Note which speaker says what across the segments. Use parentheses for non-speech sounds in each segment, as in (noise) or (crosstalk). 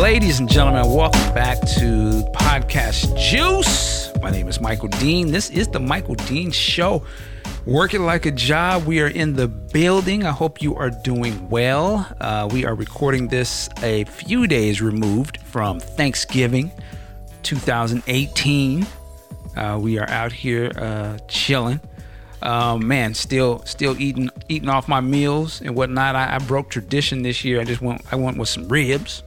Speaker 1: Ladies and gentlemen, welcome back to Podcast Juice. My name is Michael Dean. This is the Michael Dean Show. Working like a job. We are in the building. I hope you are doing well. Uh, we are recording this a few days removed from Thanksgiving 2018. Uh, we are out here uh, chilling. Um, man, still still eating eating off my meals and whatnot. I, I broke tradition this year. I just went I went with some ribs.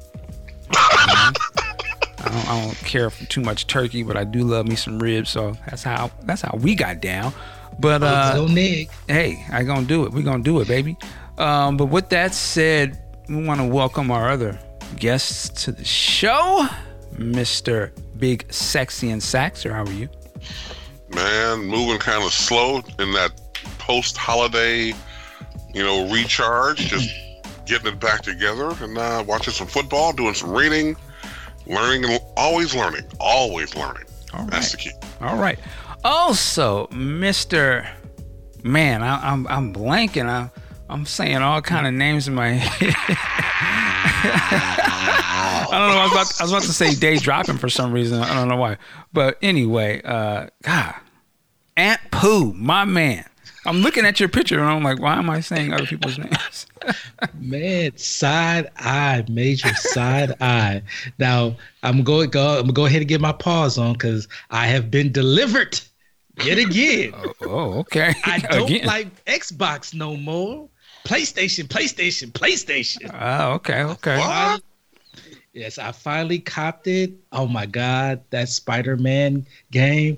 Speaker 1: I, don't, I don't care for too much turkey, but I do love me some ribs. So that's how that's how we got down. But uh,
Speaker 2: Go Nick.
Speaker 1: hey, I gonna do it. We gonna do it, baby. Um, but with that said, we want to welcome our other guests to the show, Mister Big Sexy and Saxer. How are you?
Speaker 3: Man, moving kind of slow in that post-holiday, you know, recharge. Just (clears throat) getting it back together and uh, watching some football, doing some reading, learning, and always learning, always learning.
Speaker 1: All
Speaker 3: That's the key.
Speaker 1: All right. Also, Mister, man, I, I'm I'm blanking. I, I'm saying all kind of names in my head. (laughs) I don't know. I was, about, I was about to say day dropping for some reason. I don't know why. But anyway, uh, God, Aunt Pooh, my man. I'm looking at your picture and I'm like, why am I saying other people's (laughs) names?
Speaker 2: Man, side eye, major side eye. Now I'm going go. I'm gonna go ahead and get my pause on because I have been delivered yet again. (laughs)
Speaker 1: Oh, oh, okay.
Speaker 2: I (laughs) don't
Speaker 1: Again.
Speaker 2: like Xbox no more. PlayStation, PlayStation, PlayStation.
Speaker 1: Oh, okay, okay.
Speaker 3: What?
Speaker 2: Yes, I finally copped it. Oh my god, that Spider-Man game.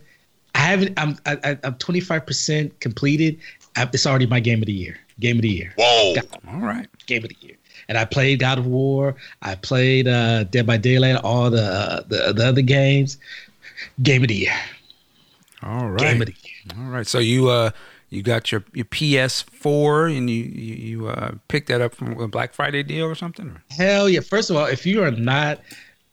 Speaker 2: I haven't. I'm. I, I- I'm 25 percent completed. I, it's already my game of the year. Game of the year.
Speaker 3: Whoa.
Speaker 1: All right.
Speaker 2: game of the year. And I played God of War. I played uh, Dead by Daylight. All the, uh, the the other games. Game of the year.
Speaker 1: All right.
Speaker 2: Game of the year.
Speaker 1: All right. So you uh you got your your PS4 and you you, you uh picked that up from a Black Friday deal or something?
Speaker 2: Hell yeah! First of all, if you are not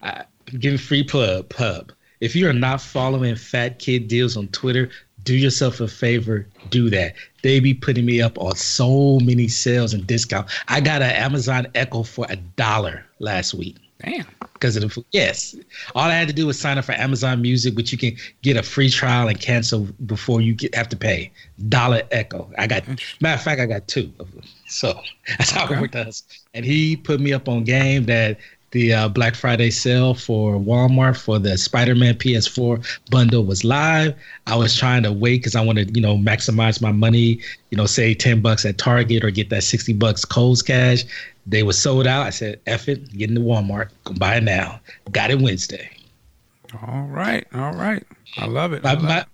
Speaker 2: uh, giving free pub pub, if you are not following Fat Kid Deals on Twitter, do yourself a favor. Do that. They be putting me up on so many sales and discount. I got an Amazon Echo for a dollar last week.
Speaker 1: Damn.
Speaker 2: because of the yes. All I had to do was sign up for Amazon Music, which you can get a free trial and cancel before you get, have to pay. Dollar Echo. I got matter of fact, I got two of them. So (laughs) that's how
Speaker 1: Okay.
Speaker 2: it worked out. And he put me up on game that the uh, Black Friday sale for Walmart for the Spider-Man PS4 bundle was live. I was trying to wait because I wanted, you know, maximize my money. You know, say ten bucks at Target or get that sixty bucks Kohl's cash. They were sold out. I said, "F it, get into Walmart, go buy it now." Got it Wednesday.
Speaker 1: All right. All right. I love it. I
Speaker 2: My,
Speaker 1: love
Speaker 2: my,
Speaker 1: it.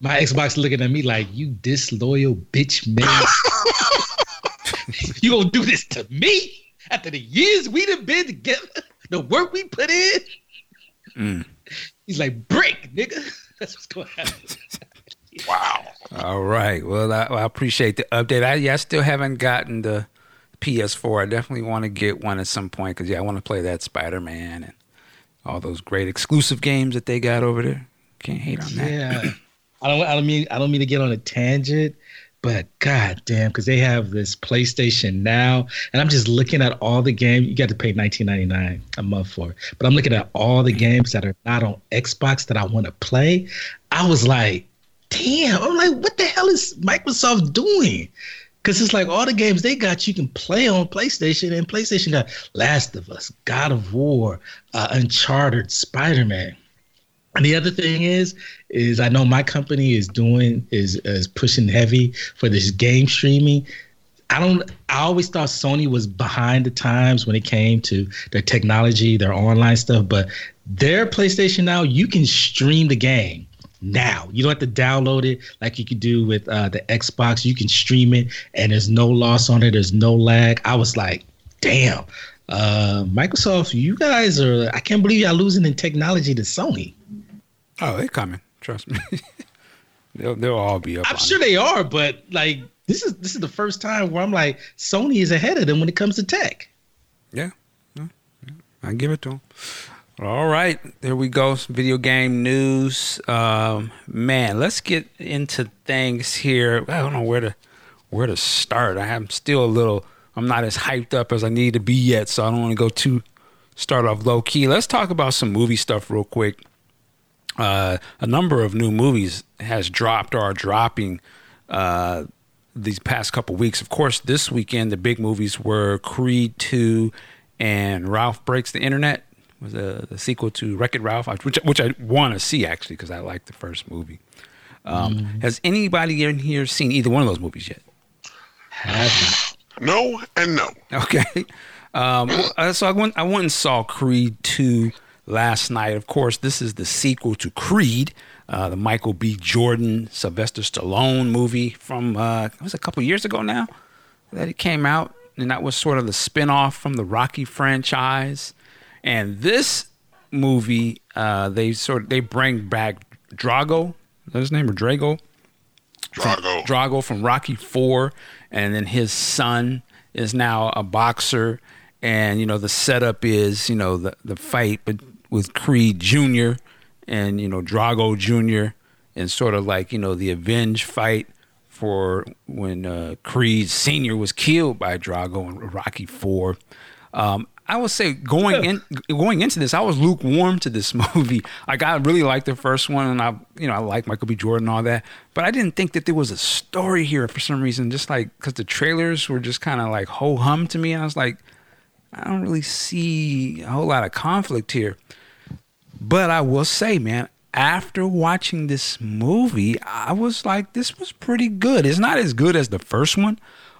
Speaker 2: my Xbox looking at me like, "You disloyal bitch, man! (laughs) (laughs) you gonna do this to me after the years we done been together, (laughs) the work we put in?"
Speaker 1: Mm.
Speaker 2: He's like, "Break, nigga." (laughs) That's what's going to happen. (laughs)
Speaker 3: Wow.
Speaker 1: All right. Well, I, I appreciate the update. I yeah, I still haven't gotten the PS4. I definitely want to get one at some point because yeah, I want to play that Spider Man and all those great exclusive games that they got over there. Can't hate on that.
Speaker 2: Yeah. I don't I don't mean I don't mean to get on a tangent, but god damn, because they have this PlayStation now, and I'm just looking at all the games. You got to pay 19.99 a month for it, but I'm looking at all the games that are not on Xbox that I want to play. I was like, damn, I'm like, what the hell is Microsoft doing? Because it's like all the games they got you can play on PlayStation, and PlayStation got Last of Us, God of War, uh, Uncharted, Spider Man. And the other thing is, is I know my company is doing is is pushing heavy for this game streaming. I don't. I always thought Sony was behind the times when it came to their technology, their online stuff. But their PlayStation now, you can stream the game now. You don't have to download it like you could do with uh, the Xbox. You can stream it, and there's no loss on it. There's no lag. I was like, damn, uh, Microsoft, you guys are. I can't believe y'all losing in technology to Sony.
Speaker 1: Oh, they're coming. Trust me. (laughs) they'll they'll all be up.
Speaker 2: I'm sure
Speaker 1: it.
Speaker 2: they are, but like this is this is the first time where I'm like Sony is ahead of them when it comes to tech.
Speaker 1: Yeah. Yeah. yeah. I give it to them. All right, there we go. Some video game news. Um, man, let's get into things here. I don't know where to where to start. I am still a little. I'm not as hyped up as I need to be yet, so I don't want to go too start off low key. Let's talk about some movie stuff real quick. Uh, a number of new movies has dropped or are dropping uh, these past couple weeks. Of course, this weekend the big movies were Creed 2 and Ralph Breaks the Internet was a, the sequel to Wreck It Ralph, which which I want to see actually because I like the first movie. Um, mm. Has anybody in here seen either one of those movies yet?
Speaker 2: Haven't.
Speaker 3: No and no.
Speaker 1: Okay. Um, uh, so I went I went and saw Creed two last night. Of course, this is the sequel to Creed. Uh, the Michael B. Jordan, Sylvester Stallone movie from uh, it was a couple years ago now that it came out, and that was sort of the spinoff from the Rocky franchise. And this movie, uh, they sort of they bring back Drago. Is that his name or Drago?
Speaker 3: Drago.
Speaker 1: From, Drago from Rocky Four, and then his son is now a boxer. And you know the setup is you know the the fight with Creed Jr. and you know Drago Jr. and sort of like you know the avenge fight for when uh, Creed Senior was killed by Drago in Rocky Four. Um, I would say going in going into this, I was lukewarm to this (laughs) movie. Like I really liked the first one, and I you know I like Michael B. Jordan and all that, but I didn't think that there was a story here for some reason. Just like because the trailers were just kind of like ho hum to me, and I was like, I don't really see a whole lot of conflict here. But I will say, man, after watching this movie, I was like, this was pretty good. It's not as good as the first one,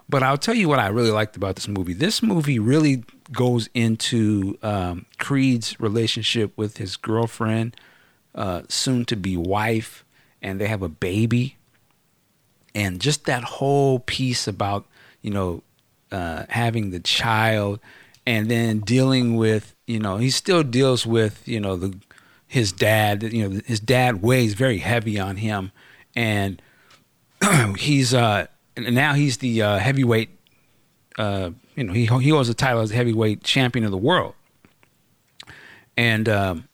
Speaker 1: but I'll tell you what I really liked about this movie. This movie really goes into um, Creed's relationship with his girlfriend, uh, soon to be wife, and they have a baby. And just that whole piece about, you know, uh, having the child and then dealing with, you know, he still deals with, you know, the his dad, you know, his dad weighs very heavy on him. And (clears throat) he's, uh, now he's the uh, heavyweight uh, you know, he he holds the title as heavyweight champion of the world. And um,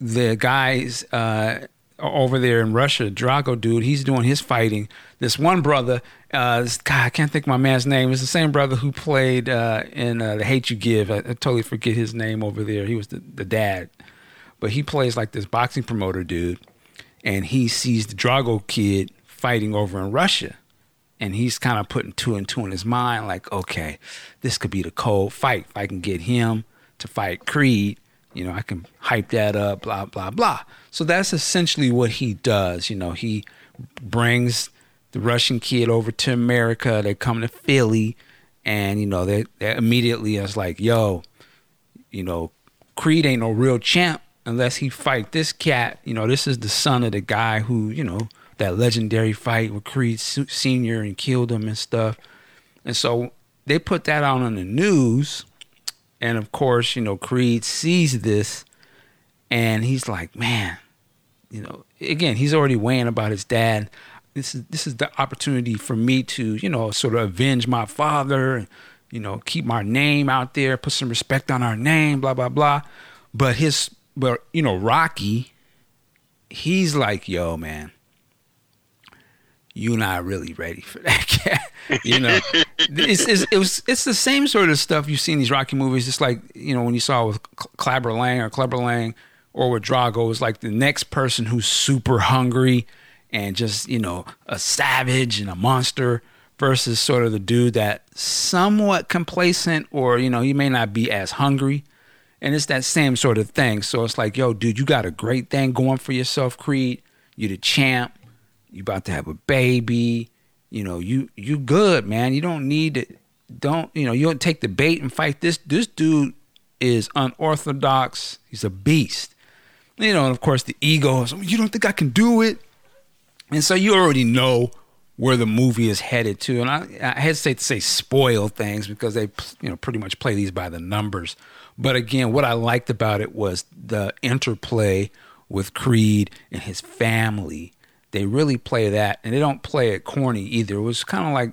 Speaker 1: the guys uh, over there in Russia, Drago dude, he's doing his fighting. This one brother, uh, this guy, I can't think my man's name. It's the same brother who played uh, in uh, The Hate You Give. I, I, totally forget his name over there. He was the, the dad, but he plays like this boxing promoter dude, and he sees the Drago kid fighting over in Russia and he's kind of putting two and two in his mind like okay this could be the cold fight if i can get him to fight creed you know i can hype that up blah blah blah. So that's essentially what he does you know. He brings the russian kid over to america they come to philly and you know they, they immediately is like yo you know creed ain't no real champ unless he fight this cat. You know this is the son of the guy who you know that legendary fight with Creed Senior and killed him and stuff. And so they put that out on the news, and of course, you know, Creed sees this, and he's like, man, you know, again, he's already weighing about his dad. This is this is the opportunity for me to, you know, sort of avenge my father, and you know, keep our name out there, put some respect on our name, blah blah blah. But his, but you know, Rocky, he's like, yo, man, you're not really ready for that (laughs) you know, it's, it's, it was it's the same sort of stuff you see in these Rocky movies. It's like you know when you saw with Clubber Lang or Clubber Lang or with Drago, it's like the next person who's super hungry and just you know a savage and a monster versus sort of the dude that somewhat complacent or you know he may not be as hungry. And it's that same sort of thing. So it's like yo dude you got a great thing going for yourself creed. You're the champ you about to have a baby. You know, you you good, man. You don't need to don't you know, you don't take the bait and fight this this dude is unorthodox. He's a beast. You know, and of course the ego is, you don't think I can do it? And so you already know where the movie is headed to. And I, I hesitate to say spoil things because they, you know, pretty much play these by the numbers. But again, what I liked about it was the interplay with Creed and his family they really play that, and they don't play it corny either. It was kind of like,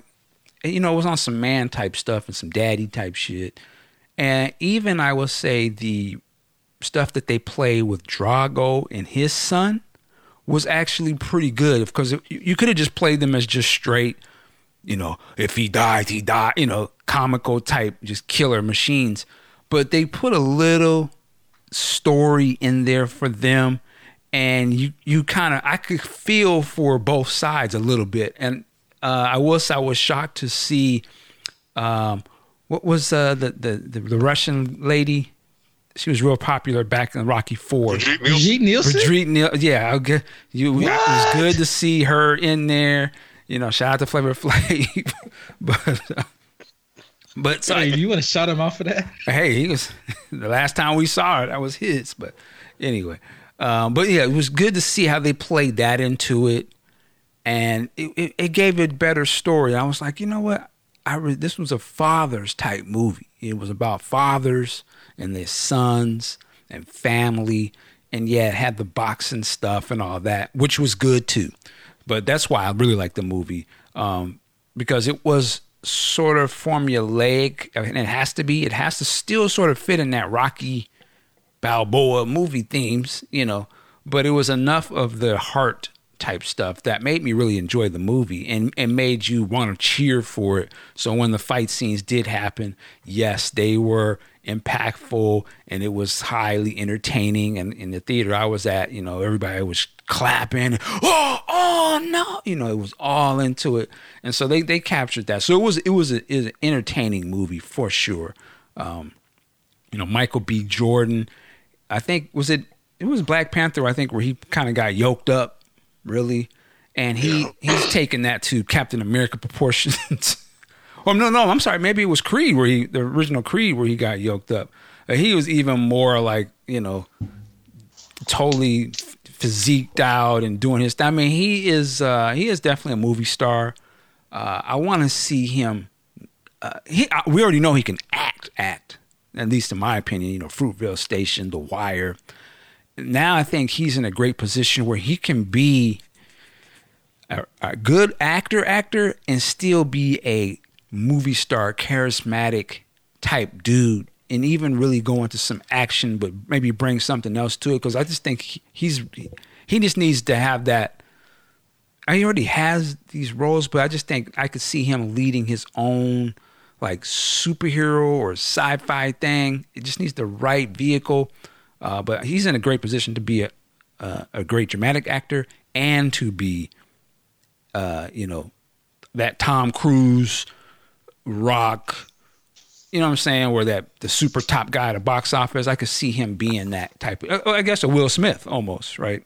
Speaker 1: you know, it was on some man type stuff and some daddy type shit. And even I will say the stuff that they play with Drago and his son was actually pretty good because you could have just played them as just straight, you know, if he died, he died, you know, comical type, just killer machines. but they put a little story in there for them and you you kind of I could feel for both sides a little bit and uh, I was I was shocked to see um, what was uh, the, the the the Russian lady she was real popular back in Rocky Four.
Speaker 3: Brigitte Nielsen?
Speaker 2: Brigitte Nielsen.
Speaker 1: Brigitte Niel- yeah, I'll get you. It was good to see her in there. You know, shout out to Flavor Flav, (laughs) but uh, but so,
Speaker 2: Sorry, you want to shout him out for that?
Speaker 1: hey, he was (laughs) the last time we saw it. That was his. But anyway, um, but yeah, it was good to see how they played that into it, and it, it, it gave it a better story. I was like, you know what? I re- this was a father's type movie. It was about fathers and their sons and family, and yeah, it had the boxing stuff and all that, which was good too. But that's why I really like the movie um, because it was sort of formulaic, and it has to be. It has to still sort of fit in that Rocky Balboa movie themes, you know. But it was enough of the heart type stuff that made me really enjoy the movie and, and made you want to cheer for it. So when the fight scenes did happen, yes, they were impactful and it was highly entertaining. And in the theater I was at, you know, everybody was clapping. Oh, oh no, you know, it was all into it. And so they, they captured that. So it was it was, a, it was an entertaining movie for sure. Um, you know, Michael B. Jordan. I think was it it was Black Panther, I think, where he kind of got yoked up, really. And he he's taken that to Captain America proportions. (laughs) oh no, no, I'm sorry, maybe it was Creed where he the original Creed where he got yoked up. Uh, he was even more like, you know, totally physiqued out and doing his I mean, he is uh he is definitely a movie star. Uh I want to see him uh, he, uh, we already know he can act, act. At least in my opinion, you know, Fruitvale Station, The Wire. Now I think he's in a great position where he can be a, a good actor, actor, and still be a movie star, charismatic type dude, and even really go into some action, but maybe bring something else to it. Because I just think he, he's he just needs to have that he already has these roles, but I just think I could see him leading his own like superhero or sci-fi thing. It just needs the right vehicle. Uh, but he's in a great position to be a a, a great dramatic actor and to be, uh, you know, that Tom Cruise, Rock. You know what I'm saying? Where that the super top guy at the box office. I could see him being that type. Of, uh, I guess a Will Smith almost, right?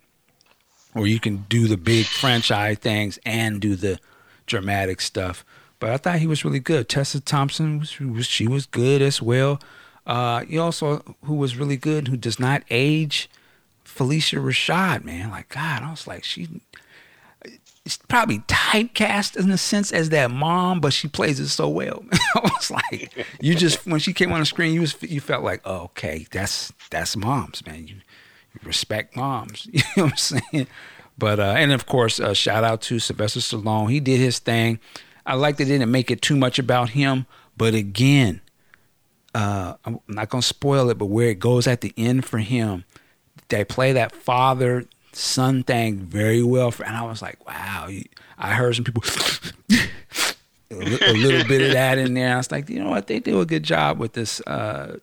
Speaker 1: where you can do the big franchise things and do the dramatic stuff. But I thought he was really good. Tessa Thompson was, was she was good as well. Uh, you also who was really good, who does not age, Phylicia Rashad. Man, like God, I was like she. It's probably typecast in a sense as that mom, but she plays it so well. (laughs) I was like, you just when she came on the screen, you was you felt like, oh, okay, that's that's moms, man. You respect moms. (laughs) You know what I'm saying? But uh, and of course, uh, shout out to Sylvester Stallone. He did his thing. I like they didn't make it too much about him, but again, uh, I'm not gonna spoil it. But where it goes at the end for him, they play that father son thing very well. For, and I was like, wow. I heard some people. (laughs) a li- a little bit of that in there. I was like, you know what? They do a good job with this, uh,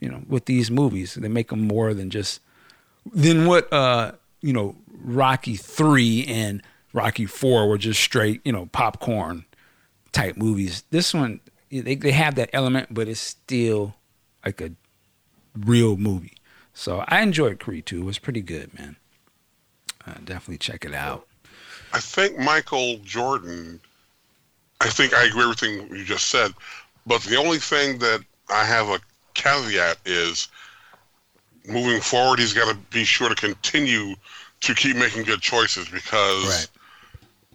Speaker 1: you know, with these movies. They make them more than just than what uh, you know Rocky three and Rocky four were just straight you know popcorn type movies. This one they they have that element, but it's still like a real movie. So I enjoyed Creed two. It was pretty good, man. Uh, definitely check it out.
Speaker 3: I think Michael Jordan. I think I agree with everything you just said, but the only thing that I have a caveat is moving forward, he's got to be sure to continue to keep making good choices because
Speaker 1: Right.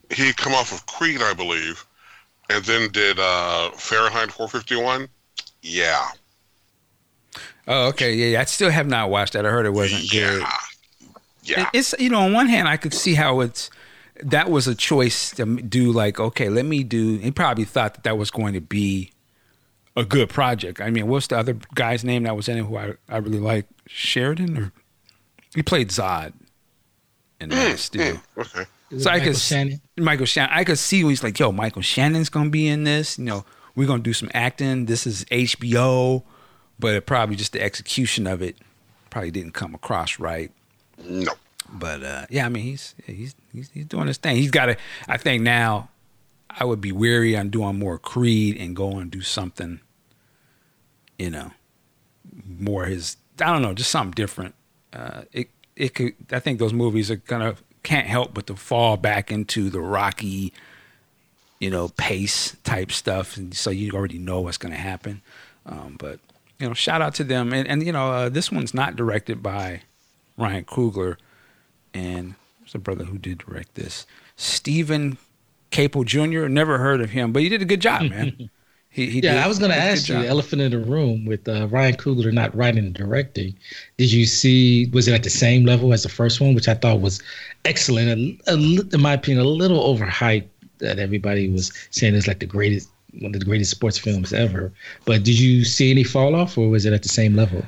Speaker 3: He come off of Creed, I believe, and then did uh, Fahrenheit 451. Yeah,
Speaker 1: Oh, okay, yeah, yeah. I still have not watched that. I heard it wasn't good.
Speaker 3: yeah, yeah.
Speaker 1: It's you know, on one hand, I could see how it's that was a choice to do. Like, okay, let me do. He probably thought that that was going to be a good project. I mean, what's the other guy's name that was in it who I I really like? Sheridan or he played Zod in Man of Steel.
Speaker 3: okay.
Speaker 2: Is
Speaker 1: So
Speaker 2: it
Speaker 1: I
Speaker 2: Michael
Speaker 1: could
Speaker 2: Shannon.
Speaker 1: Michael Shannon. I could see when he's like, "Yo, Michael Shannon's gonna be in this." You know, we're gonna do some acting. This is HBO. but it probably just the execution of it probably didn't come across right.
Speaker 3: No.
Speaker 1: But uh, yeah, I mean he's he's he's, he's doing his thing. He's got to. I think now I would be weary on doing more Creed and go and do something, you know, more his. I don't know, just something different. Uh, it it could. I think those movies are gonna can't help but to fall back into the Rocky, you know, pace type stuff, and so you already know what's gonna happen. Um, but you know, shout out to them, and and you know, uh, this one's not directed by Ryan Coogler, and there's a brother who did direct this, Steven Caple Jr. Never heard of him, but he did a good job, man. (laughs) He, he
Speaker 2: yeah,
Speaker 1: did-
Speaker 2: I was going to
Speaker 1: did a good
Speaker 2: ask you,
Speaker 1: job.
Speaker 2: Elephant in the Room with uh, Ryan Coogler not writing and directing. Did you see? Was it at the same level as the first one, which I thought was excellent, and a, in my opinion, a little overhyped. That everybody was saying is like the greatest, one of the greatest sports films ever. But did you see any fall off, or was it at the same level?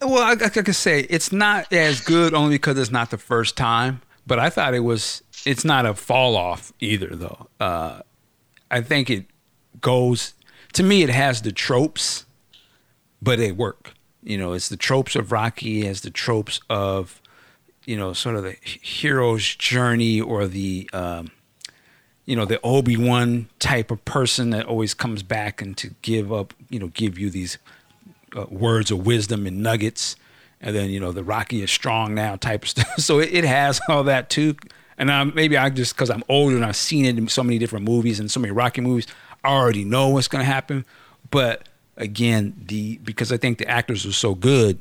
Speaker 1: Well, I, I could say it's not as good only because it's not the first time. But I thought it was. It's not a fall off either, though. Uh, I think it goes. To me, it has the tropes, but they work. You know, it's the tropes of Rocky, has the tropes of, you know, sort of the hero's journey or the, um, you know, the Obi Wan type of person that always comes back and to give up, you know, give you these uh, words of wisdom and nuggets, and then you know the Rocky is strong now type of (laughs) stuff. So it, it has all that too. And I, maybe I just because I'm older and I've seen it in so many different movies and so many Rocky movies, Already know what's going to happen. But again, the because I think the actors are so good,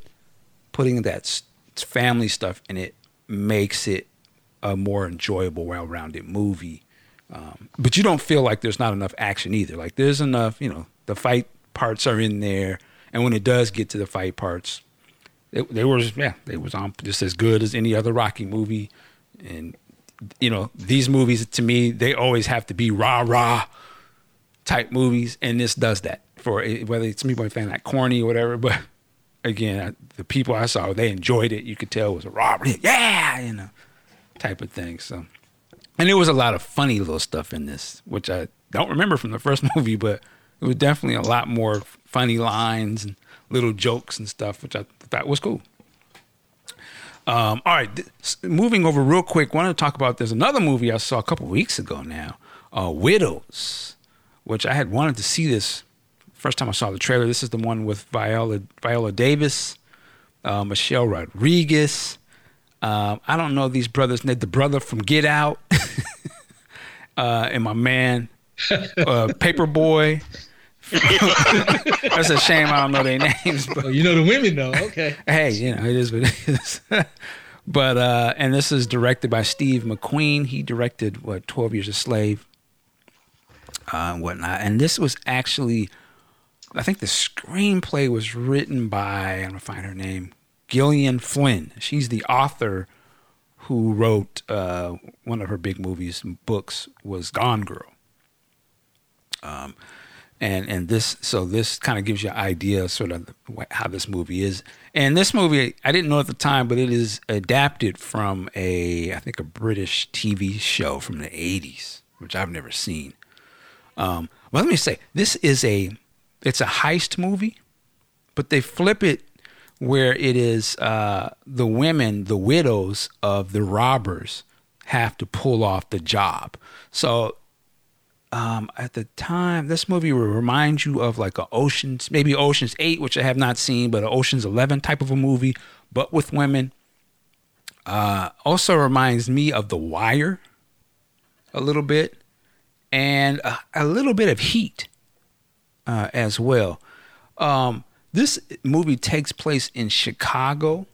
Speaker 1: putting that family stuff in it makes it a more enjoyable, well-rounded movie. Um, but you don't feel like there's not enough action either. Like there's enough, you know, the fight parts are in there, and when it does get to the fight parts, they, they were yeah, they was on just as good as any other Rocky movie. And you know, these movies to me, they always have to be rah rah type movies, and this does that for whether it's me fan like corny or whatever. But again, the people I saw, they enjoyed it. You could tell it was a robbery, yeah, you know, type of thing. So, and there was a lot of funny little stuff in this, which I don't remember from the first (laughs) movie, but it was definitely a lot more funny lines and little jokes and stuff, which I thought was cool. Um, all right, th- moving over real quick. Want to talk about? There's another movie I saw a couple weeks ago now, uh, Widows, which I had wanted to see this first time I saw the trailer. This is the one with Viola Viola Davis, uh, Michelle Rodriguez. Um, I don't know these brothers. The brother from Get Out, (laughs) uh, and my man, (laughs) uh, Paperboi. (laughs) That's a shame I don't know their names, but
Speaker 2: Oh, you know the women though. Okay.
Speaker 1: hey, you know, it is what it is. but uh and this is directed by Steve McQueen. He directed what, Twelve Years a Slave, uh, and whatnot. And this was actually I think the screenplay was written by I'm gonna find her name, Gillian Flynn. She's the author who wrote uh, one of her big movies and books was Gone Girl. Um, and and this so this kind of gives you an idea sort of how this movie is and this movie i didn't know at the time but it is adapted from a i think a british tv show from the 80s which i've never seen um, well let me say this is a it's a heist movie but they flip it where it is uh, the women the widows of the robbers have to pull off the job so um, at the time, this movie will remind you of like a Ocean's, maybe Ocean's Eight, which I have not seen, but an Ocean's Eleven type of a movie, but with women. Uh, also reminds me of The Wire, a little bit, and a, a little bit of Heat, uh, as well. Um, this movie takes place in Chicago,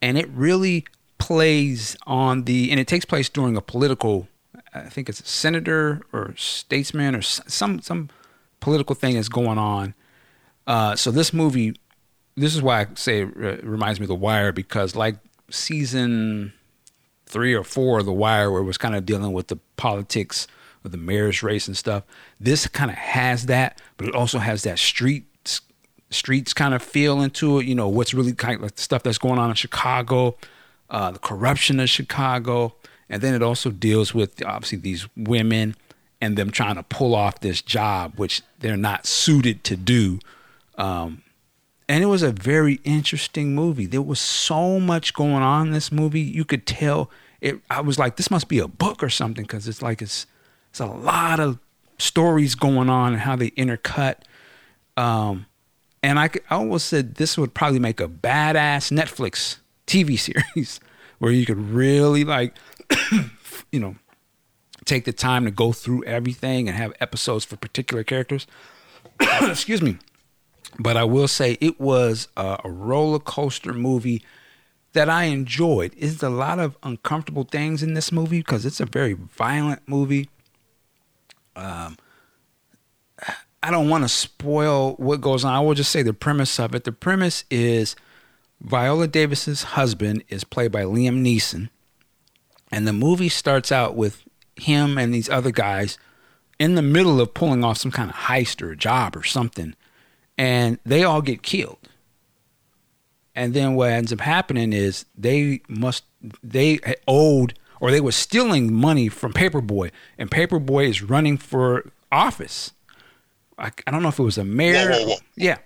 Speaker 1: and it really plays on the, and it takes place during a political I think it's a senator or statesman or some some political thing is going on. Uh, so this movie, this is why I say it reminds me of The Wire because like season three or four of The Wire, where it was kind of dealing with the politics of the mayor's race and stuff. This kind of has that, but it also has that street streets kind of feel into it. You know what's really kind of like the stuff that's going on in Chicago, uh, the corruption of Chicago. And then it also deals with obviously these women and them trying to pull off this job, which they're not suited to do. Um, and it was a very interesting movie. There was so much going on in this movie. You could tell it. I was like, this must be a book or something because it's like it's it's a lot of stories going on and how they intercut. Um, and I, I almost said this would probably make a badass Netflix TV (laughs) series where you could really like, (coughs) you know, take the time to go through everything and have episodes for particular characters. (coughs) Excuse me. But I will say it was a, a roller coaster movie that I enjoyed. There's a lot of uncomfortable things in this movie because it's a very violent movie. Um, I don't want to spoil what goes on. I will just say the premise of it. The premise is Viola Davis's husband is played by Liam Neeson, and the movie starts out with him and these other guys in the middle of pulling off some kind of heist or a job or something, and they all get killed. And then what ends up happening is they must they owed or they were stealing money from Paperboi, and Paperboi is running for office. I, I don't know if it was a mayor.
Speaker 3: Whoa, whoa, whoa.
Speaker 1: Yeah.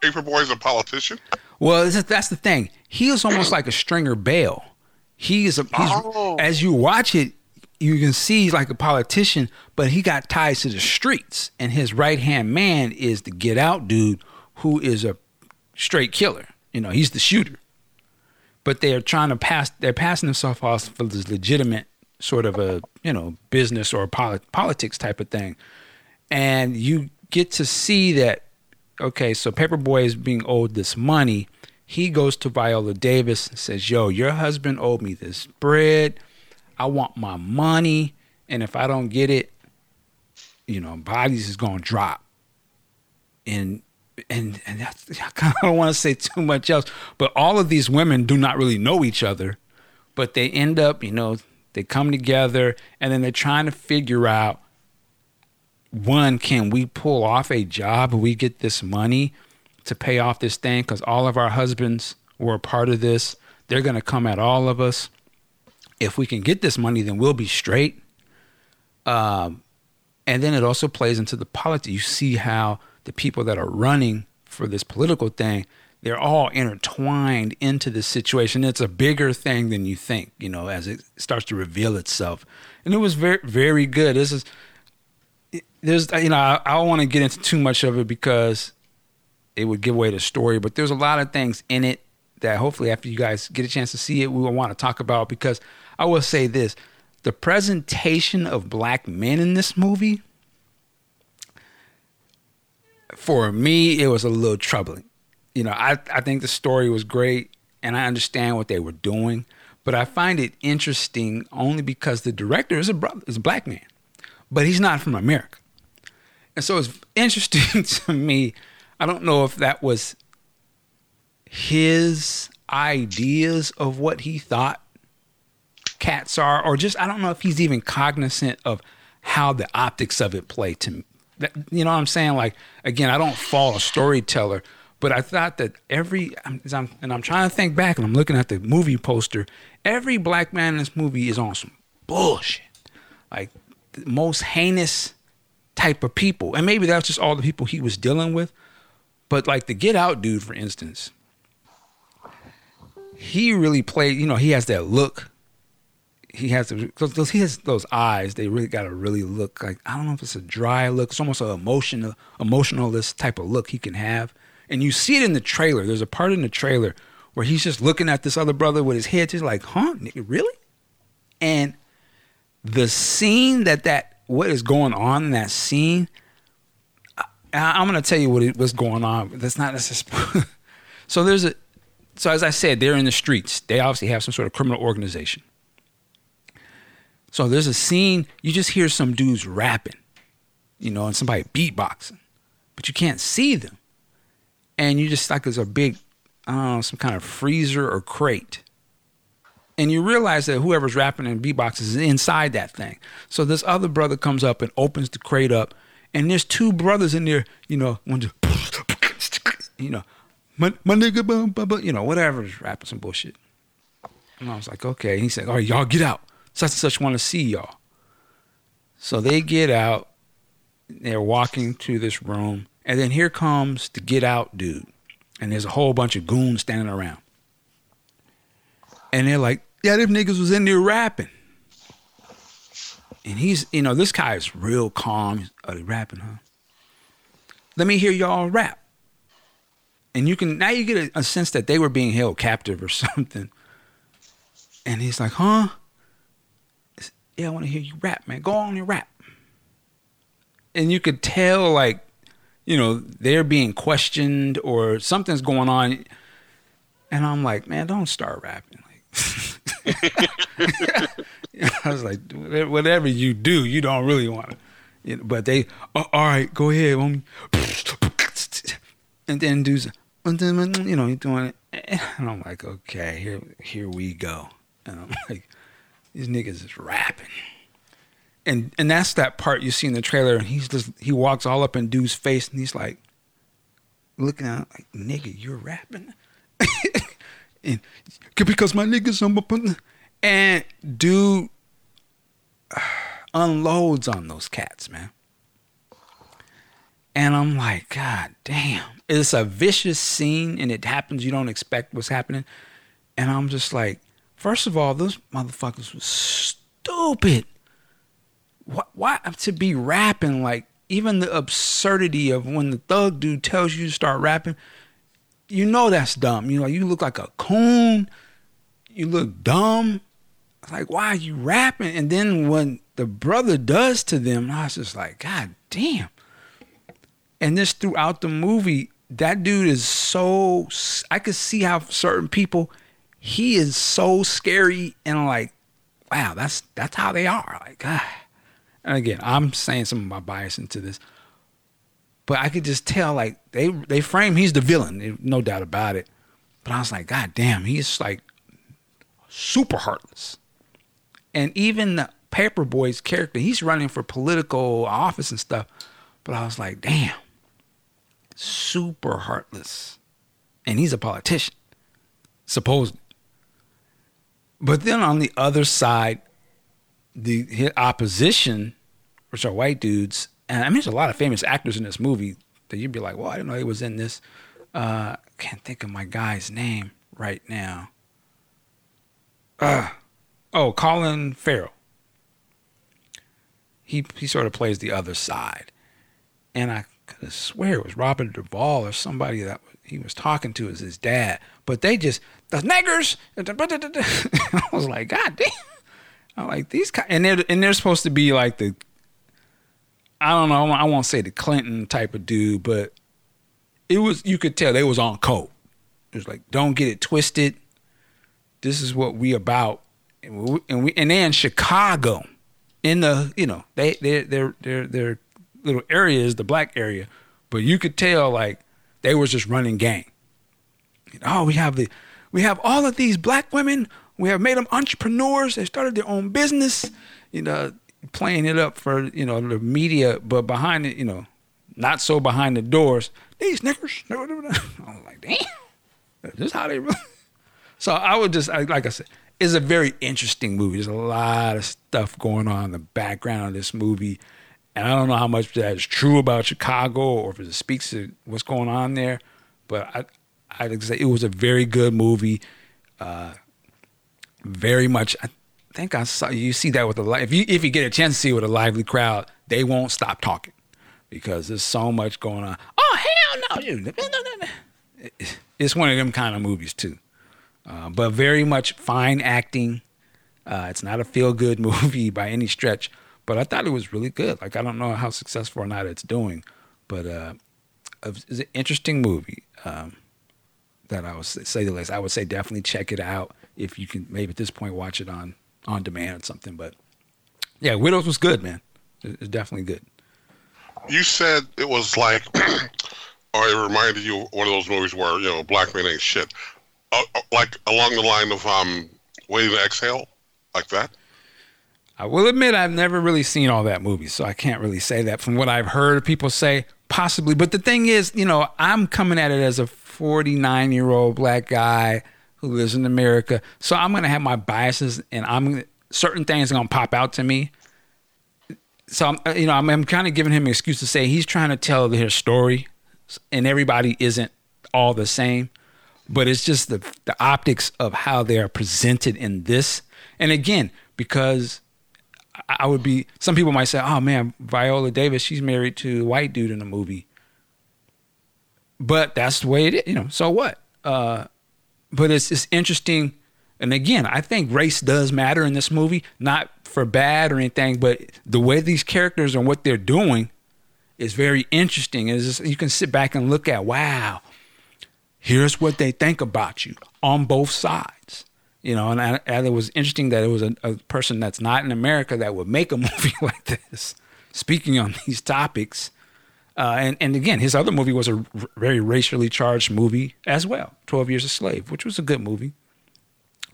Speaker 3: Paperboi's a politician.
Speaker 1: Well, that's that's the thing. He is almost like a Stringer Bell. He is a, he's,
Speaker 3: Oh.
Speaker 1: as you watch it, you can see he's like a politician, but he got ties to the streets, and his right hand man is the Get Out dude, who is a straight killer. You know, he's the shooter. But they are trying to pass. They're passing themselves off for this legitimate sort of a you know business or polit- politics type of thing, and you get to see that okay, so Paperboi is being owed this money. He goes to Viola Davis and says, Yo, your husband owed me this bread. I want my money. And if I don't get it, you know, bodies is gonna drop. And and and that's (laughs) I kind of don't want to say too much else, but all of these women do not really know each other, but they end up, you know, they come together and then they're trying to figure out one, can we pull off a job? We get this money to pay off this thing because all of our husbands were a part of this. They're going to come at all of us. If we can get this money, then we'll be straight. Um, and then it also plays into the politics. You see how the people that are running for this political thing, they're all intertwined into this situation. It's a bigger thing than you think, you know, as it starts to reveal itself. And it was very, very good. This is there's you know I, I don't want to get into too much of it because it would give away the story but there's a lot of things in it that hopefully after you guys get a chance to see it we will want to talk about because i will say this the presentation of black men in this movie for me it was a little troubling you know i, I think the story was great and i understand what they were doing but i find it interesting only because the director is a brother is a black man but he's not from America. And so it's interesting (laughs) to me. I don't know if that was his ideas of what he thought cats are, or just I don't know if he's even cognizant of how the optics of it play to. That, you know what I'm saying? Like again, I don't fall a storyteller, but I thought that every I'm, and I'm trying to think back, and I'm looking at the movie poster. Every black man in this movie is on some bullshit, like the most heinous type of people, and maybe that's just all the people he was dealing with. But like the Get Out dude, for instance, he really played. You know, he has that look. He has those, he has those eyes. They really got to really look like I don't know if it's a dry look. It's almost an emotional, emotionalist type of look he can have. And you see it in the trailer. There's a part in the trailer where he's just looking at this other brother with his head just like, huh, nigga, really? And the scene that that what is going on in that scene, I, I'm gonna tell you what what's going on. That's not necessarily. (laughs) so there's a. So as I said, they're in the streets. They obviously have some sort of criminal organization. So there's a scene. You just hear some dudes rapping, you know, and somebody beatboxing, but you can't see them. And you just like there's a big, I don't know, some kind of freezer or crate and you realize that whoever's rapping and beatboxes is inside that thing. So this other brother comes up and opens the crate up, and there's two brothers in there. You know, one just, you know, my, my nigga, bum, bum, you know, whatever, just rapping some bullshit. And I was like, okay. And he said, all right, y'all get out. Such and such want to see y'all. So they get out. They're walking to this room, and then here comes the get out dude, and there's a whole bunch of goons standing around. And they're like, yeah, them niggas was in there rapping. And he's, you know, this guy is real calm. Are oh, they rapping, huh? Let me hear y'all rap. And you can, now you get a, a sense that they were being held captive or (laughs) something. And he's like, huh? Yeah, I want to hear you rap, man. Go on and rap. And you could tell, like, you know, they're being questioned or something's going on. And I'm like, man, don't start rapping. Like, (laughs) I was like, whatever you do, you don't really want to. You know, but they, oh, all right, go ahead. And then dudes, you know, he's doing it. And I'm like, okay, here, here we go. And I'm like, these niggas is rapping. And and that's that part you see in the trailer. And he's just he walks all up in dude's face and he's like looking at like nigga you're rapping? (laughs) And because my niggas on and dude (sighs) unloads on those cats man. And i'm like god damn. It's a vicious scene and it happens. You don't expect what's happening. And i'm just like first of all those motherfuckers was stupid why, why to be rapping like even the absurdity of when the thug dude tells you to start rapping, you know that's dumb. You know, you look like a coon. You look dumb. Like, why are you rapping? And then when the brother does to them, I was just like, God damn. And this throughout the movie, that dude is so. I could see how certain people, he is so scary and like, wow, that's that's how they are. Like, God. And again, I'm saying some of my bias into this, but I could just tell like they they frame he's the villain, no doubt about it. But I was like, God damn, he's like super heartless. And even the Paperboi's character, he's running for political office and stuff. But I was like, damn, super heartless. And he's a politician, supposedly. But then on the other side, the opposition, which are white dudes, and I mean, there's a lot of famous actors in this movie that you'd be like, well, I didn't know he was in this. Uh, can't think of my guy's name right now. Uh, oh, Colin Farrell. He he sort of plays the other side, and I could swear it was Robert Duvall or somebody that he was talking to as his dad. But they just the niggers. (laughs) I was like, God damn. I'm like these, and they're and they're supposed to be like the, I don't know, I won't say the Clinton type of dude, but it was you could tell they was on coke. It was like, don't get it twisted. This is what we about, and we and, we, and they're in Chicago, in the you know they they their their their little area is the black area, but you could tell like they was just running gang. Oh, we have the we have all of these black women we have made them entrepreneurs. They started their own business, you know, playing it up for, you know, the media, but behind it, you know, not so behind the doors. These niggas. I was like, damn, this is how they really. (laughs) So I would just, like I said, it's a very interesting movie. There's a lot of stuff going on in the background of this movie. And I don't know how much that is true about Chicago or if it speaks to what's going on there. But I, I'd say it was a very good movie. Uh, very much. I think I saw you see that with a live. If you if you get a chance to see it with a lively crowd, they won't stop talking because there's so much going on. Oh hell no. It's one of them kind of movies too, uh, but very much fine acting. Uh, it's not a feel good (laughs) movie by any stretch, but I thought it was really good. Like I don't know how successful or not it's doing, but uh, it's an interesting movie. Um, that I would say the least. I would say definitely check it out if you can maybe at this point watch it on on demand or something. But yeah, Widows was good, man. It's definitely good.
Speaker 3: You said it was like, (clears throat) or it reminded you of one of those movies where you know black men ain't shit, uh, uh, like along the line of um, Waiting to Exhale, like that.
Speaker 1: I will admit I've never really seen all that movie, so I can't really say that. From what I've heard people say, possibly. But the thing is, you know, I'm coming at it as a 49 year old black guy who lives in America. So I'm gonna have my biases, and I'm certain things are gonna pop out to me. So I'm, uh, you know, I'm, I'm kind of giving him an excuse to say he's trying to tell his story, and everybody isn't all the same, but it's just the the optics of how they are presented in this. And again, because I would be some people might say, "Oh man, Viola Davis, she's married to a white dude in the movie." But that's the way it is, you know. So what? Uh, but it's it's interesting. And again, I think race does matter in this movie, not for bad or anything, but the way these characters and what they're doing is very interesting. Is you can sit back and look at, wow, here's what they think about you on both sides. You know, and, I, and it was interesting that it was a, a person that's not in America that would make a (laughs) movie like this, speaking on these topics. Uh, and, and again, his other movie was a r- very racially charged movie as well, 12 Years a Slave, which was a good movie.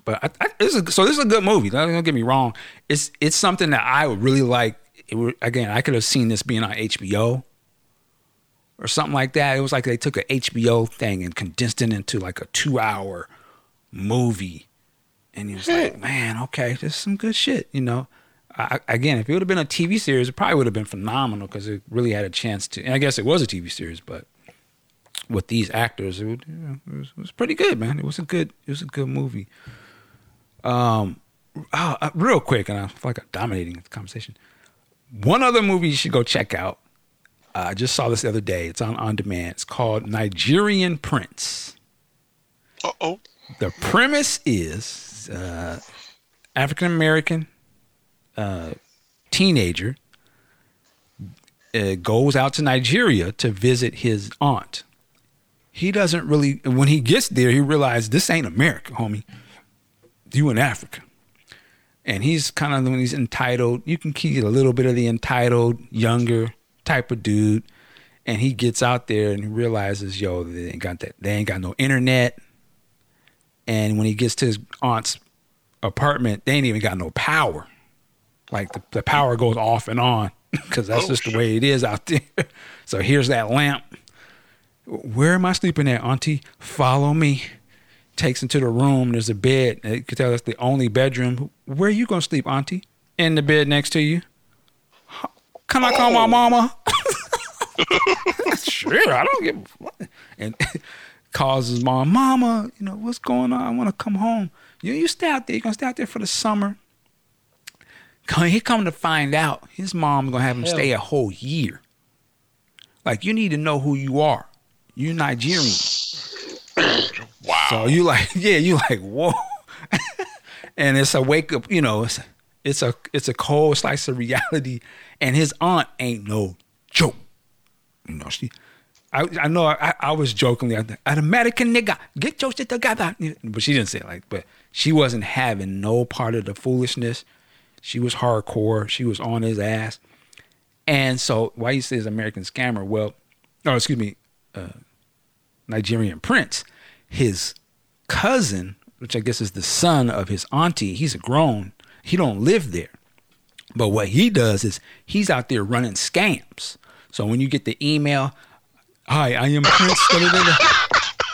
Speaker 1: But I, I, this is a, so this is a good movie. Don't, get me wrong. It's it's something that I would really like. Would, again, I could have seen this being on HBO or something like that. It was like they took a HBO thing and condensed it into like a two hour movie. And he was like, man, okay, this is some good shit, you know. I, again, if it would have been a TV series, it probably would have been phenomenal because it really had a chance to. And I guess it was a TV series, but with these actors, it, would, you know, it, was, it was pretty good, man. It was a good, it was a good movie. Um, oh, uh, real quick, and I feel like I'm dominating the conversation. One other movie you should go check out. Uh, I just saw this the other day. It's on on demand. It's called Nigerian Prince.
Speaker 3: Uh oh.
Speaker 1: The premise is uh, African American uh, teenager uh, goes out to Nigeria to visit his aunt. He doesn't really. When he gets there, he realizes this ain't America, homie. You in Africa. And he's kind of when he's entitled, you can keep a little bit of the entitled, younger type of dude. And he gets out there and he realizes, yo, they ain't got that. They ain't got no internet. And when he gets to his aunt's apartment, they ain't even got no power. Like the, the power goes off and on (laughs) because that's
Speaker 3: Oh,
Speaker 1: just the way it is out there. (laughs) So here's that lamp. Where am I sleeping at, Auntie? Follow me. Takes into the room. There's a bed. You can tell that's the only bedroom. Where are you gonna sleep, Auntie? In the bed next to you. Can I call my
Speaker 3: Oh.
Speaker 1: mama? (laughs) sure, I don't give a fuck. And calls his mom, Mama, you know, what's going on? I want to come home. You you stay out there. You're gonna stay out there for the summer. Come, he come to find out his mom gonna have him
Speaker 2: Hell.
Speaker 1: stay a whole year. Like you need to know who you are. You Nigerian. (coughs)
Speaker 3: Wow.
Speaker 1: So you like, (laughs) yeah, you like, whoa. (laughs) and it's a wake up, you know, it's it's a it's a cold slice of reality. And his aunt ain't no joke. You know, she I I know I, I was jokingly an American nigga, get your shit together. But she didn't say it like, but she wasn't having no part of the foolishness. She was hardcore. She was on his ass. And so why you say is American scammer? Well, oh excuse me, uh, Nigerian prince, his cousin, which I guess is the son of his auntie, he's a grown. He don't live there. But what he does is he's out there running scams. So when you get the email, hi, I am Prince. da, da, da, da,"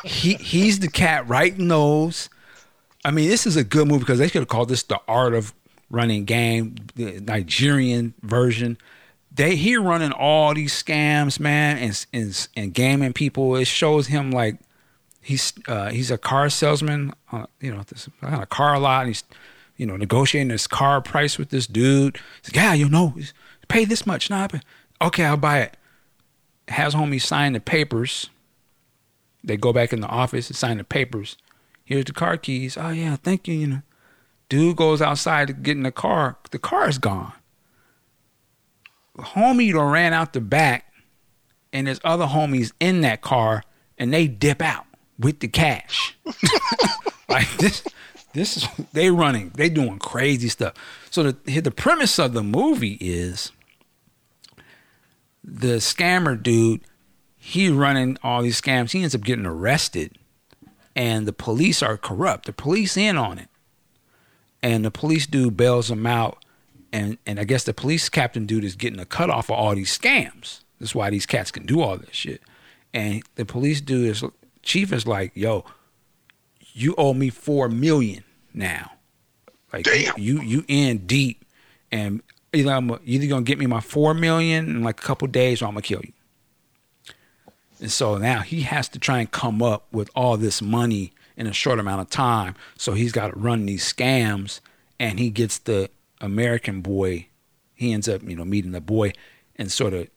Speaker 1: he he's the cat writing those. I mean, this is a good movie because they could have called this the art of running game, the Nigerian version. They he running all these scams, man, and and, and gaming people. It shows him like he's uh, he's a car salesman, uh, you know, this on a car lot. And he's you know negotiating this car price with this dude. He's like, yeah, you know, pay this much. Nah, okay, I'll buy it. Has homie sign the papers. They go back in the office and sign the papers. Here's the car keys. Oh yeah, thank you. You know, dude goes outside to get in the car. The car is gone. Homie ran out the back, and there's other homies in that car, and they dip out with the cash. (laughs) like this, this is they running. They doing crazy stuff. So the the premise of the movie is the scammer dude. He running all these scams. He ends up getting arrested, and the police are corrupt. The police in on it, and the police dude bails him out. And and I guess the police captain dude is getting a cut off of all these scams. That's why these cats can do all this shit. And the police dude is chief is like, yo, you owe me four million now. Like
Speaker 3: Damn.
Speaker 1: you you in deep, and either I'm either gonna get me my four million in like a couple days, or I'm gonna kill you. And so now he has to try and come up with all this money in a short amount of time. So he's got to run these scams and he gets the American boy. He ends up, you know, meeting the boy and sort of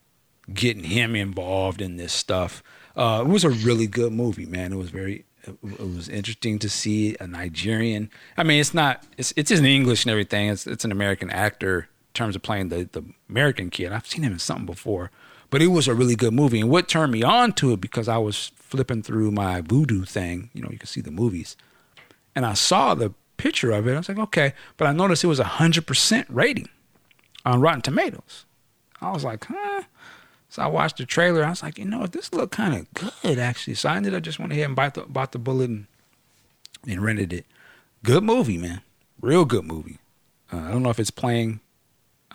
Speaker 1: getting him involved in this stuff. Uh, it was a really good movie, man. It was very, it was interesting to see a Nigerian. I mean, it's not, it's it's in English and everything. It's it's an American actor in terms of playing the the American kid. I've seen him in something before, but it was a really good movie. And what turned me on to it because I was flipping through my Vudu thing. You know, you can see the movies, and I saw the picture of it. I was like, okay, but I noticed it was a hundred percent rating on Rotten Tomatoes. I was like, huh. So I watched the trailer. I was like, you know, this looked kind of good actually. So I ended up just went ahead and bought the, bought the bullet and, and rented it. Good movie, man. Real good movie. Uh, I don't know if it's playing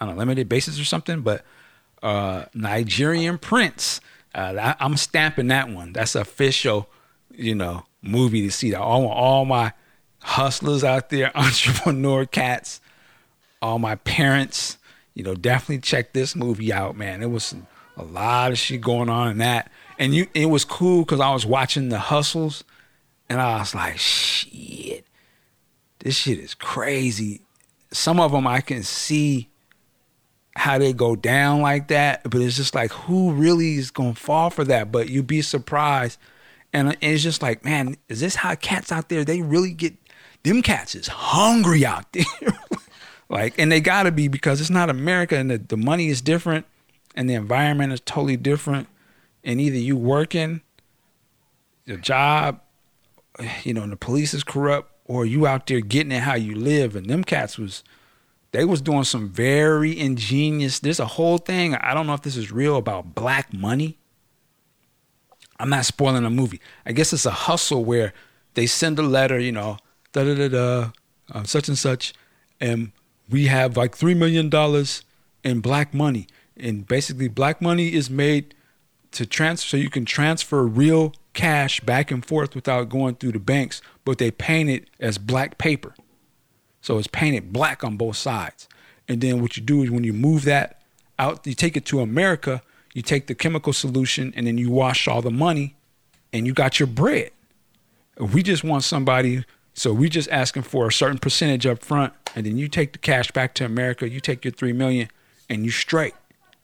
Speaker 1: on a limited basis or something, but uh, Nigerian Prince. Uh, I, am stamping that one. That's official, you know, movie to see. All all my hustlers out there, (laughs) entrepreneur cats, all my parents, you know, definitely check this movie out, man. It was a lot of shit going on in that. And you it was cool because I was watching the hustles and I was like, shit, this shit is crazy. Some of them I can see how they go down like that, but it's just like who really is gonna fall for that? But you'd be surprised. And it's just like, man, is this how cats out there? They really get them cats is hungry out there. (laughs) like, and they gotta be because it's not America and the, the money is different and the environment is totally different. And either you working your job, you know, and the police is corrupt, or you out there getting it how you live. And them cats was they was doing some very ingenious. There's a whole thing. I don't know if this is real about black money. I'm not spoiling the movie. I guess it's a hustle where they send a letter, you know, da da da da, uh, such and such, and we have like three million dollars in black money and basically black money is made to transfer so you can transfer real cash back and forth without going through the banks but they paint it as black paper so it's painted black on both sides and then what you do is when you move that out you take it to america you take the chemical solution and then you wash all the money and you got your bread we just want somebody so we just asking for a certain percentage up front and then you take the cash back to america you take your three million and you straight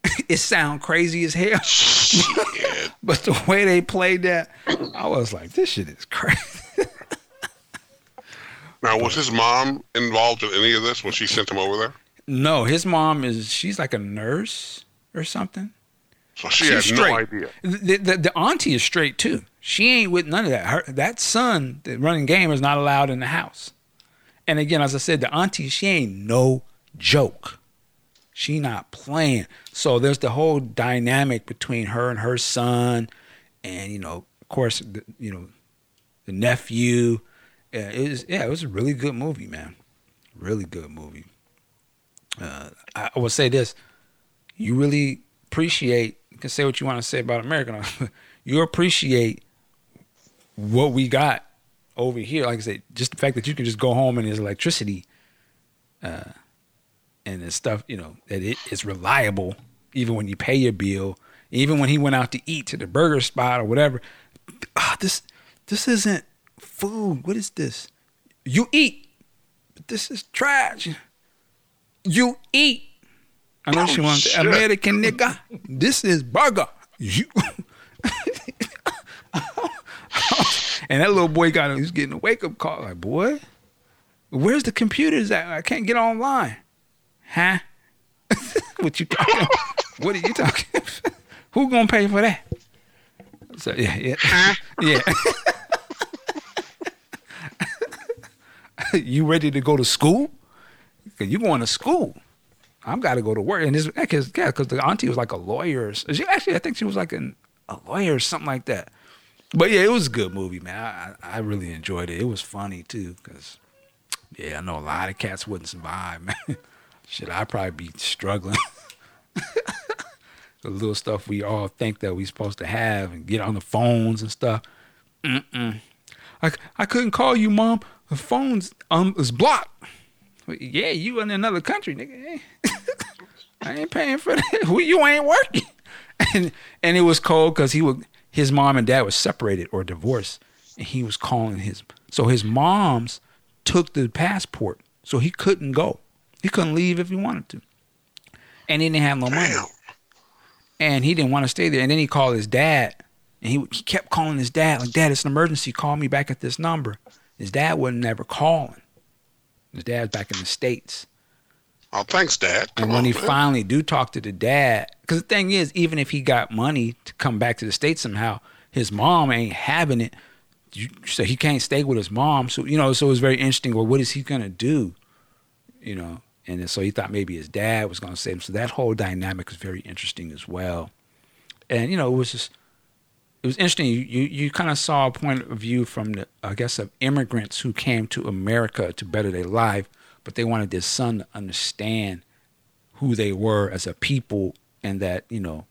Speaker 1: (laughs) it sound crazy as hell. (laughs) but the way they played that, I was like, this shit is crazy. (laughs)
Speaker 3: now, was his mom involved in any of this when she sent him over there?
Speaker 1: No, his mom is she's like a nurse or something.
Speaker 3: So she she's has straight. no idea.
Speaker 1: The, the, the, auntie is straight too. She ain't with none of that. Her that son that running game is not allowed in the house. And again, as I said, the auntie she ain't no joke. She not playing. So there's the whole dynamic between her and her son, and you know, of course, the, you know, the nephew. Yeah, it was yeah, it was a really good movie, man. Really good movie. Uh, I, will say this: you really appreciate. You can say what you want to say about America. (laughs) you appreciate what we got over here. Like I said, just the fact that you can just go home and there's electricity. Uh, and the stuff, you know, that it is reliable even when you pay your bill. Even when he went out to eat to the burger spot or whatever. Ah, this this isn't food. What is this? You eat. But this is trash. You eat. I know oh, she wants shit. American nigga. This is burger. You (laughs) and that little boy got he's getting a wake up call. Like, boy, where's the computers at? I can't get online. Huh? (laughs) what you talking? what are you talking? (laughs) Who gonna pay for that? So yeah, yeah, huh? yeah. (laughs) you ready to go to school? Cause you going to school. I'm got to go to work, and this because yeah, because the auntie was like a lawyer. She actually, I think she was like an, a lawyer or something like that. But yeah, it was a good movie, man. I, I really enjoyed it. It was funny too, because yeah, I know a lot of cats wouldn't survive, (laughs) man. Shit, I'd probably be struggling. (laughs) the little stuff we all think that we supposed to have and get on the phones and stuff. Mm-mm. I, I couldn't call you, mom. The phone's um is blocked. Yeah, you in another country, nigga. (laughs) I ain't paying for that. (laughs) you ain't working. (laughs) And and it was cold because he would his mom and dad was separated or divorced, and he was calling his. So his mom's took the passport, so he couldn't go. He couldn't leave if he wanted to, and he didn't have no money, and he didn't want to stay there. And then he called his dad, and he he kept calling his dad like, "Dad, it's an emergency. Call me back at this number." His dad wasn't never calling. His dad's back in the states.
Speaker 3: Oh, thanks, Dad. Come
Speaker 1: And when
Speaker 3: on,
Speaker 1: he
Speaker 3: man.
Speaker 1: finally do talk to the dad, because the thing is, even if he got money to come back to the states somehow, his mom ain't having it. So he can't stay with his mom. So you know, so it was very interesting. Well, what is he gonna do? You know, and so he thought maybe his dad was gonna save him. So that whole dynamic was very interesting as well. And you know, it was just it was interesting. You you, you kind of saw a point of view from the I guess of immigrants who came to America to better their life, but they wanted their son to understand who they were as a people and that you know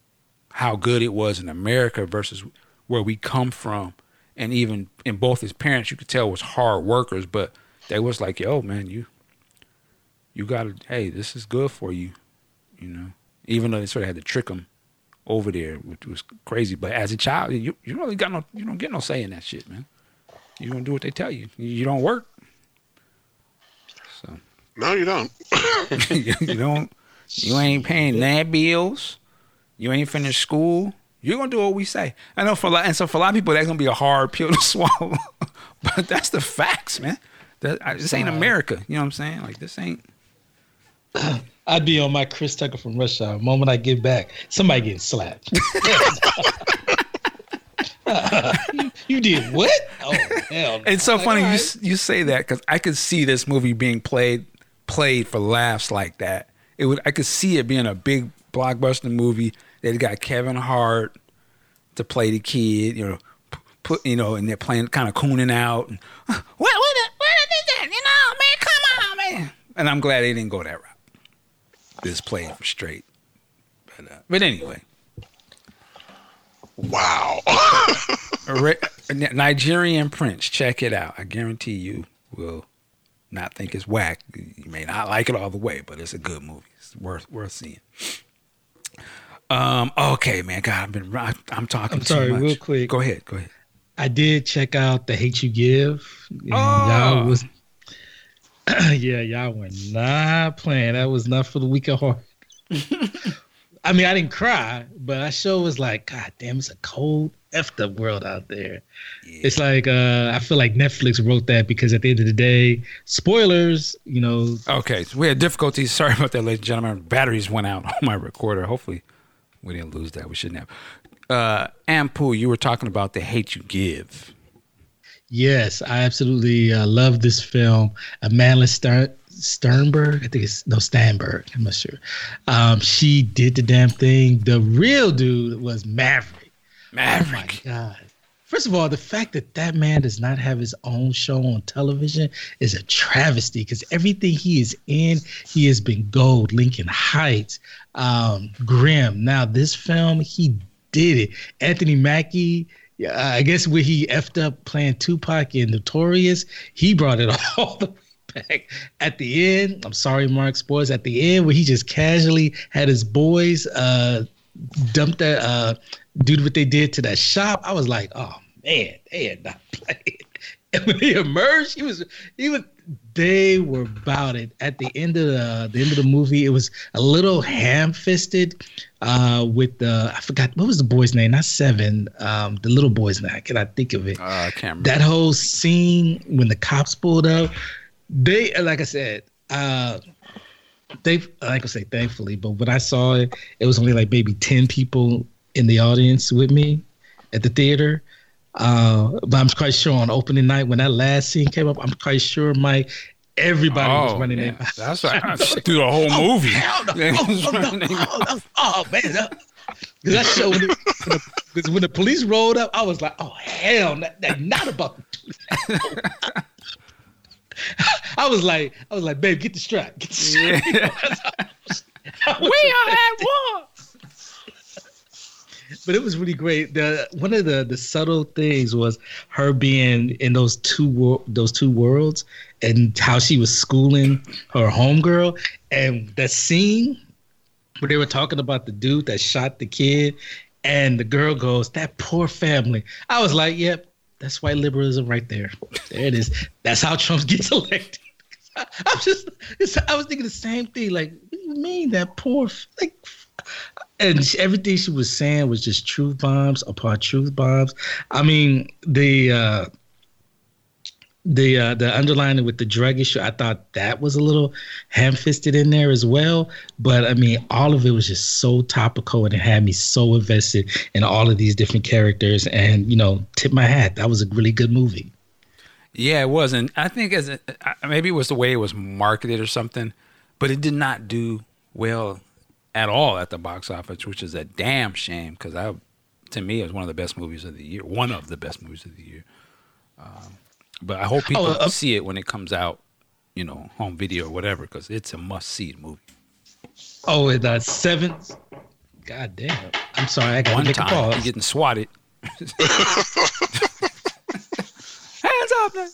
Speaker 1: how good it was in America versus where we come from. And even in both his parents, you could tell was hard workers, but they was like, "Yo, man, you you got to hey, this is good for you," you know. Even though they sort of had to trick him over there, which was crazy. But as a child, you you don't really got no you don't get no say in that shit, man. You gonna do what they tell you. You, don't work, so
Speaker 3: No, you don't.
Speaker 1: you, (laughs) (laughs) you don't. You ain't paying that bills. You ain't finished school. You're gonna do what we say. I know for a lot, and so for a lot of people, that's gonna be a hard pill to (laughs) swallow. but that's the facts, man. That, this ain't America. You know what I'm saying? Like this ain't. (clears throat)
Speaker 2: I'd be on my Chris Tucker from Rush Hour. The moment I get back, somebody getting slapped. you, (laughs) you did what? Oh hell! no.
Speaker 1: It's so
Speaker 2: Like,
Speaker 1: funny
Speaker 2: all
Speaker 1: you you say that because I could see this movie being played played for laughs like that. It would I could see it being a big blockbuster movie that got Kevin Hart to play the kid, you know, put you know, and they're playing kind of cooning out. And, (laughs) what what the- what is that? You know, man, come on, man. And I'm glad they didn't go that route. This playing for straight. But, uh, but anyway,
Speaker 3: Wow. (laughs)
Speaker 1: a Nigerian Prince. Check it out. I guarantee you will not think it's whack. You may not like it all the way, but it's a good movie. It's worth worth seeing. Um. Okay, man. God, I've been. I- I'm talking.
Speaker 2: I'm sorry,
Speaker 1: too much.
Speaker 2: real quick.
Speaker 1: Go ahead. Go ahead.
Speaker 2: I did check out the Hate You Give.
Speaker 1: Oh.
Speaker 2: Y'all was, (clears throat) yeah, y'all were not playing. That was not for the weak of heart. (laughs) I mean, I didn't cry, but I sure was like, God damn, it's a cold effed up world out there. It's like uh, I feel like Netflix wrote that because at the end of the day, spoilers, you know,
Speaker 1: Okay, so we had difficulties. (laughs) Sorry about that, ladies and gentlemen. Batteries went out on my recorder. Hopefully, we didn't lose that. We shouldn't have. Uh, Ampu, you were talking about the hate you give.
Speaker 2: Yes, I absolutely uh, love this film. Amanda Stern, Sternberg, I think it's no Sternberg. I'm not sure. Um, she did the damn thing. The real dude was Maverick.
Speaker 1: Maverick.
Speaker 2: Oh my god! First of all, the fact that that man does not have his own show on television is a travesty because everything he is in, he has been gold. Lincoln Heights, um, Grimm. Now this film, he did it. Anthony Mackie. Yeah, I guess when he effed up playing Tupac in Notorious, he brought it (laughs) all the way back. At the end, I'm sorry, Mark Sports. At the end, where he just casually had his boys uh, dump that uh, dude what they did to that shop. I was like, oh man, they had not (laughs) played. And (laughs) when he emerged, he was he was they were about it. At the end of the the end of the movie, it was a little ham fisted uh, with the I forgot what was the boy's name, not Seven, um, the little boy's name. Can I cannot think of it
Speaker 1: Uh, I can't remember.
Speaker 2: that whole scene when the cops pulled up, they like I said, uh they like I say thankfully, but when I saw it, it was only like maybe ten people in the audience with me at the theater. Uh, but I'm quite sure on opening night when that last scene came up, I'm quite sure Mike, everybody was
Speaker 1: oh,
Speaker 2: running
Speaker 1: yeah.
Speaker 2: their
Speaker 1: That's right. (laughs) through the whole movie.
Speaker 2: Hell no. (laughs) Oh, oh, no. Oh. Oh, man. Because that show, when the, when, the, 'cause when the police rolled up, I was like, oh, hell, not, not- not about to do that. (laughs) I was like, I was like, babe, get the strap. Get the strap.
Speaker 1: Yeah.
Speaker 2: I was-
Speaker 1: we are at war.
Speaker 2: But it was really great. The one of the the subtle things was her being in those two wor- those two worlds and how she was schooling her homegirl and that scene where they were talking about the dude that shot the kid And the girl goes, "That poor family." I was like, "Yep, that's white liberalism right there. There it is. That's how Trump (laughs) gets elected." I, (laughs) I was just, I was thinking the same thing. Like, what do you mean that poor? Like, and everything she was saying was just truth bombs upon truth bombs. I mean, the uh, the uh, the underlining with the drug issue, I thought that was a little ham fisted in there as well. But I mean, all of it was just so topical and it had me so invested in all of these different characters. And you know, tip my hat, that was a really good movie.
Speaker 1: Yeah, it was, and I think as it, maybe it was the way it was marketed or something, but it did not do well at all at the box office, which is a damn shame because I, to me, it was one of the best movies of the year, one of the best movies of the year. Um, but I hope people oh, uh, see it when it comes out, you know, home video or whatever, because it's a must see movie.
Speaker 2: Oh, it uh, seventh. God damn! I'm sorry, I got
Speaker 1: one time. I'm getting swatted. (laughs) Hands up, man.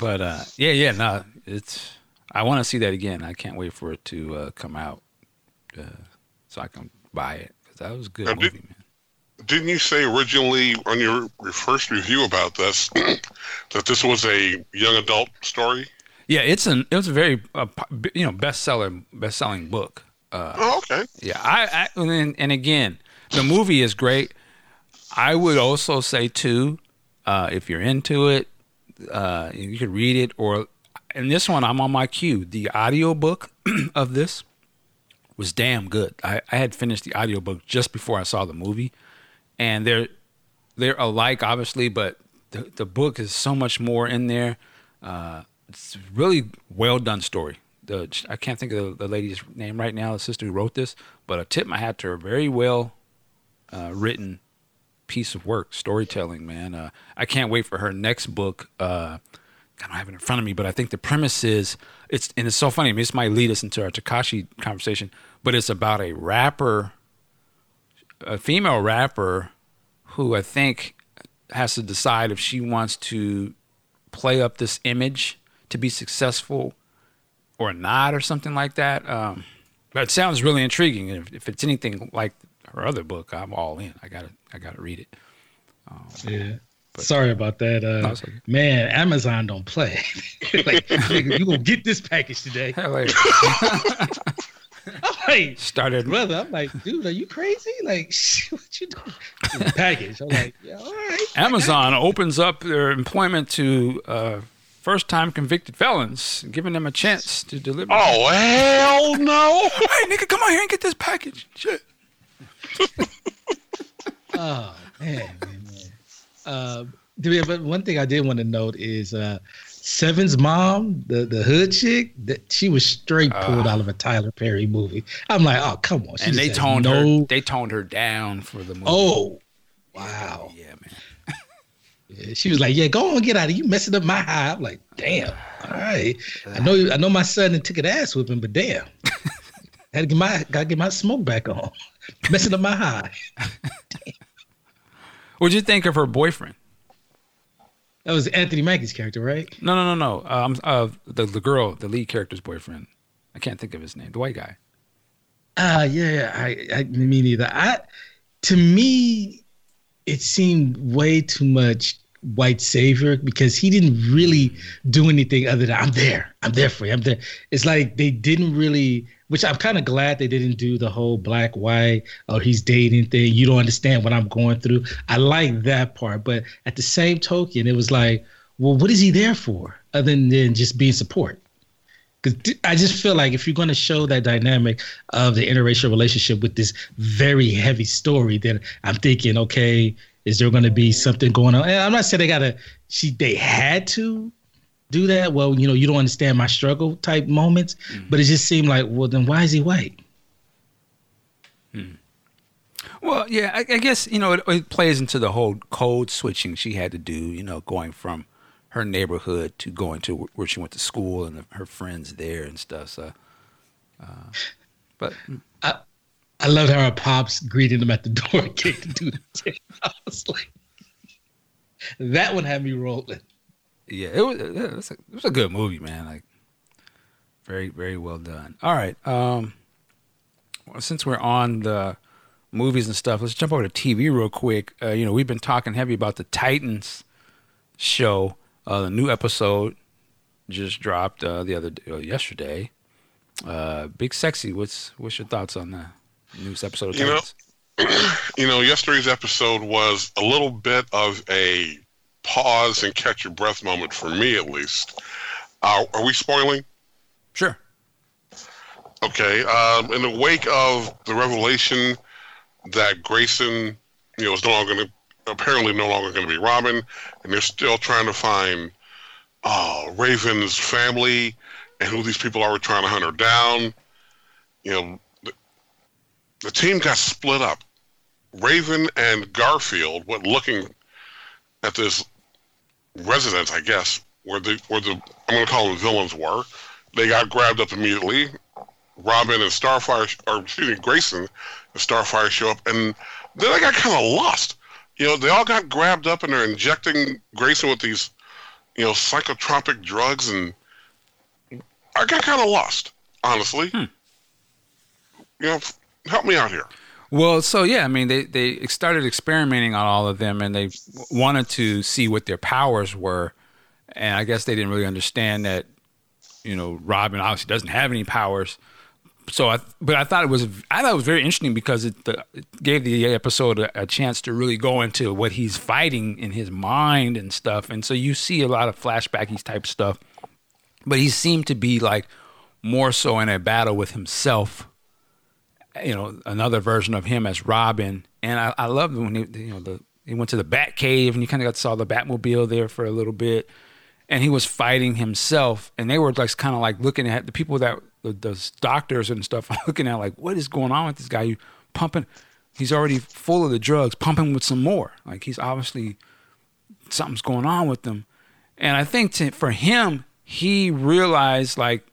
Speaker 1: But uh, yeah, yeah, no, it's. I want to see that again. I can't wait for it to uh, come out, uh, so I can buy it because that was a good now, movie, did, man
Speaker 3: didn't you say originally on your, your first review about this (clears throat) that this was a young adult story?
Speaker 1: Yeah, it's an it was a very uh, you know bestseller best selling book.
Speaker 3: Uh, oh, okay.
Speaker 1: Yeah, I, I and, and, again, the movie is great. I would also say too, uh, if you're into it, uh, you could read it or. In this one, I'm on my cue. The audio book (clears throat) of this was damn good. I, I had finished the audiobook just before I saw the movie and they're they're alike, obviously, but the, the book is so much more in there. Uh, it's really well done story. The I can't think of the, the, lady's name right now, the sister who wrote this, but a tip my hat to her. Very well uh, written piece of work, storytelling, man. Uh, I can't wait for her next book. I don't have it in front of me, but I think the premise is it's and it's so funny. I mean, this might lead us into our Tekashi conversation, but it's about a rapper a female rapper who I think has to decide if she wants to play up this image to be successful or not, or something like that. Um, but it sounds really intriguing. If, if, it's anything like her other book, I'm all in. I gotta, I gotta read it.
Speaker 2: Um, yeah. But, Sorry about that. Uh, no, okay. Man, Amazon don't play. (laughs) like, you gonna get this package today? Hell yeah. (laughs) I'm like,
Speaker 1: started
Speaker 2: brother. I'm like, dude, are you crazy? Like, (laughs) what you doing? package. I'm like, yeah, all right.
Speaker 1: Amazon opens up their employment to uh, first-time convicted felons, giving them a chance to deliver.
Speaker 3: Oh hell no!
Speaker 1: hey, nigga, come on here and get this package. Shit.
Speaker 2: oh man, man, man. Uh, but one thing I did want to note is uh, Seven's mom, the, the hood chick, that she was straight pulled uh, out of a Tyler Perry movie. I'm like, oh come on.
Speaker 1: She and they toned no. her. They toned her down for the movie.
Speaker 2: Oh, wow.
Speaker 1: Yeah, man. (laughs)
Speaker 2: yeah, she was like, yeah, go on, get out of you messing up my high. I'm like, damn. All right. I know. I know my son took an ass whipping, but damn. (laughs) Had to get my gotta get my smoke back on. (laughs) messing up my high.
Speaker 1: What'd you think of her boyfriend?
Speaker 2: That was Anthony Mackie's character, right?
Speaker 1: No, no, no, no. Um, uh, the the girl, the lead character's boyfriend. I can't think of his name. The white guy.
Speaker 2: Uh yeah, I, I me neither. I to me, it seemed way too much white savior because he didn't really do anything other than I'm there, I'm there for you, I'm there. It's like they didn't really which I'm kind of glad they didn't do the whole black white or he's dating thing. You don't understand what I'm going through. I like that part, but at the same token, it was like, well, what is he there for other than just being support? Because I just feel like if you're going to show that dynamic of the interracial relationship with this very heavy story, then I'm thinking, okay, is there going to be something going on? And I'm not saying they got to. She they had to, do that, well, you know, you don't understand my struggle type moments. Mm-hmm. But it just seemed like, well, then why is he white?
Speaker 1: Hmm. Well, yeah, I, I, guess you know it, it, plays into the whole code switching she had to do. You know, going from her neighborhood to going to where she went to school and her friends there and stuff. So, uh, but
Speaker 2: hmm. I, I loved how her pops greeted him at the door and came to do the (laughs) I was like, that one had me rolling
Speaker 1: yeah, it was it was, a, it was a good movie, man. Like very very well done. All right, um, well, since we're on the movies and stuff, let's jump over to TV real quick. Uh, you know, we've been talking heavy about the Titans show. Uh, the new episode just dropped uh, the other uh, yesterday. Uh, Big Sexy, what's what's your thoughts on the news episode of
Speaker 3: You know,
Speaker 1: Titans? (coughs)
Speaker 3: you know, yesterday's episode was a little bit of a pause and catch your breath moment for me, at least. Uh, are we spoiling?
Speaker 1: Sure.
Speaker 3: Okay. Um, in the wake of the revelation that Grayson, you know, is no longer going to, apparently no longer going to be Robin, and they're still trying to find uh, Raven's family and who these people are trying to hunt her down. You know, the, the team got split up. Raven and Garfield went looking at this residence, I guess, where the where the I'm going to call them villains were. They got grabbed up immediately. Robin and Starfire, or excuse me, Grayson and Starfire show up, and then I got kind of lost. You know, they all got grabbed up and they're injecting Grayson with these, you know, psychotropic drugs, and I got kind of lost, honestly. Hmm. You know, help me out here.
Speaker 1: Well, so yeah, I mean, they they started experimenting on all of them, and they wanted to see what their powers were, and I guess they didn't really understand that, you know, Robin obviously doesn't have any powers. So I, but I thought it was, I thought it was very interesting because it, the, it gave the episode a, a chance to really go into what he's fighting in his mind and stuff, and so you see a lot of flashbacky type stuff, but he seemed to be like more so in a battle with himself you know another version of him as Robin, and I, I loved when he you know the he went to the Bat Cave and you kind of got saw the Batmobile there for a little bit, and he was fighting himself, and they were like kind of like looking at the people that the, the doctors and stuff (laughs) looking at like what is going on with this guy? You pumping? He's already full of the drugs, pumping with some more. Like he's obviously something's going on with him, and I think to, for him he realized like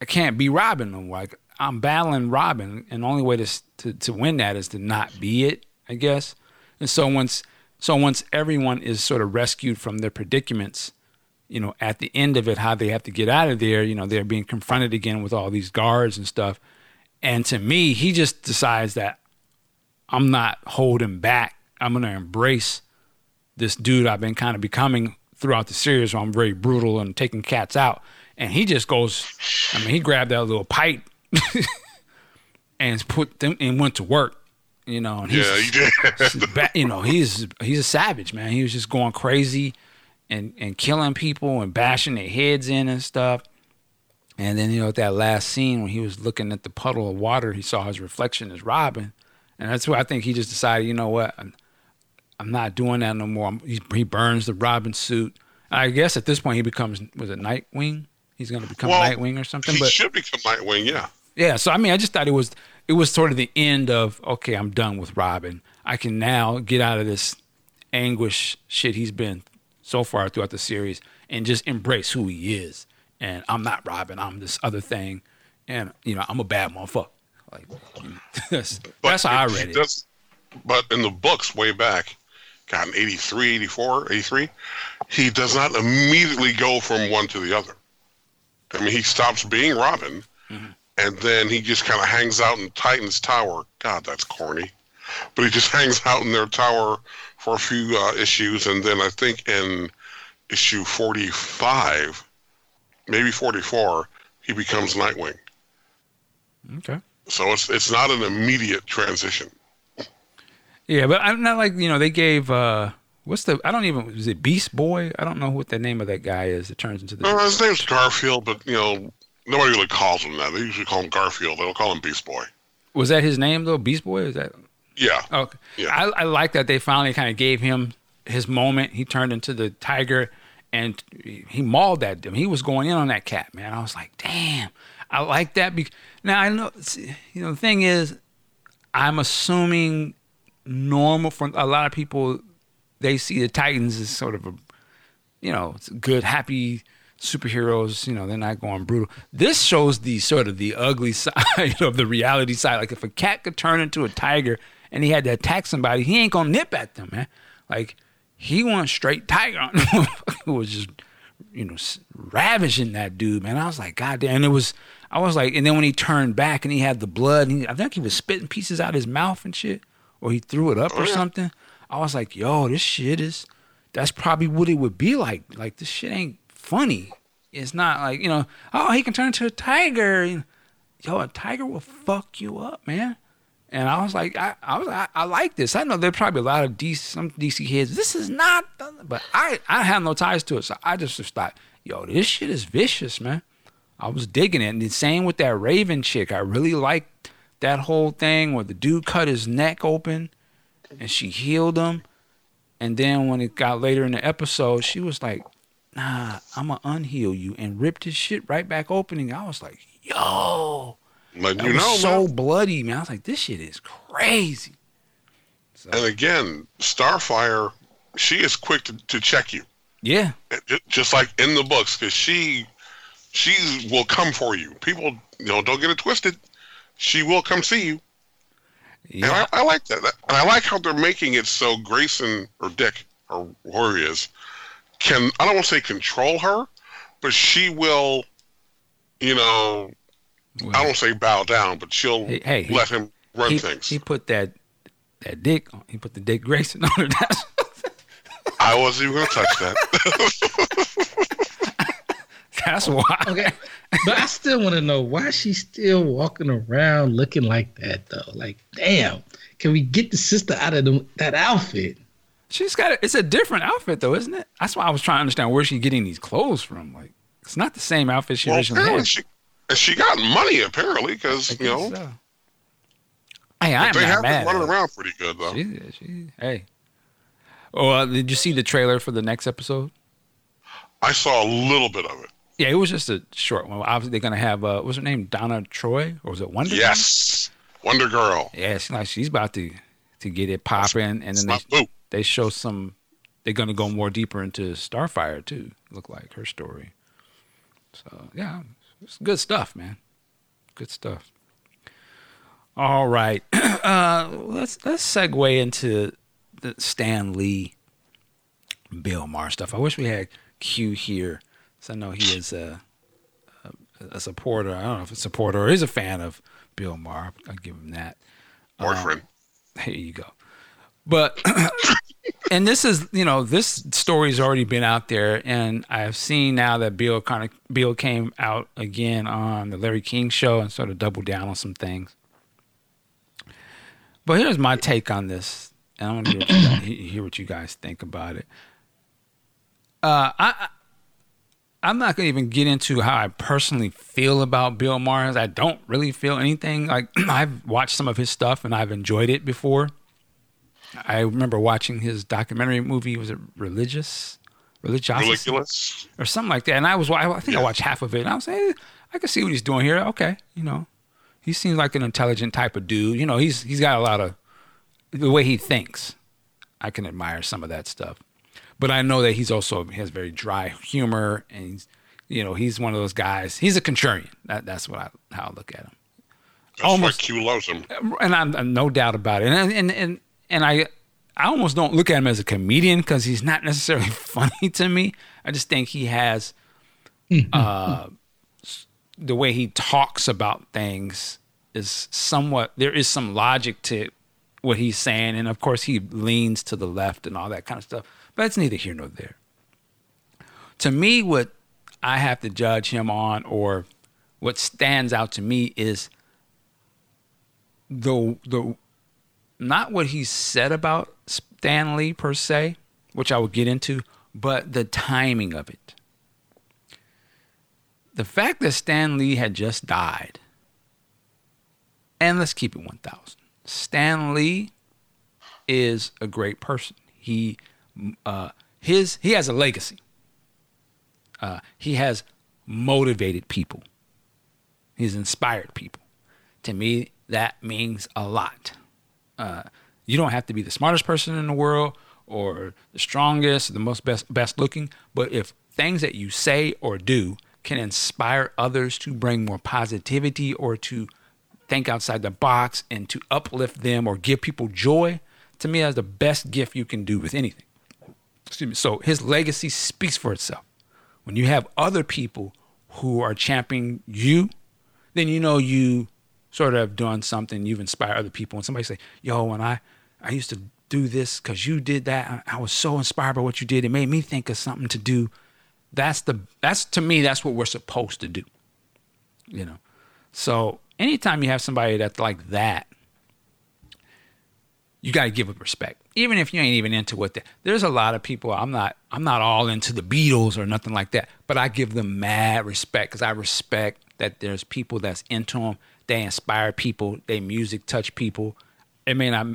Speaker 1: I can't be Robin no more. Like I'm battling Robin, and the only way to, to to win that is to not be it, I guess. And so once so once everyone is sort of rescued from their predicaments, you know, at the end of it, how they have to get out of there, you know, they're being confronted again with all these guards and stuff. And to me, he just decides that I'm not holding back. I'm gonna embrace this dude I've been kind of becoming throughout the series where I'm very brutal and taking cats out. And he just goes, I mean, he grabbed that little pipe (laughs) and put them and went to work, you know. And he's,
Speaker 3: Yeah, you did. (laughs)
Speaker 1: you know, he's he's a savage, man. He was just going crazy and and killing people and bashing their heads in and stuff. And then you know, at that last scene when he was looking at the puddle of water, he saw his reflection as Robin, and that's why I think he just decided, you know what, I'm, I'm not doing that no more. I'm, he, he burns the Robin suit. I guess at this point he becomes was it Nightwing? He's going to become
Speaker 3: Well,
Speaker 1: Nightwing or something.
Speaker 3: he
Speaker 1: But
Speaker 3: should become Nightwing, yeah.
Speaker 1: Yeah, so I mean, I just thought it was it was sort of the end of okay, I'm done with Robin. I can now get out of this anguish shit he's been so far throughout the series and just embrace who he is. And I'm not Robin. I'm this other thing, and you know, I'm a bad motherfucker. Like (laughs) that's, that's how I read it.
Speaker 3: but in the books way back, God, in 83, 84, 83, he does not immediately go from one to the other. I mean, he stops being Robin,
Speaker 1: Mm-hmm.
Speaker 3: And then he just kind of hangs out in Titan's tower. God, that's corny. But he just (laughs) hangs out in their tower for a few uh, issues, and then I think in issue 45, maybe 44, he becomes Nightwing.
Speaker 1: Okay.
Speaker 3: So it's it's not an immediate transition.
Speaker 1: Yeah, but I'm not like you know they gave uh what's the I don't even is it Beast Boy? I don't know what the name of that guy is. It turns into the
Speaker 3: Uh, his name's Garfield, but you know nobody really calls him that. They usually call him Garfield. They don't call him Beast Boy.
Speaker 1: was that his name though? Beast Boy? Is that
Speaker 3: Yeah,
Speaker 1: Okay.
Speaker 3: Yeah.
Speaker 1: I, I like that they finally kind of gave him his moment. He turned into the tiger and he mauled that. He was going in on that cat, man. I was like, damn, I like that. Be- now, I know, you know, the thing is, I'm assuming normal for a lot of people, they see the Titans as sort of a, you know, it's good, happy superheroes. You know, they're not going brutal. This shows the sort of the ugly (laughs) side of the reality side. Like if a cat could turn into a tiger and he had to attack somebody, he ain't gonna nip at them, man. Like he went straight tiger on him. (laughs) it was just, you know, ravaging that dude, man. I was like, God damn. And it was, I was like, and then when he turned back and he had the blood, and he, I think he was spitting pieces out of his mouth and shit, or he threw it up
Speaker 3: Oh,
Speaker 1: or
Speaker 3: yeah.
Speaker 1: something. I was like, yo, this shit is, that's probably what it would be like. Like this shit ain't funny. It's not like you know, oh, he can turn into a tiger. Yo, a tiger will fuck you up, man. And I was like, I, I was, I, I like this. I know there's probably a lot of DC, some DC kids. This is not, the-" but I, I have no ties to it, so I just just thought, yo, this shit is vicious, man. I was digging it, and the same with that Raven chick. I really liked that whole thing where the dude cut his neck open, and she healed him. And then when it got later in the episode, she was like, "Nah, I'ma unheal you," and ripped his shit right back open. And I was like, "Yo." That
Speaker 3: you
Speaker 1: was
Speaker 3: know,
Speaker 1: so
Speaker 3: man,
Speaker 1: bloody, man. I was like, this shit is crazy.
Speaker 3: and again, Starfire, she is quick to, to check you,
Speaker 1: Yeah.
Speaker 3: Eh, just like in the books, because she she will come for you. People, you know, don't get it twisted. She will come see you,
Speaker 1: Yeah.
Speaker 3: and I, I like that. And I like how they're making it so Grayson or Dick or whoever he is can I don't want to say control her, but she will, you know,
Speaker 1: Well,
Speaker 3: I don't say bow down, but she'll
Speaker 1: Hey, hey, he-
Speaker 3: let him run
Speaker 1: he,
Speaker 3: things.
Speaker 1: he put that that dick on. He put the Dick Grayson (laughs) on her. That's, (laughs)
Speaker 3: I wasn't even going to touch that. (laughs)
Speaker 1: that's why.
Speaker 2: Okay, but I still want to know why she's still walking around looking like that though. Like, damn, can we get the sister out of the, that outfit?
Speaker 1: She's got a, it's a different outfit though, isn't it? That's why I was trying to understand where she getting these clothes from. Like it's not the same outfit she
Speaker 3: well,
Speaker 1: originally had.
Speaker 3: she, she got money apparently because you know
Speaker 1: so. Hey, I'm
Speaker 3: they
Speaker 1: not
Speaker 3: have
Speaker 1: mad.
Speaker 3: been running around pretty good though.
Speaker 1: She, she, hey. Oh, uh, did you see the trailer for the next episode?
Speaker 3: I saw a little bit of it.
Speaker 1: Yeah, it was just a short one. Obviously, they're gonna have uh, what's her name, Donna Troy, or was it Wonder? Girl?
Speaker 3: Yes, Wonder Girl.
Speaker 1: Yeah, she's like she's about to to get it popping, and then they. They show some. They're gonna go more deeper into Starfire too. Look like her story. So yeah, it's good stuff, man. Good stuff. All right, (clears throat) uh, let's let's segue into the Stan Lee, Bill Maher stuff. I wish we had Q here, so I know he is a a, a supporter. I don't know if it's a supporter or is a fan of Bill Maher. I'll give him that.
Speaker 3: Boyfriend.
Speaker 1: Here you go. But (clears throat) and this is you know this story's already been out there, and I've seen now that Bill kind of Bill came out again on the Larry King show and sort of doubled down on some things. But here's my take on this, and I want to hear what you guys, hear what you guys think about it. Uh, I. I I'm not gonna even get into how I personally feel about Bill Maher's. I don't really feel anything. Like (clears throat) I've watched some of his stuff and I've enjoyed it before. I remember watching his documentary movie. Was it religious,
Speaker 3: Religious
Speaker 1: or something like that? And I was, I think I watched half of it. And I was saying, I can see what he's doing here. Okay, you know, he seems like an intelligent type of dude. You know, he's he's got a lot of the way he thinks. I can admire some of that stuff, but I know that he's also he has very dry humor, and he's, you know, he's one of those guys. He's a contrarian. That that's what I how I look at him
Speaker 3: That's
Speaker 1: Almost-
Speaker 3: why Q loves him.
Speaker 1: and I'm, I'm no doubt about it. And and and and I I almost don't look at him as a comedian because he's not necessarily (laughs) funny to me. I just think he has uh, the way he talks about things is somewhat there is some logic to what he's saying, and of course he leans to the left and all that kind of stuff. But it's neither here nor there. To me, what I have to judge him on, or what stands out to me, is the the not what he said about Stan Lee per se, which I will get into, but the timing of it. The fact that Stan Lee had just died, and let's keep it 1,000. Stan Lee is a great person. He, uh, his, he has a legacy. Uh, he has motivated people. He's inspired people. To me, that means a lot. Uh, you don't have to be the smartest person in the world or the strongest, the most best best looking, but if things that you say or do can inspire others to bring more positivity or to think outside the box and to uplift them or give people joy, to me that's the best gift you can do with anything. Excuse me. So his legacy speaks for itself. When you have other people who are championing you then you know you sort of done something. You've inspired other people. And somebody say, "Yo, when I I used to do this because you did that, I, I was so inspired by what you did. It made me think of something to do." That's the that's to me that's what we're supposed to do. You know. So anytime you have somebody that's like that, you got to give it respect, even if you ain't even into what. They, there's a lot of people. I'm not. I'm not all into the Beatles or nothing like that, but I give them mad respect because I respect that there's people that's into them. They inspire people. They music touch people. It may not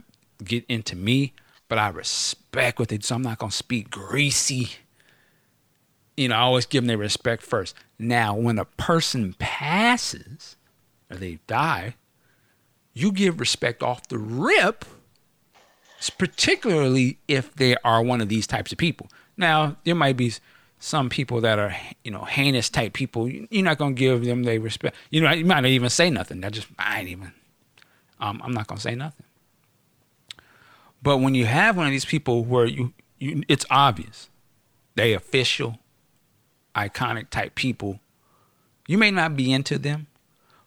Speaker 1: get into me, but I respect what they do. So I'm not gonna speak greasy. You know, I always give them their respect first. Now, when a person passes or they die, you give respect off the rip particularly if they are one of these types of people. Now, there might be some people that are, you know, heinous type people. You're not gonna give them their respect. You know, you might not even say nothing. That just I ain't even. Um, I'm not gonna say nothing. But when you have one of these people where you, you it's obvious, they official, iconic type people. You may not be into them,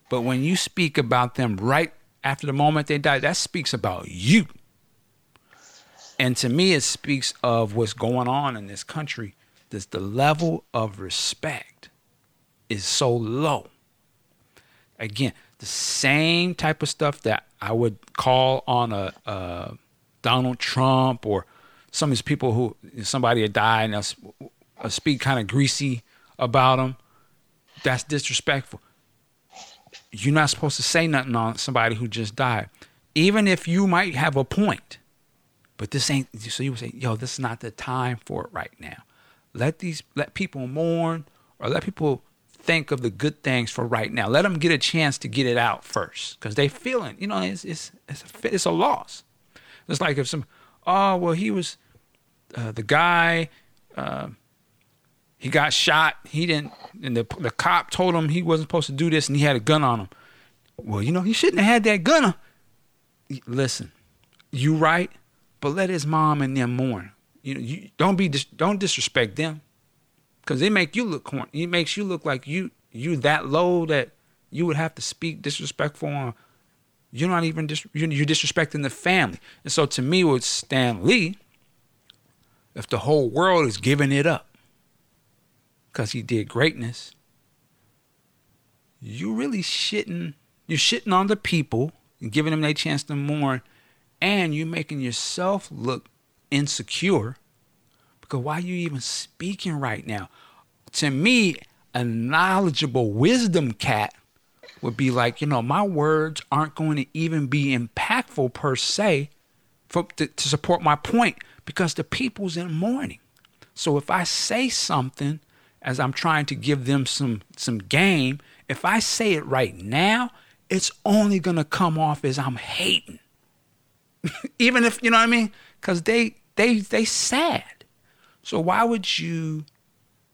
Speaker 1: but when you speak about them right after the moment they die, that speaks about you. And to me, it speaks of what's going on in this country. This the level of respect is so low. Again, the same type of stuff that I would call on a, a Donald Trump or some of these people who somebody had died and I speak kind of greasy about them. That's disrespectful. You're not supposed to say nothing on somebody who just died, even if you might have a point but this ain't so you would say, yo, this is not the time for it right now. Let these let people mourn or let people think of the good things for right now. Let them get a chance to get it out first because they feeling, you know, it's it's it's a, it's a loss. It's like if some, oh well, he was uh, the guy, uh, he got shot. He didn't, and the the cop told him he wasn't supposed to do this, and he had a gun on him. Well, you know, he shouldn't have had that gun. On. Listen, you right but let his mom and them mourn. You know, you don't be dis- don't disrespect them, because they make you look corny. It makes you look like you you that low that you would have to speak disrespectful on. You're not even dis- you're, disrespecting the family. And so to me, with Stan Lee, if the whole world is giving it up because he did greatness, you really shitting. You're shitting on the people and giving them their chance to mourn and you're making yourself look insecure because why are you even speaking right now? To me, a knowledgeable wisdom cat would be like, you know, my words aren't going to even be impactful per se for, to, to support my point because the people's in mourning. So if I say something as I'm trying to give them some some game, if I say it right now, it's only gonna come off as I'm hating. (laughs) even if you know what I mean, because they they they sad. So why would you?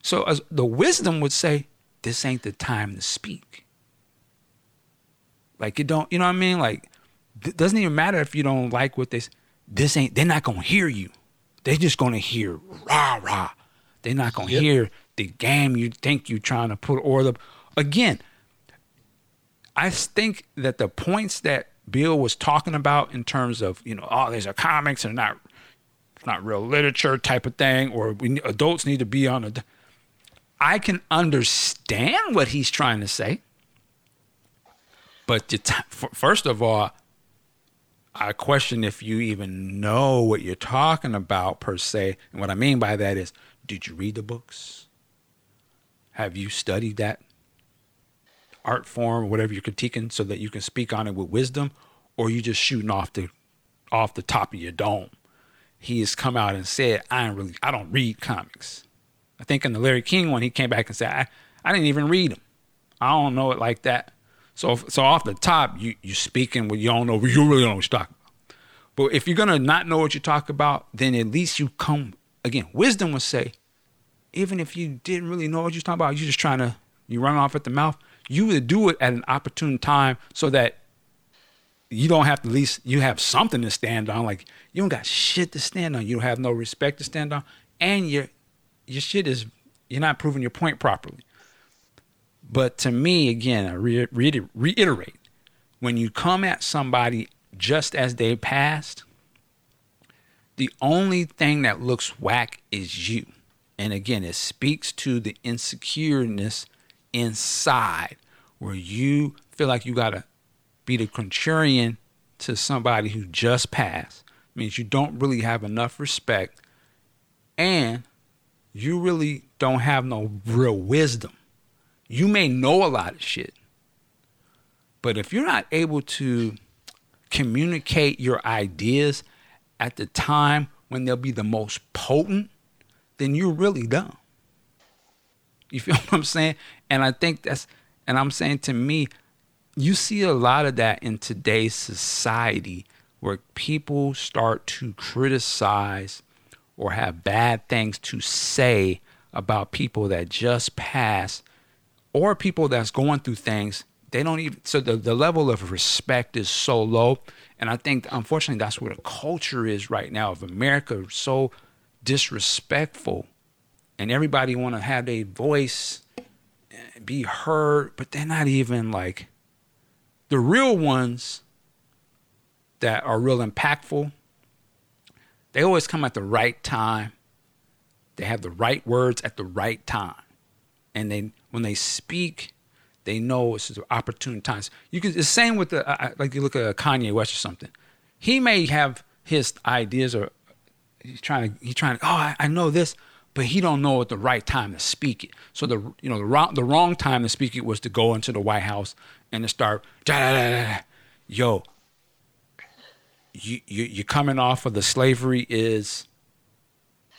Speaker 1: So as the wisdom would say, this ain't the time to speak. Like it don't, you know what I mean? Like it doesn't even matter if you don't like what this. This ain't. They're not gonna hear you. They're just gonna hear rah rah. They're not gonna yep. hear the game you think you're trying to put or the again. I think that the points that Bill was talking about in terms of you know oh these are comics and not not real literature type of thing or we, adults need to be on a I can understand what he's trying to say. But t- first of all I question if you even know what you're talking about per se. And what I mean by that is did you read the books? Have you studied that art form, whatever you're critiquing, so that you can speak on it with wisdom, or you just shooting off the off the top of your dome. He has come out and said, I don't really I don't read comics. I think in the Larry King one, he came back and said, I, I didn't even read them. I don't know it like that. So so off the top, you you speaking with you don't know you really don't know talking about. But if you're gonna not know what you talk about, then at least you come again. Wisdom would say, even if you didn't really know what you're talking about, you're just trying to you run off at the mouth you would do it at an opportune time so that you don't have to at least you have something to stand on. Like you don't got shit to stand on. You don't have no respect to stand on, and your your shit is you're not proving your point properly. But to me, again, I re- re- reiterate when you come at somebody just as they passed, the only thing that looks whack is you. And again, it speaks to the insecureness inside where you feel like you got to be the contrarian to somebody who just passed. It means you don't really have enough respect and you really don't have no real wisdom. You may know a lot of shit, but if you're not able to communicate your ideas at the time when they'll be the most potent, then you're really dumb. You feel (laughs) what I'm saying? And I think that's, and I'm saying to me, you see a lot of that in today's society where people start to criticize or have bad things to say about people that just passed or people that's going through things. They don't even so the, the level of respect is so low. And i think unfortunately that's where the culture is right now of america so disrespectful. And everybody want to have their voice be heard but they're not even like the real ones that are real impactful they always come at the right time they have the right words at the right time and they when they speak they know it's the opportune times. You can. The same with the uh, like you look at Kanye West or something. He may have his ideas or he's trying to he's trying to. Oh, I, I know this, but he don't know at the right time to speak it. So the you know the wrong the wrong time to speak it was to go into the White House and to start. Da, da, da, da. Yo, you you you're coming off of the slavery is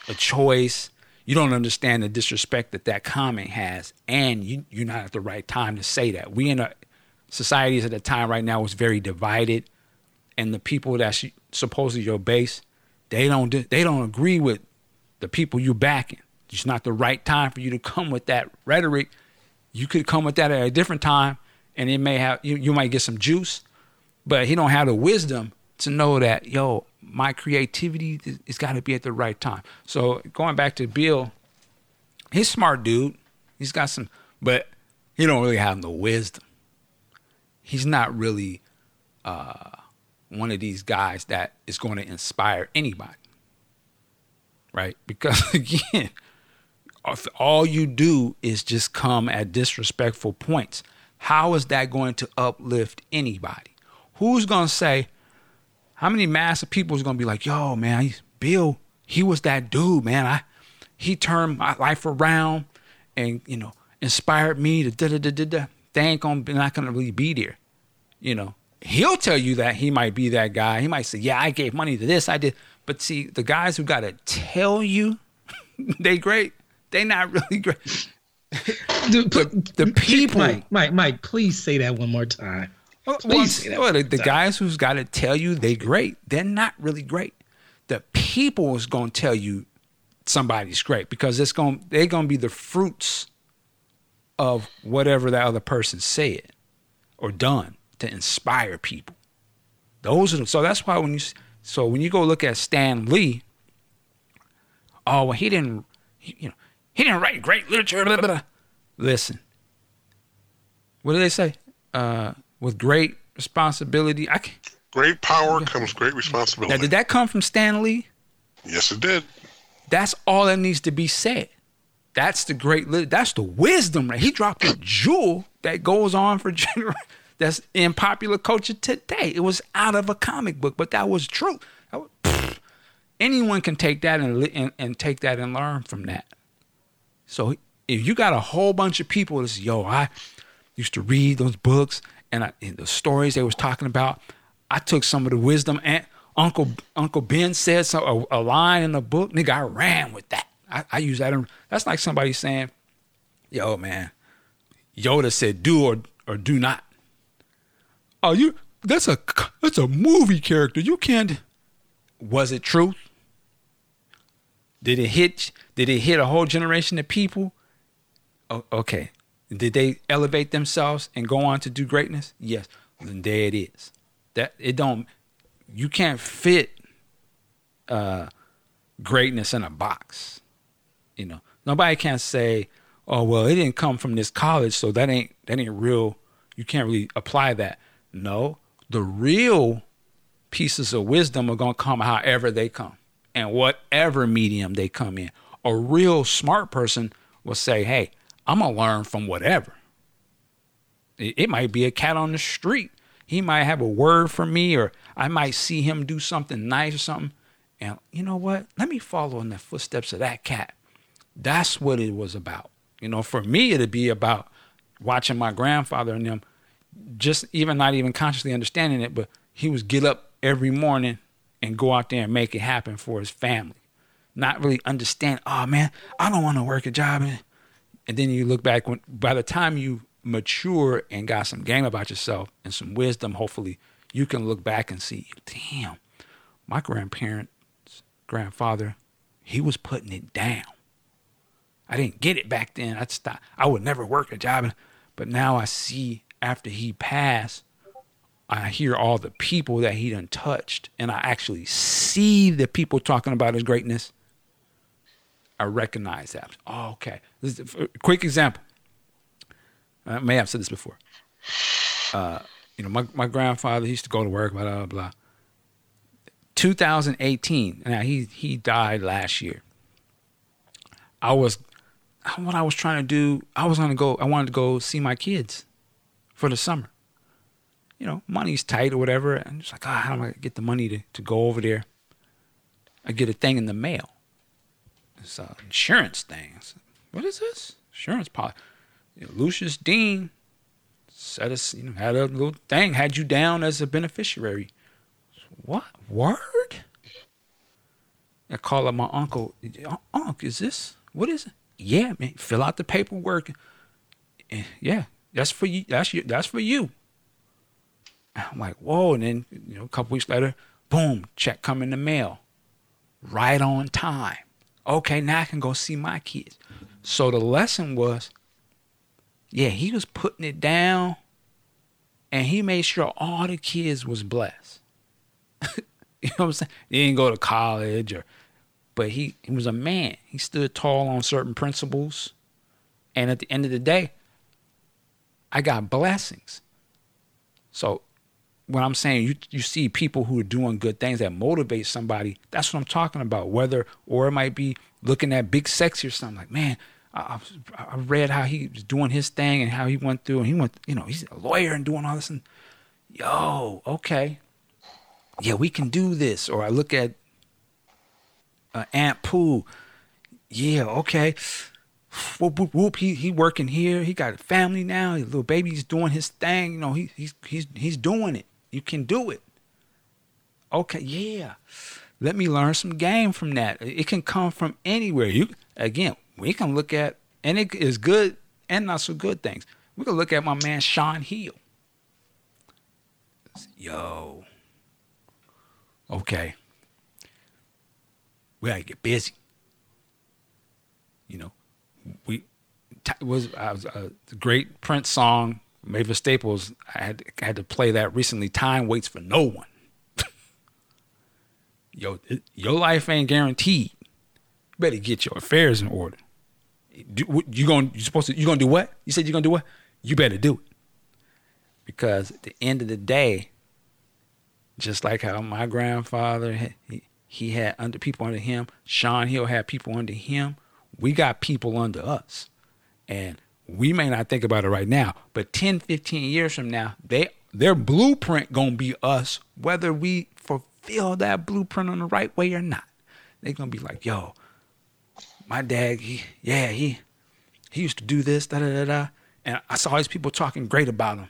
Speaker 1: a choice you don't understand the disrespect that that comment has, and you, you're not at the right time to say that. We in a societies at the time right now was very divided, and the people that's supposedly your base, they don't they don't agree with the people you backing. It's not the right time for you to come with that rhetoric. You could come with that at a different time, and it may have you, you might get some juice, but he don't have the wisdom to know that yo my creativity has got to be at the right time. So going back to Bill, he's smart dude. He's got some, but he don't really have no wisdom. He's not really uh, one of these guys that is going to inspire anybody, right? Because (laughs) again, all you do is just come at disrespectful points, how is that going to uplift anybody? Who's going to say, how many massive people is gonna be like, yo, man, Bill, he was that dude, man. I he turned my life around and, you know, inspired me to da da da da da. They ain't gonna be not gonna really be there. You know. He'll tell you that he might be that guy. He might say, Yeah, I gave money to this, I did. But see, the guys who gotta tell you (laughs) they great, they not really great.
Speaker 2: the, the, the people Mike, Mike, Mike, please say that one more time.
Speaker 1: Oh, please, well, well, the, the guys who's got to tell you they great, they're not really great. The people is going to tell you somebody's great because it's going they're going to be the fruits of whatever that other person said or done to inspire people. Those are the, so that's why when you so when you go look at Stan Lee, oh well he didn't he, you know he didn't write great literature. Blah, blah, blah. Listen, what do they say? Uh, with great responsibility. I can,
Speaker 3: great power comes great responsibility.
Speaker 1: Now, did that come from Stan Lee?
Speaker 3: Yes, it did.
Speaker 1: That's all that needs to be said. That's the great. That's the wisdom. Right? He dropped a jewel that goes on for (laughs) generations. That's in popular culture today. It was out of a comic book, but that was true. That was, pfft, anyone can take that and, and, and take that and learn from that. So if you got a whole bunch of people that's yo, I used to read those books and, I, and the stories they was talking about, I took some of the wisdom and Uncle Uncle Ben said some, a, a line in the book, nigga, I ran with that. I, I use that. In, that's like somebody saying, "Yo, man, Yoda said do or or do not." Oh, you that's a that's a movie character. You can't. Was it truth? Did it hit? Did it hit a whole generation of people? Oh, okay, did they elevate themselves and go on to do greatness? Yes. Then there it is. That it don't you can't fit uh greatness in a box. You know, nobody can say, oh well, it didn't come from this college, so that ain't that ain't real. You can't really apply that. No, the real pieces of wisdom are gonna come however they come, and whatever medium they come in. A real smart person will say, "Hey, I'm gonna learn from whatever." It, it might be a cat on the street. He might have a word for me, or I might see him do something nice or something. And you know what? Let me follow in the footsteps of that cat. That's what it was about. You know, for me, it'd be about watching my grandfather and them, just even not even consciously understanding it, but he was get up every morning and go out there and make it happen for his family. Not really understand, oh man, I don't want to work a job. And then you look back when by the time you mature and got some game about yourself and some wisdom, hopefully, you can look back and see, damn, my grandparents, grandfather, he was putting it down. I didn't get it back then. I stopped. I would never work a job, but now I see after he passed, I hear all the people that he done touched, and I actually see the people talking about his greatness. I recognize that. Oh, okay. Quick example. I may have said this before. Uh, you know, my, my grandfather he used to go to work, blah blah blah. 2018. Now he he died last year. I was what I was trying to do. I was gonna go. I wanted to go see my kids for the summer. You know, money's tight or whatever. And just like, ah, how am I gonna get the money to, to go over there? I get a thing in the mail. It's an insurance thing. Said, what is this? Insurance policy. You know, Lucius Dean said us, you know, had a little thing, had you down as a beneficiary. What word? I call up my uncle. Uncle, is this what is it? Yeah, man. Fill out the paperwork. Yeah, that's for you. That's you. That's for you. I'm like, whoa. And then you know, a couple weeks later, boom, check come in the mail, right on time. Okay, now I can go see my kids. So the lesson was, yeah, he was putting it down, and he made sure all the kids was blessed. (laughs) you know what I'm saying? He didn't go to college or but he, he was a man. He stood tall on certain principles. And at the end of the day, I got blessings. So when I'm saying you you see people who are doing good things that motivate somebody, that's what I'm talking about. Whether or it might be looking at Big Sexy or something like, man, I, I read how he was doing his thing and how he went through, and he went, you know, he's a lawyer and doing all this, and yo, okay, yeah, we can do this. Or I look at uh, Aunt Pooh. Yeah, okay. Whoop, whoop, whoop. He he working here. He got a family now. His little baby's doing his thing. You know, he, he's he's he's doing it. You can do it. Okay, yeah. Let me learn some game from that. It can come from anywhere. You again, we can look at and it is good and not so good things. We can look at my man Sean Hill. Yo. Okay we gotta get busy. You know, we was, was uh, a great Prince song, Mavis Staples. I had I had to play that recently. Time waits for no one. (laughs) Yo, your life ain't guaranteed. You better get your affairs in order. You going you supposed to you gonna do what? You said you're gonna do what? You better do it. Because at the end of the day, just like how my grandfather he, he had under people under him. Sean Hill had people under him. We got people under us. And we may not think about it right now, but 10, 15 years from now, they their blueprint gonna be us, whether we fulfill that blueprint on the right way or not. They're gonna be like, yo, my dad, he, yeah, he he used to do this, da da da da. And I saw these people talking great about him.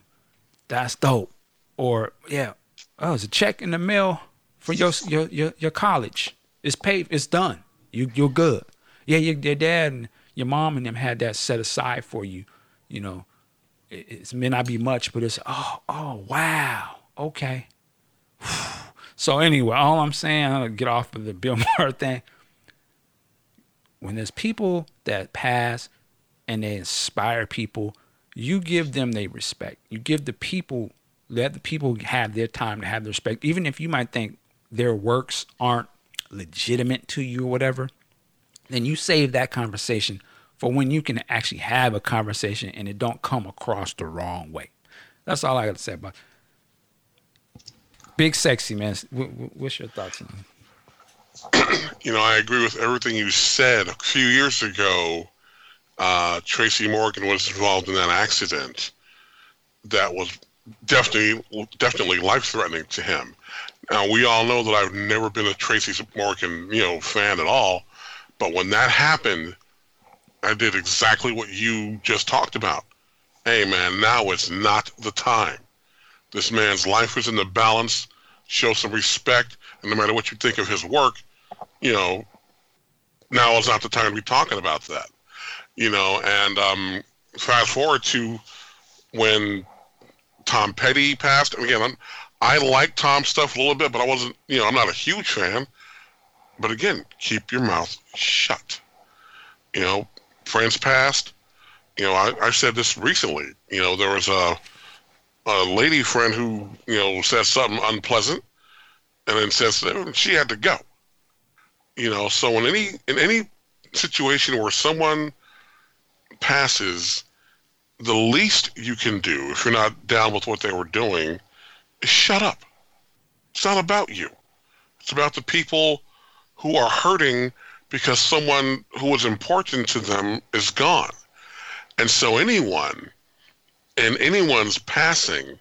Speaker 1: That's dope. Or yeah, oh, it's a check in the mail for your your your, your college. It's paid. It's done. You you're good. Yeah, your, your dad and your mom and them had that set aside for you. You know, it, it may not be much, but it's oh oh wow okay. (sighs) so anyway, all I'm saying, gonna get off of the (laughs) Bill Maher thing. When there's people that pass and they inspire people, you give them their respect. You give the people let the people have their time to have their respect, even if you might think their works aren't legitimate to you or whatever, then you save that conversation for when you can actually have a conversation and it don't come across the wrong way. That's all I got to say about. Big Sexy, man. What's your thoughts on
Speaker 3: it? You know, I agree with everything you said. A few years ago, uh, Tracy Morgan was involved in that accident that was definitely definitely life threatening to him. Now we all know that I've never been a Tracy Morgan you know fan at all, but when that happened, I did exactly what you just talked about. Hey man, now it's not the time. This man's life is in the balance. Show some respect, and no matter what you think of his work, you know, now is not the time to be talking about that. You know, and um, fast forward to when Tom Petty passed. Again, I'm, I like Tom's stuff a little bit, but I wasn't, you know, I'm not a huge fan. But again, keep your mouth shut. You know, friends passed. You know, I, I said this recently. You know, there was a a lady friend who, you know, said something unpleasant and then says she had to go. You know, so in any in any situation where someone passes, the least you can do if you're not down with what they were doing is shut up. It's not about you. It's about the people who are hurting because someone who was important to them is gone. And so anyone in anyone's passing,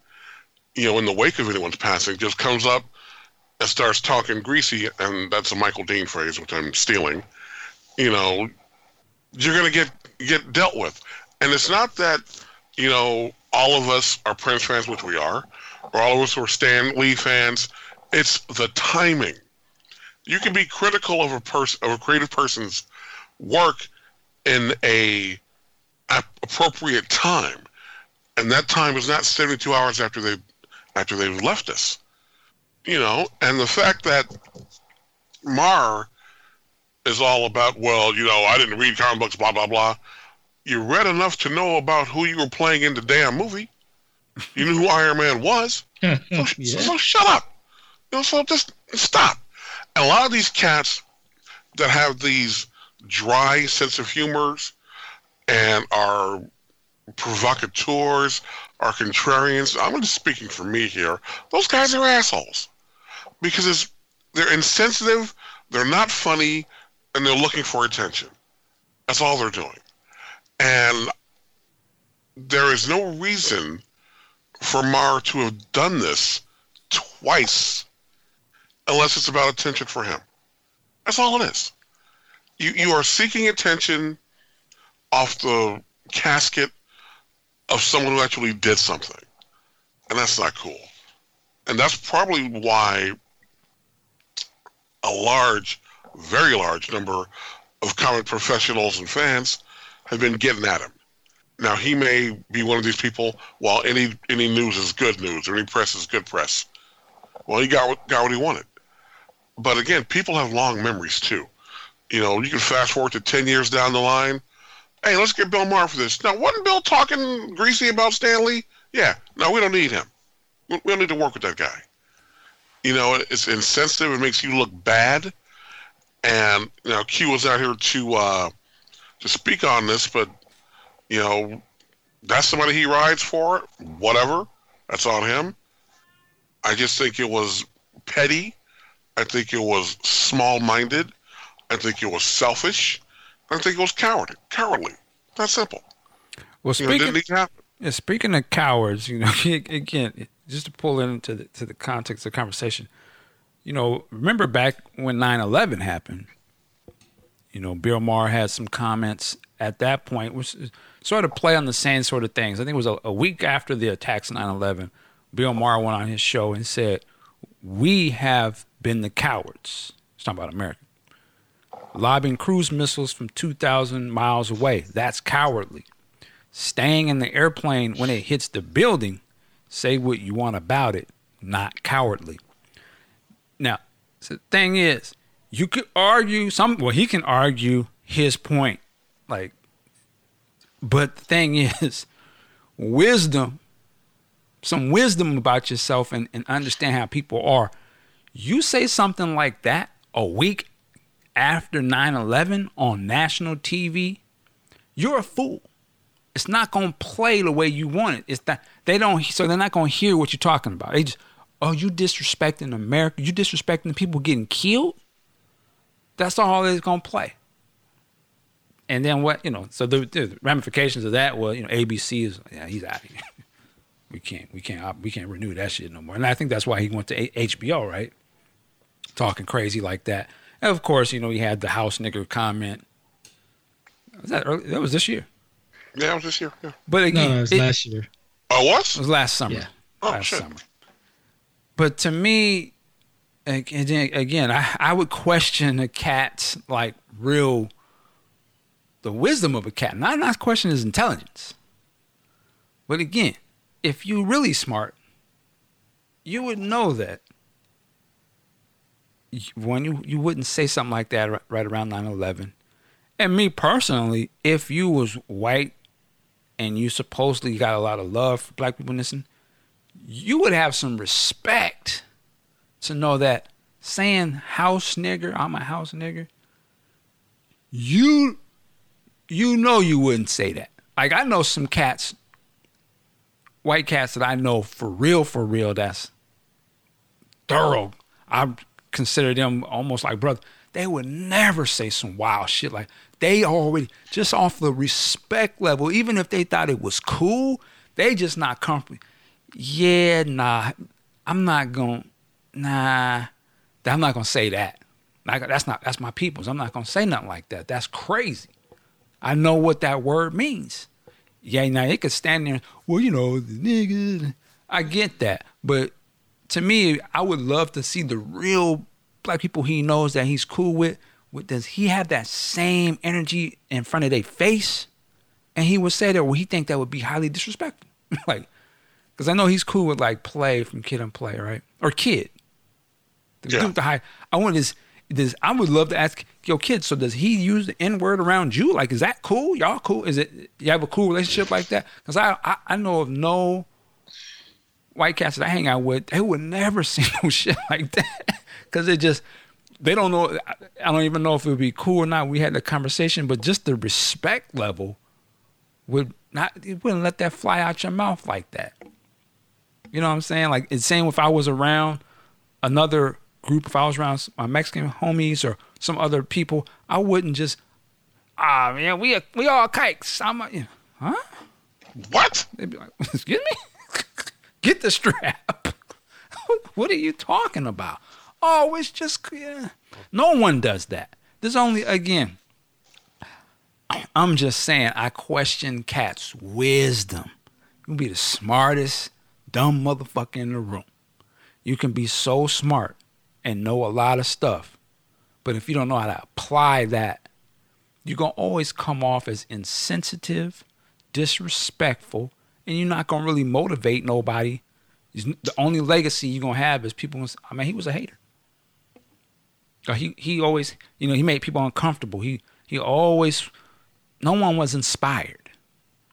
Speaker 3: you know, in the wake of anyone's passing, just comes up and starts talking greasy, and that's a Michael Dean phrase, which I'm stealing. You know, you're gonna get get dealt with. And it's not that, you know, all of us are Prince fans, which we are, or all of us are Stan Lee fans. It's the timing. You can be critical of a person of a creative person's work in a, a appropriate time, and that time is not 72 hours after they after they've left us. You know, and the fact that Maher is all about, well, you know, I didn't read comic books, blah blah blah you read enough to know about who you were playing in the damn movie. You knew who Iron Man was. (laughs) So, yeah. so shut up. You know, so just stop. A lot of these cats that have these dry sense of humors and are provocateurs, are contrarians. I'm just speaking for me here. Those guys are assholes because they're insensitive, they're not funny, and they're looking for attention. That's all they're doing. And there is no reason for Maher to have done this twice unless it's about attention for him. That's all it is. You, you are seeking attention off the casket of someone who actually did something. And that's not cool. And that's probably why a large, very large number of comic professionals and fans have been getting at him. Now he may be one of these people. Well, any any news is good news, or any press is good press. Well, he got got what he wanted. But again, people have long memories too. You know, you can fast forward to ten years down the line. Hey, let's get Bill Maher for this. Now, wasn't Bill talking greasy about Stan Lee? Yeah. No, we don't need him. We don't need to work with that guy. You know, it's insensitive. It makes you look bad. And you know, Q was out here to uh, to speak on this, but you know, that's somebody he rides for. Whatever, that's on him. I just think it was petty. I think it was small-minded. I think it was selfish. I think it was cowardly. Cowardly. That's simple.
Speaker 1: Well, speaking, you know, yeah, speaking of cowards, you know, (laughs) again, just to pull into the to the context of the conversation, you know, remember back when 9-11 happened, you know, Bill Maher had some comments at that point, which sort of play on the same sort of things. I think it was a, a week after the attacks 9 11. Bill Maher went on his show and said, We have been the cowards. It's talking about America. Lobbing cruise missiles from 2,000 miles away. That's cowardly. Staying in the airplane when it hits the building, say what you want about it, not cowardly. Now, the thing is, you could argue some well he can argue his point like but the thing (laughs) is wisdom some wisdom about yourself and, and understand how people are you say something like that a week after 9-11 on national tv you're a fool. It's not gonna play the way you want it. It's that they don't. So they're not gonna hear what you're talking about. They just, oh, you disrespecting America. You disrespecting the people getting killed. That's all they're gonna play. And then what you know? So the, the ramifications of that was you know ABC is yeah he's out of here. (laughs) we can't we can't we can't renew that shit no more. And I think that's why he went to HBO right, talking crazy like that. And of course you know he had the house nigger comment. Was that early? That was this year.
Speaker 3: Yeah, it was this year. Yeah.
Speaker 1: But again,
Speaker 2: No, no, it was
Speaker 1: it-
Speaker 2: last year.
Speaker 3: Oh,
Speaker 1: it
Speaker 3: what?
Speaker 1: was last summer.
Speaker 2: Yeah.
Speaker 3: Oh,
Speaker 1: last
Speaker 3: shit.
Speaker 1: summer. But to me, ag- again, again, I, I would question a cat's like real, the wisdom of a cat. Not not question his intelligence. But again, if you really smart, you would know that. When you you wouldn't say something like that ri- right around 9/11. And me personally, if you was white and you supposedly got a lot of love for black people this, you would have some respect to know that saying house nigger, I'm a house nigger, you you know you wouldn't say that. Like I know some cats, white cats that I know for real, for real, that's thorough. I consider them almost like brother. They would never say some wild shit like they already just off the respect level, even if they thought it was cool, they just not comfortable. Yeah, nah, I'm not gonna nah, I'm not gonna say that. Like, that's not that's my people's. I'm not gonna say nothing like that. That's crazy. I know what that word means. Yeah, now it could stand there. Well, you know, the nigga. I get that, but to me, I would love to see the real black people he knows that he's cool with. with does he have that same energy in front of their face? And he would say that, well, he think that would be highly disrespectful. (laughs) like, because I know he's cool with like play from Kid and Play, right? Or Kid. The
Speaker 3: Yeah.
Speaker 1: the high. I want this. Does I would love to ask your kid. So does he use the N word around you? Like, is that cool? Y'all cool? Is it? You have a cool relationship like that? Because I, I I know of no white cats that I hang out with, they would never (laughs) see no shit like that. Cause it just they don't know I- don't even know if it would be cool or not. We had the conversation, but just the respect level would not it wouldn't let that fly out your mouth like that. You know what I'm saying? Like it's same if I was around another group, if I was around my Mexican homies or some other people, I wouldn't just ah man, we we all kikes. I'm a, you know, huh?
Speaker 3: What?
Speaker 1: They'd be like, (laughs) excuse me? Get the strap. (laughs) what are you talking about? Oh, it's just, yeah. no one does that. There's only, again, I'm just saying, I question cats' wisdom. You can be the smartest, dumb motherfucker in the room. You can be so smart and know a lot of stuff. But if you don't know how to apply that, you're to always come off as insensitive, disrespectful, and you're not gonna really motivate nobody. The only legacy you're gonna have is people. gonna I mean, he was a hater. Uh, He he always, you know, he made people uncomfortable. He he always, no one was inspired.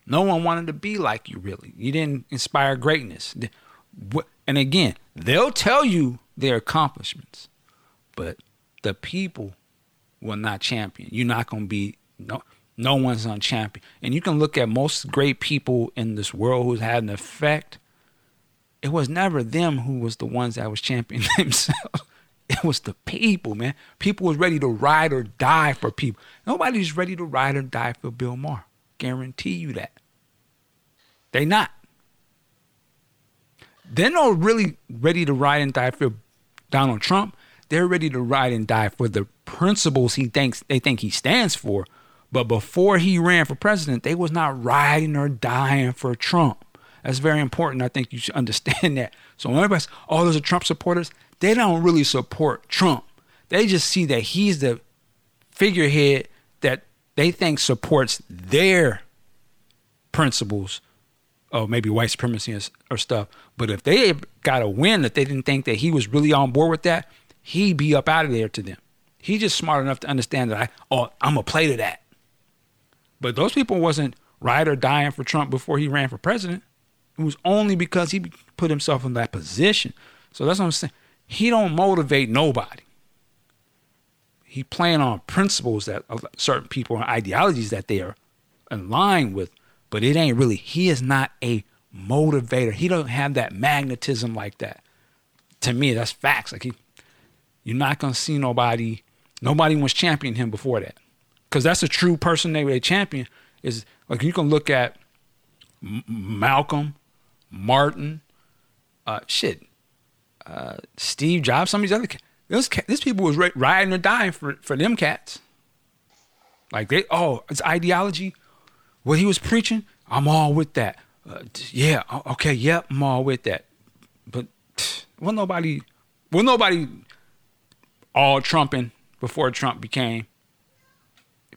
Speaker 1: No one wanted to be like you. Really, you didn't inspire greatness. And again, they'll tell you their accomplishments, but the people will not champion. You're not to be no no one's on champion. And you can look at most great people in this world who's had an effect. It was never them who was the ones that was championing (laughs) themselves. It was the people, man. People was ready to ride or die for people. Nobody's ready to ride or die for Bill Maher. Guarantee you that. They not. They're not really ready to ride and die for Donald Trump. They're ready to ride and die for the principles he thinks they think he stands for. But before he ran for president, they was not riding or dying for Trump. That's very important. I think you should understand (laughs) that. So when everybody's, oh, those are Trump supporters, they don't really support Trump. They just see that he's the figurehead that they think supports their principles of maybe white supremacy or, stuff. But if they got a win that they didn't think that he was really on board with that, he'd be up out of there to them. He's just smart enough to understand that I oh I'm gonna play to that. But those people wasn't ride or dying for Trump before he ran for president. It was only because he put himself in that position. So that's what I'm saying. He don't motivate nobody. He playing on principles that certain people and ideologies that they are in line with, but it ain't really. He is not a motivator. He don't have that magnetism like that. To me, that's facts. Like he, you're not gonna see nobody. Nobody was championing him before that, because that's a true person they they champion. Is like you can look at M- Malcolm, Martin, uh, shit, uh, Steve Jobs, some of these other. Those these people was riding or dying for for them cats. Like they, oh, it's ideology. What he was preaching, I'm all with that. Uh, yeah, okay, yep, I'm all with that. But well, nobody, well, nobody all trumping before Trump became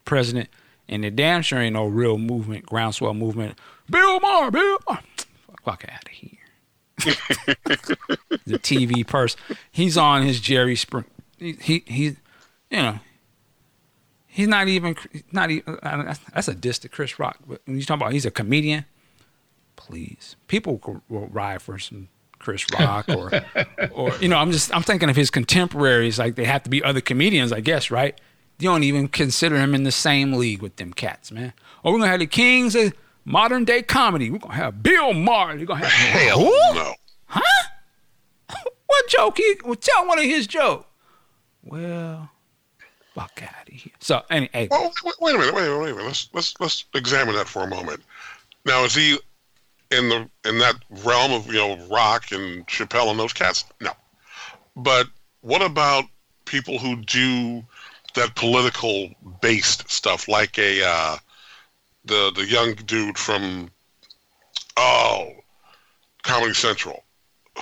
Speaker 1: president, and the damn sure ain't no real movement, groundswell movement. Bill Maher, Bill Maher. Fuck out of here. the TV person. He's on his Jerry Spring. He, he, he you know, He's not even not even. That's a diss to Chris Rock. But when you talk about he's a comedian, please, people will ride for some Chris Rock or or you know. I'm just I'm thinking of his contemporaries. Like they have to be other comedians, I guess, right? You don't even consider him in the same league with them cats, man. Oh, we're gonna have the kings of modern day comedy. We're gonna have Bill Maher. You're gonna have
Speaker 3: hell who? no,
Speaker 1: huh? (laughs) what joke? He well, tell one of his jokes. Well, fuck out of here. So, any, hey.
Speaker 3: Well, wait, wait, a minute, wait a minute, wait a minute. Let's let's let's examine that for a moment. Now, is he in the in that realm of you know Rock and Chappelle and those cats? No. But what about people who do that political based stuff, like a uh, the the young dude from oh Comedy Central,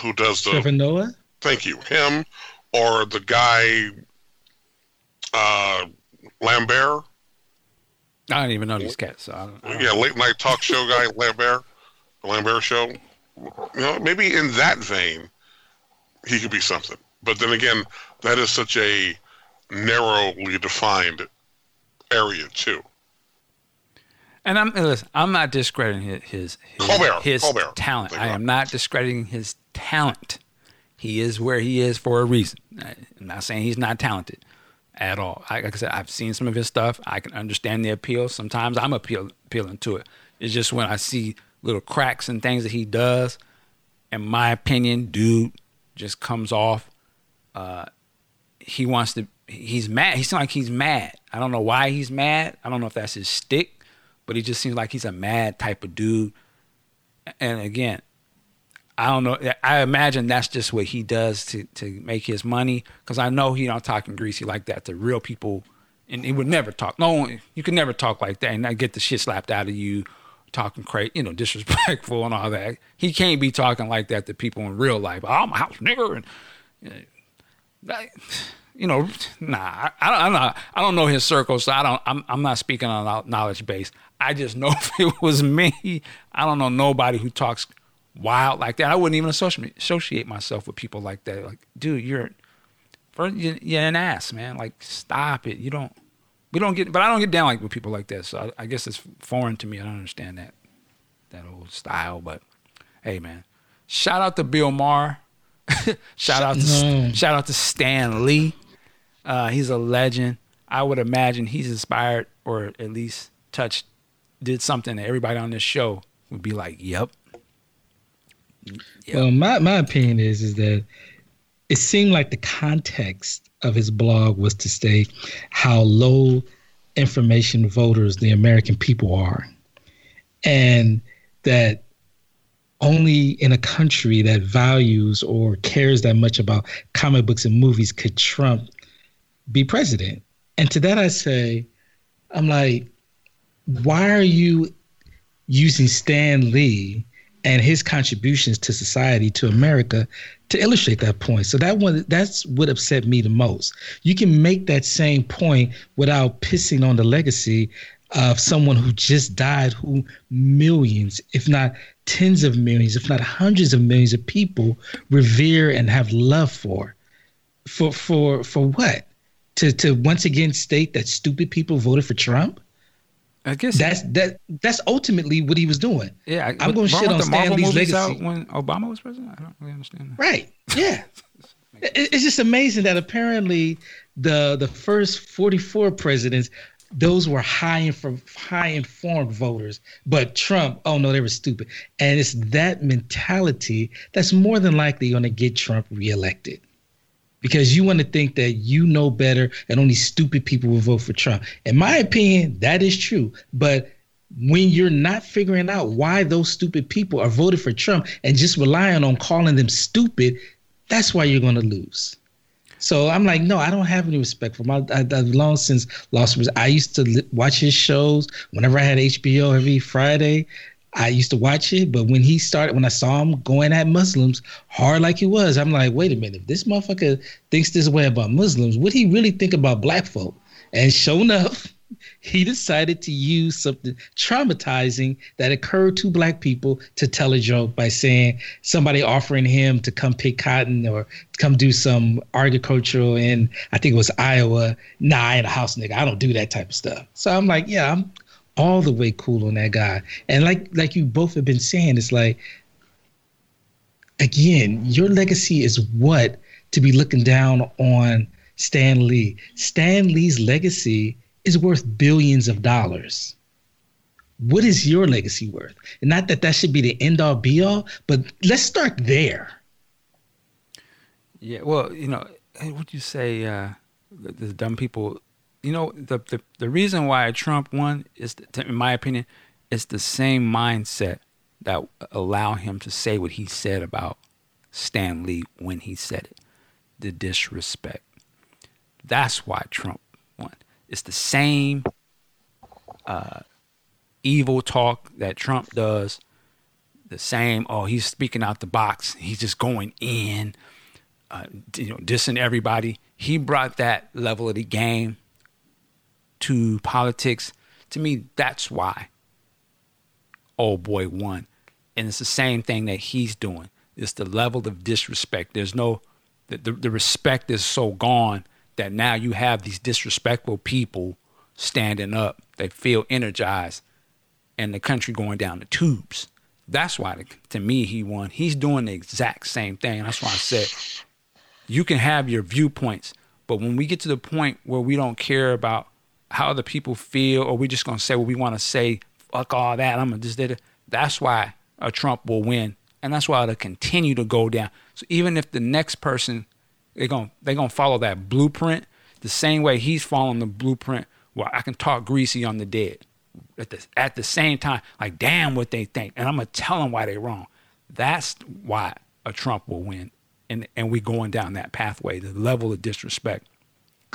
Speaker 3: who does the
Speaker 2: Trevor Noah?
Speaker 3: Thank you, him or the guy uh, Lambert.
Speaker 1: I don't even know these cats. So I don't, I don't
Speaker 3: yeah, late night talk show guy (laughs) Lambert, the Lambert show. You know, maybe in that vein, he could be something. But then again, that is such a narrowly defined area too.
Speaker 1: And I'm listen, I'm not discrediting his his,
Speaker 3: Colbert,
Speaker 1: his
Speaker 3: Colbert.
Speaker 1: talent. I am not discrediting his talent. He is where he is for a reason. I'm not saying he's not talented at all. I, like I said, I've seen some of his stuff. I can understand the appeal. Sometimes I'm appeal, appealing to it. It's just when I see little cracks and things that he does, in my opinion, dude just comes off. Uh, he wants to. He's mad. He seems like he's mad. I don't know why he's mad. I don't know if that's his stick, but he just seems like he's a mad type of dude. And again, I don't know. I imagine that's just what he does to to make his money. Because I know he don't talk talking greasy like that to real people, and he would never talk. No, you can never talk like that and not get the shit slapped out of you, talking crazy, you know, disrespectful and all that. He can't be talking like that to people in real life. I'm a house nigger, and uh, you know, nah. I, I don't. I don't know his circle, so I don't. I'm. I'm not speaking on a knowledge base. I just know (laughs) if it was me, I don't know nobody who talks wild like that. I wouldn't even associate associate myself with people like that. Like, dude, you're you're an ass, man. Like, stop it. You don't. We don't get, but I don't get down like with people like that. So I, I guess it's foreign to me. I don't understand that that old style. But hey, man, shout out to Bill Maher. (laughs) shout out to no. shout out to Stan Lee. Uh, he's a legend. I would imagine he's inspired or at least touched, did something that everybody on this show would be like, "Yep,
Speaker 2: Yep. Well, my, my opinion is is that it seemed like the context of his blog was to state how low information voters the American people are, and that only in a country that values or cares that much about comic books and movies could Trump be president. And to that I say, I'm like, why are you using Stan Lee and his contributions to society, to America, to illustrate that point. So that one, that's what upset me the most. You can make that same point without pissing on the legacy of someone who just died, who millions, if not tens of millions, if not hundreds of millions of people revere and have love for. For for for what? To to once again state that stupid people voted for Trump?
Speaker 1: I guess
Speaker 2: that's that. That's ultimately what he was doing.
Speaker 1: Yeah,
Speaker 2: I'm going to shit on Stan Lee's legacy
Speaker 1: when Obama was president. I don't really understand that.
Speaker 2: Right? (laughs) Yeah, it's just amazing that apparently the the first 44 presidents those were high inf- high informed voters. But Trump, oh no, they were stupid. And it's that mentality that's more than likely going to get Trump reelected. Because you want to think that you know better and only stupid people will vote for Trump. In my opinion, that is true. But when you're not figuring out why those stupid people are voted for Trump and just relying on calling them stupid, that's why you're going to lose. So I'm like, no, I don't have any respect for him. I, have long since lost. I used to li- watch his shows whenever I had HBO every Friday. I used to watch it, but when he started, when I saw him going at Muslims hard like he was, I'm like, wait a minute, if this motherfucker thinks this way about Muslims, would he really think about black folk? And sure enough, (laughs) he decided to use something traumatizing that occurred to black people to tell a joke by saying somebody offering him to come pick cotton or come do some agricultural in I think it was Iowa. Nah, I ain't a house nigga. I don't do that type of stuff. So I'm like, yeah, I'm all the way cool on that guy. And like like you both have been saying, it's like again, your legacy is what to be looking down on Stan Lee. Stan Lee's legacy is worth billions of dollars. What is your legacy worth? And not that that should be the end all be all, but let's start there.
Speaker 1: Yeah, well, you know, what do you say, uh, the, the, dumb people, you know, the, the, the reason why Trump won is, in my opinion, it's the same mindset that allow him to say what he said about Stan Lee when he said it, the disrespect. That's why Trump won. it's the same uh, evil talk that Trump does. The same, oh, he's speaking out the box. He's just going in, uh, you know, dissing everybody. He brought that level of the game to politics. To me, that's why old boy won. And it's the same thing that he's doing. It's the level of disrespect. There's no, the, the, the respect is so gone that now you have these disrespectful people standing up. They feel energized and the country going down the tubes. That's why, to me, he won. He's doing the exact same thing. That's why I said you can have your viewpoints, but when we get to the point where we don't care about how other people feel, or we're just gonna say what we want to say, fuck all that. I'm gonna just did it. That's why a Trump will win, and that's why it'll continue to go down. So even if the next person they're going they're gonna follow that blueprint the same way he's following the blueprint Well, I can talk greasy on the dead at the at the same time. Like damn what they think, and I'm gonna tell them why they're wrong. That's why a Trump will win, and and we going down that pathway. The level of disrespect.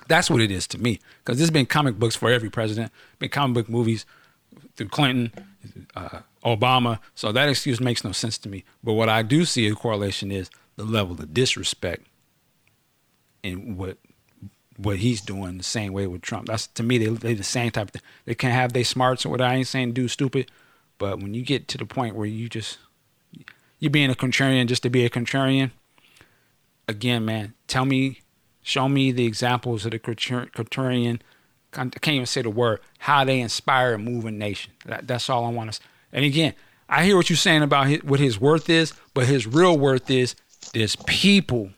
Speaker 1: That's what it is to me. Because there's been comic books for every president, been comic book movies through Clinton, uh, Obama. So that excuse makes no sense to me. But what I do see a correlation is the level of disrespect and what what he's doing the same way with Trump. That's to me they they the same type of thing. They can't have they smarts or what I ain't saying do stupid, but when you get to the point where you just you're being a contrarian just to be a contrarian, again, man, tell me, show me the examples of the contrarian. I can't even say the word. How they inspire a moving nation. That, that's all I want to. And again, I hear what you're saying about his, what his worth is, but his real worth is there's people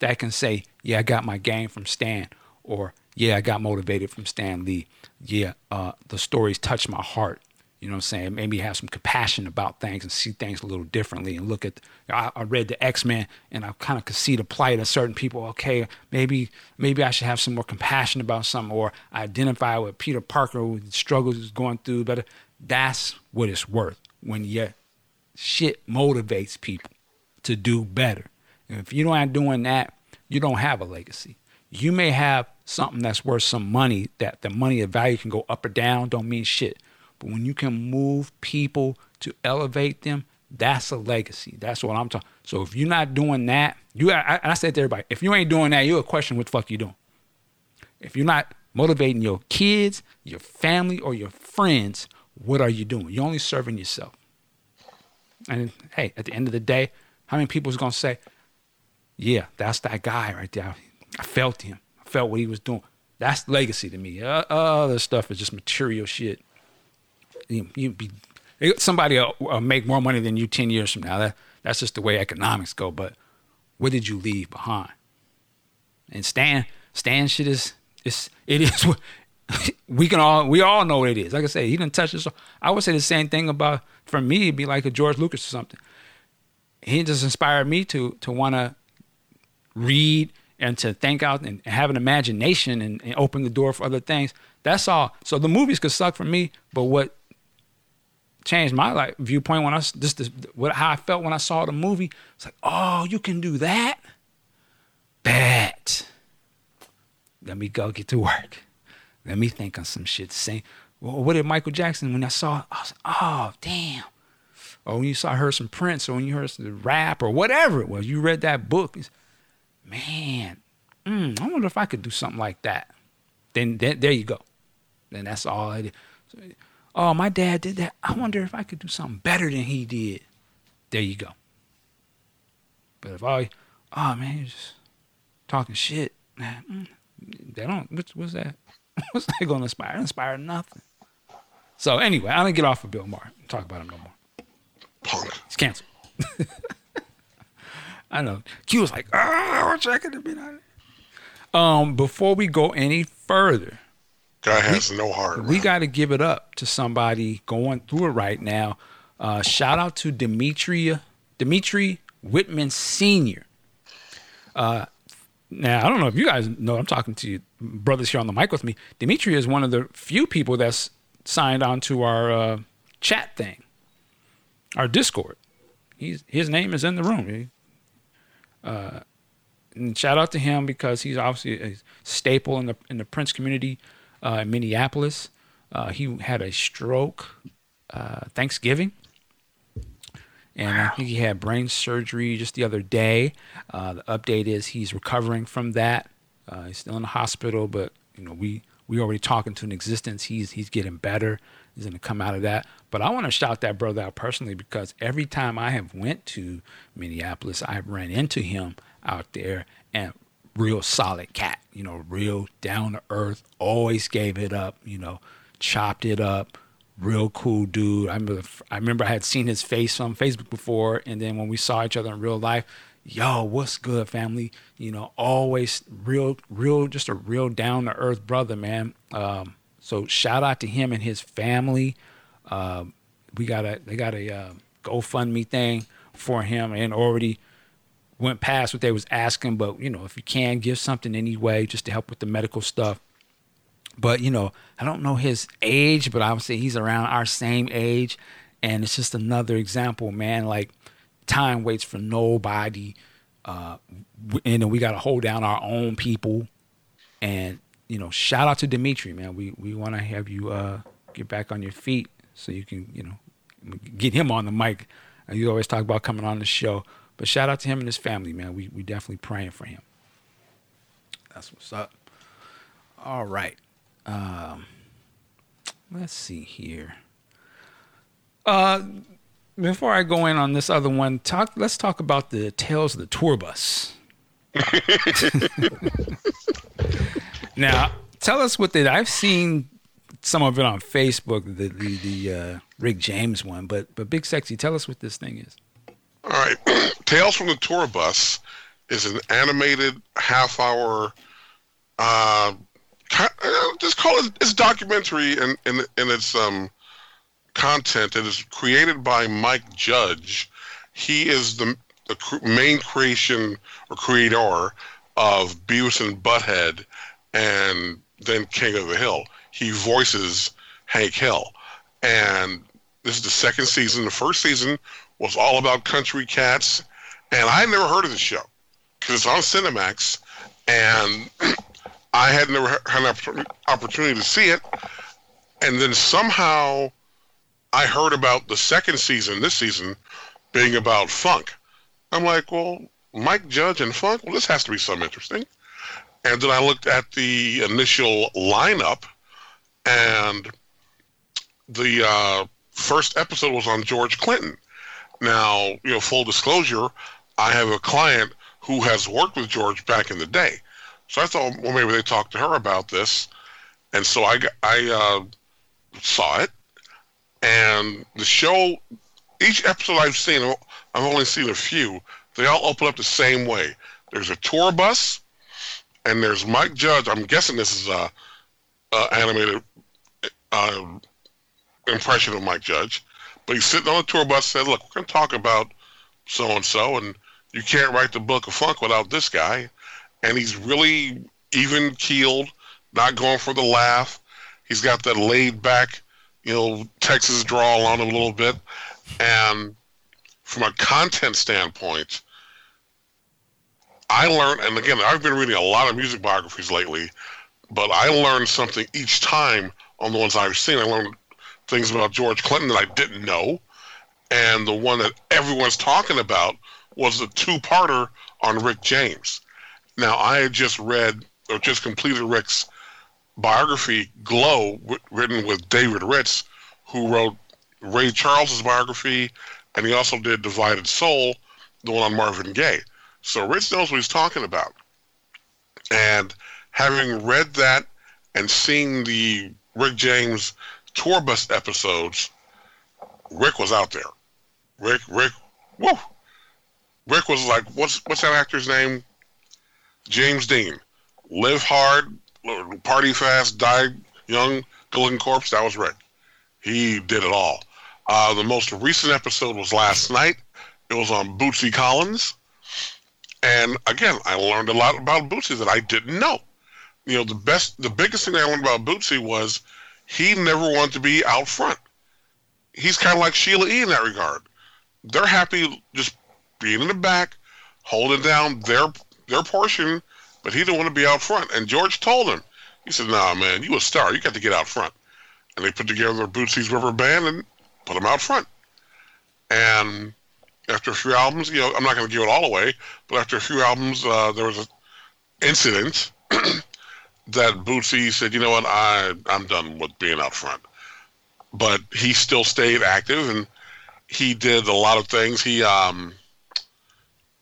Speaker 1: that can say, yeah, I got my game from Stan, or yeah, I got motivated from Stan Lee. Yeah, uh, the stories touch my heart. You know what I'm saying? Maybe have some compassion about things and see things a little differently and look at. I, I read the X Men and I kind of could see the plight of certain people. Okay, maybe maybe I should have some more compassion about something, or identify with Peter Parker who struggles is going through. But that's what it's worth when your shit motivates people to do better. And if you're not doing that, you don't have a legacy. You may have something that's worth some money, that the money of value can go up or down, don't mean shit. But when you can move people to elevate them, that's a legacy. That's what I'm talking. So if you're not doing that, you I, I said to everybody, if you ain't doing that, you're a question what the fuck you doing. If you're not motivating your kids, your family, or your friends, what are you doing? You're only serving yourself. And hey, at the end of the day, how many people is gonna say, yeah, that's that guy right there. I felt him. I felt what he was doing. That's legacy to me. Uh, other stuff is just material shit. You, you be somebody will, make more money than you ten years from now. That that's just the way economics go. But what did you leave behind? And Stan, Stan shit is it is (laughs) we can all we all know what it is. Like I say, he didn't touch us. I would say the same thing about for me. It'd be like a George Lucas or something. He just inspired me to to want to read and to think out and have an imagination and, and open the door for other things. That's all. So the movies could suck for me, but what changed my like viewpoint when I just this, what how I felt when I saw the movie. It's like, oh, you can do that. Bet. Let me go get to work. Let me think on some shit. Same. Well, what did Michael Jackson when I saw? I was like, oh damn. Or when you saw heard some Prince, or when you heard some rap, or whatever it was, you read that book. Man, mm, I wonder if I could do something like that. Then, then there you go. Then that's all I did. So, oh, my dad did that. I wonder if I could do something better than he did. There you go. But if I, oh man, you're just talking shit, man, mm, they don't. What's, what's that? (laughs) what's that going to inspire? Inspire nothing. So anyway, I don't get off of Bill Maher. Talk about him no more. It's canceled. (laughs) I know. Q was like, oh, we're checking to be on it. Um, before we go any further,
Speaker 3: guy has we, no heart.
Speaker 1: We got to give it up to somebody going through it right now. Uh, shout out to Dimitri Dimitri Whitman Senior. Uh, now I don't know if you guys know. I'm talking to you, brothers here on the mic with me. Dimitri is one of the few people that's signed on to our uh, chat thing, our Discord. He's his name is in the room. Uh, and shout out to him because he's obviously a staple in the in the Prince community uh, in Minneapolis. Uh, he had a stroke uh, Thanksgiving, and wow. I think he had brain surgery just the other day. Uh, the update is he's recovering from that. Uh, he's still in the hospital, but you know we we already talking to an existence. He's he's getting better. He's gonna come out of that. But I want to shout that brother out personally because every time I have went to Minneapolis, I've ran into him out there and real solid cat, you know, real down to earth, always gave it up, you know, chopped it up, real cool dude. I remember I remember I had seen his face on Facebook before and then when we saw each other in real life, yo, what's good, family? You know, always real, real, just a real down to earth brother, man. Um, so shout out to him and his family. Uh, we got a they got a uh, GoFundMe thing for him and already went past what they was asking. But you know, if you can give something anyway, just to help with the medical stuff. But you know, I don't know his age, but obviously he's around our same age, and it's just another example, man. Like time waits for nobody, uh, and then we got to hold down our own people. And you know, shout out to Dimitri, man. We we want to have you uh, get back on your feet so you can you know get him on the mic. You always talk about coming on the show. But shout out to him and his family, man. We we definitely praying for him. That's what's up. All right. Um, let's see here. Uh, before I go in on this other one, talk. Let's talk about the tales of the tour bus. (laughs) now, tell us what they. I've seen some of it on Facebook, the the, the uh, Rick James one, but but Big Sexy, tell us what this thing is.
Speaker 3: All right, (coughs) Tales from the Tour Bus is an animated half hour. Uh, just call it it's documentary and in, in, in its um content. It is created by Mike Judge. He is the the main creation or creator of Beavis and Butthead and then King of the Hill. He voices Hank Hill. And this is the second season. The first season was all about country cats, and I had never heard of the show because it's on Cinemax, and I had never had an opportunity to see it, and then somehow I heard about the second season, this season, being about funk. I'm like, well, Mike Judge and funk. Well, this has to be something interesting. And then I looked at the initial lineup, and the uh, first episode was on George Clinton. Now, you know, full disclosure, I have a client who has worked with George back in the day. So I thought, well, maybe they talked to her about this. And so I, I uh, saw it. And the show, each episode I've seen, I've only seen a few, they all open up the same way. There's a tour bus, and there's Mike Judge. I'm guessing this is a, uh, animated uh, impression of Mike Judge. But he's sitting on the tour bus. Said, "Look, we're going to talk about so and so, and you can't write the book of funk without this guy." And he's really even keeled, not going for the laugh. He's got that laid back, you know, Texas drawl on him a little bit. And from a content standpoint, I learned, and again, I've been reading a lot of music biographies lately, but I learned something each time on the ones I've seen. I learned things about George Clinton that I didn't know. And the one that everyone's talking about was the two parter on Rick James. Now, I had just read or just completed Rick's biography, Glow, written with David Ritz, who wrote Ray Charles's biography, and he also did Divided Soul, the one on Marvin Gaye. So Ritz knows what he's talking about. And having read that and seen the Rick James tour bus episodes, Rick was out there. Rick, Rick, woo! Rick was like, what's what's that actor's name? James Dean. Live hard, party fast, die young, good corpse. That was Rick. He did it all. Uh, the most recent episode was last night. It was on Bootsy Collins. And again, I learned a lot about Bootsy that I didn't know. You know, the best, the biggest thing I learned about Bootsy was he never wanted to be out front. He's kind of like Sheila E. in that regard. They're happy just being in the back, holding down their their portion, but he didn't want to be out front. And George told him, he said, "Nah, man, you a star. You got to get out front." And they put together their Bootsy's Rubber Band and put him out front. And after a few albums, you know, I'm not going to give it all away, but after a few albums, uh, there was an incident (clears throat) that Bootsy said, "You know what? I I'm done with being out front." But he still stayed active, and he did a lot of things. He um,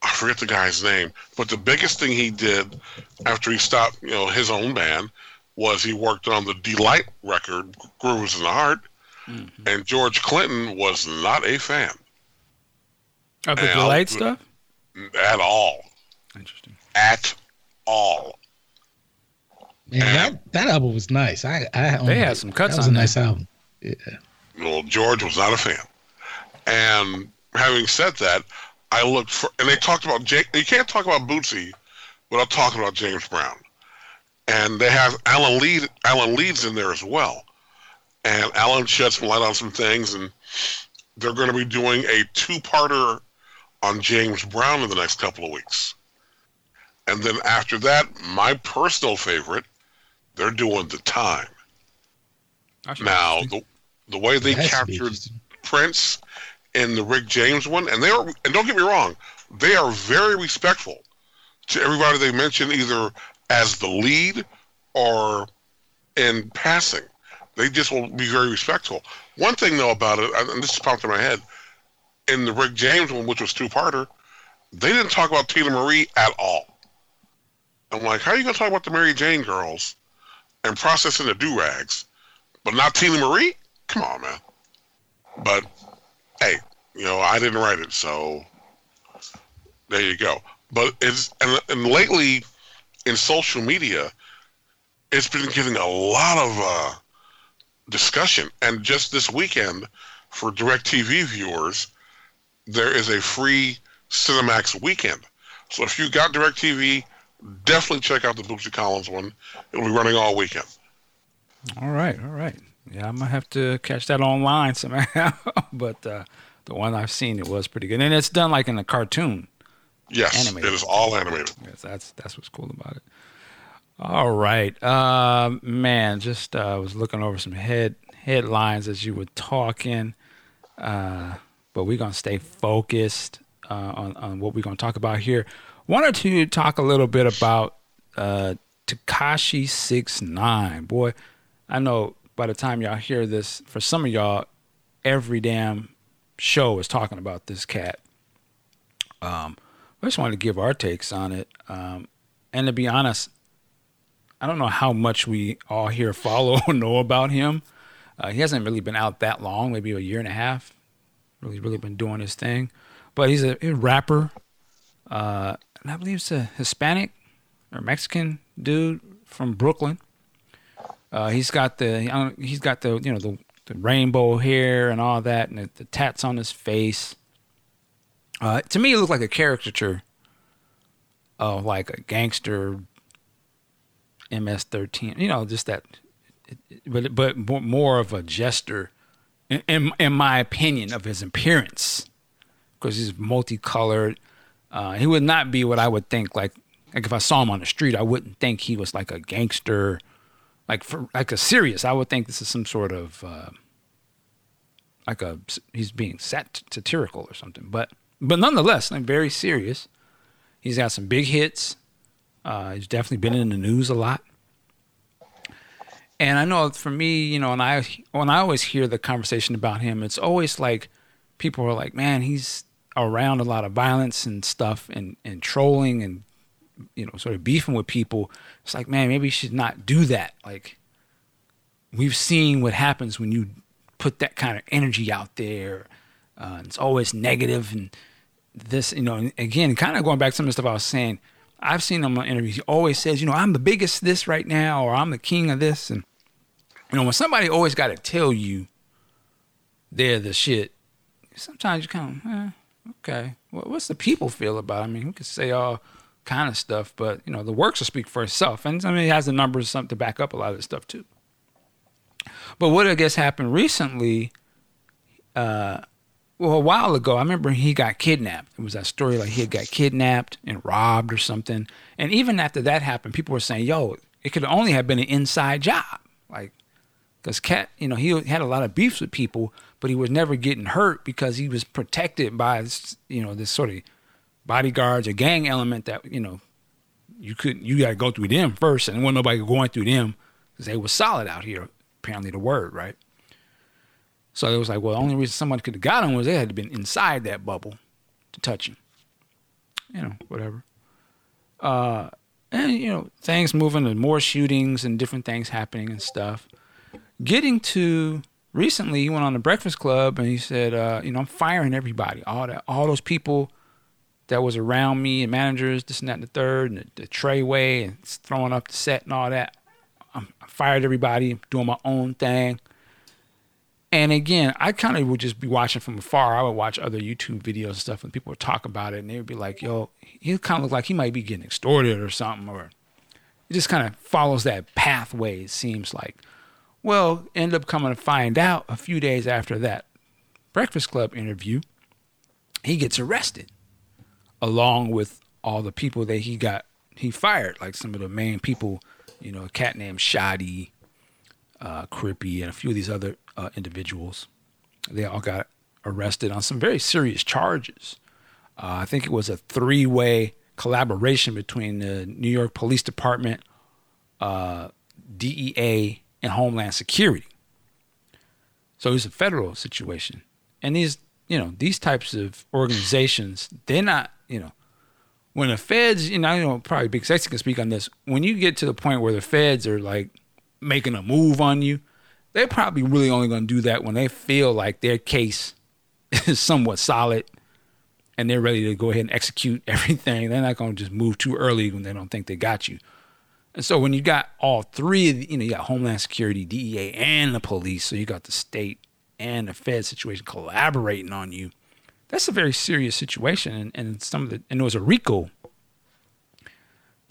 Speaker 3: I forget the guy's name, but the biggest thing he did after he stopped, you know, his own band was he worked on the Deee-Lite record, Groove Is in the Heart, mm-hmm. and George Clinton was not a fan.
Speaker 1: Of the Deee-Lite stuff?
Speaker 3: At all.
Speaker 1: Interesting.
Speaker 3: At all.
Speaker 2: Man, that, that album was nice. I, I
Speaker 1: they had some cuts.
Speaker 2: That was
Speaker 1: a
Speaker 2: nice album. Yeah.
Speaker 3: Well, George was not a fan, and having said that, I looked for, and they talked about Jake. You can't talk about Bootsy without talking about James Brown, and they have Alan Leeds. Alan Leeds in there as well, and Alan shed some light on some things, and they're going to be doing a two-parter on James Brown in the next couple of weeks. And then after that, my personal favorite they're doing the time. Now, the, the way they captured Prince in the Rick James one, and they are, and don't get me wrong, they are very respectful to everybody they mention, either as the lead or in passing. They just will be very respectful. One thing though about it, and this popped in my head, in the Rick James one, which was two-parter, they didn't talk about Teena Marie at all. I'm like, how are you gonna talk about the Mary Jane girls and processing the do rags, but not Teena Marie? Come on, man. But hey, you know, I didn't write it, so there you go. But it's and, and lately in social media, it's been getting a lot of uh, discussion. And just this weekend, for DirecTV viewers, there is a free Cinemax weekend. So if you got DirecTV, definitely check out the Bootsy Collins one. It'll be running all weekend.
Speaker 1: All right, all right. Yeah, I'm gonna have to catch that online (laughs) somehow. but uh, the one I've seen, it was pretty good, and it's done like in a cartoon.
Speaker 3: Yes, animated. it is all animated.
Speaker 1: Yes, that's that's what's cool about it. All right, uh, man. Just uh, was looking over some head headlines as you were talking, uh, but we're gonna stay focused uh, on on what we're gonna talk about here wanted to talk a little bit about uh, Tekashi Six Nine. Boy, I know by the time y'all hear this, for some of y'all, every damn show is talking about this cat. Um, I just wanted to give our takes on it. Um, and to be honest, I don't know how much we all here follow (laughs) or know about him. Uh, he hasn't really been out that long, maybe a year and a half. Really, really been doing his thing. But he's a, a rapper. Uh, and I believe it's a Hispanic or Mexican dude from Brooklyn. Uh, he's got the he's got the you know the, the rainbow hair and all that, and the, the tats on his face. Uh, to me, it looked like a caricature of like a gangster MS-13. You know, just that, but but more of a jester, in in, in my opinion, of his appearance, because he's multicolored. Uh, he would not be what I would think like like if I saw him on the street, I wouldn't think he was like a gangster, like for like a serious. I would think this is some sort of uh, like a he's being sat- satirical or something. But but nonetheless, like very serious. He's got some big hits. Uh, he's definitely been in the news a lot. And I know for me, you know, and I when I always hear the conversation about him, it's always like people are like, "Man, he's around a lot of violence and stuff, and and trolling and you know, sort of beefing with people." It's like, man, maybe you should not do that. Like, we've seen what happens when you put that kind of energy out there. Uh, it's always negative and this, you know, again, kind of going back to some of the stuff I was saying. I've seen him on interviews. He always says, you know, I'm the biggest this right now, or I'm the king of this. And, you know, when somebody always got to tell you they're the shit, sometimes you kind of, eh, okay, well, what's the people feel about it? I mean, we could say all kind of stuff, but, you know, the works will speak for itself. And I mean, it has the numbers something to back up a lot of this stuff, too. But what I guess happened recently, uh, well, a while ago, I remember he got kidnapped. It was that story like he had got kidnapped and robbed or something. And even after that happened, people were saying, "Yo, it could only have been an inside job." Like, because Cat, you know, he had a lot of beefs with people, but he was never getting hurt because he was protected by, you know, this sort of bodyguards or gang element that you know you couldn't. You got to go through them first, and wasn't nobody going through them because they were solid out here. Apparently, the word right. So it was like, well, the only reason someone could have got him was they had been inside that bubble to touch him. You know, whatever. Uh, and you know, things moving and more shootings and different things happening and stuff. Getting to recently, he went on the Breakfast Club and he said, uh, you know, I'm firing everybody, all that, all those people that was around me and managers, this and that and the third, and the, the Treyway and throwing up the set and all that. I'm, I fired everybody, doing my own thing. And again, I kind of would just be watching from afar. I would watch other YouTube videos and stuff, and people would talk about it, and they would be like, "Yo, he kind of look like he might be getting extorted or something," or it just kind of follows that pathway. It seems like. Well, end up coming to find out a few days after that Breakfast Club interview, he gets arrested, along with all the people that he got he fired, like some of the main people, you know, a cat named Shotti, uh, Crippy, and a few of these other uh, individuals. They all got arrested on some very serious charges. Uh, I think it was a three way collaboration between the New York Police Department, uh, DEA, and Homeland Security. So it's a federal situation. And these, you know, these types of organizations, they're not, you know, when the feds, you know, I know probably Big Sexy can speak on this. When you get to the point where the feds are like making a move on you, they're probably really only going to do that when they feel like their case (laughs) is somewhat solid and they're ready to go ahead and execute (laughs) everything. They're not going to just move too early when they don't think they got you. And so when you got all three of the, you know, you got Homeland Security, DEA, and the police, so you got the state and the Fed situation collaborating on you. That's a very serious situation, and, and some of the and it was a RICO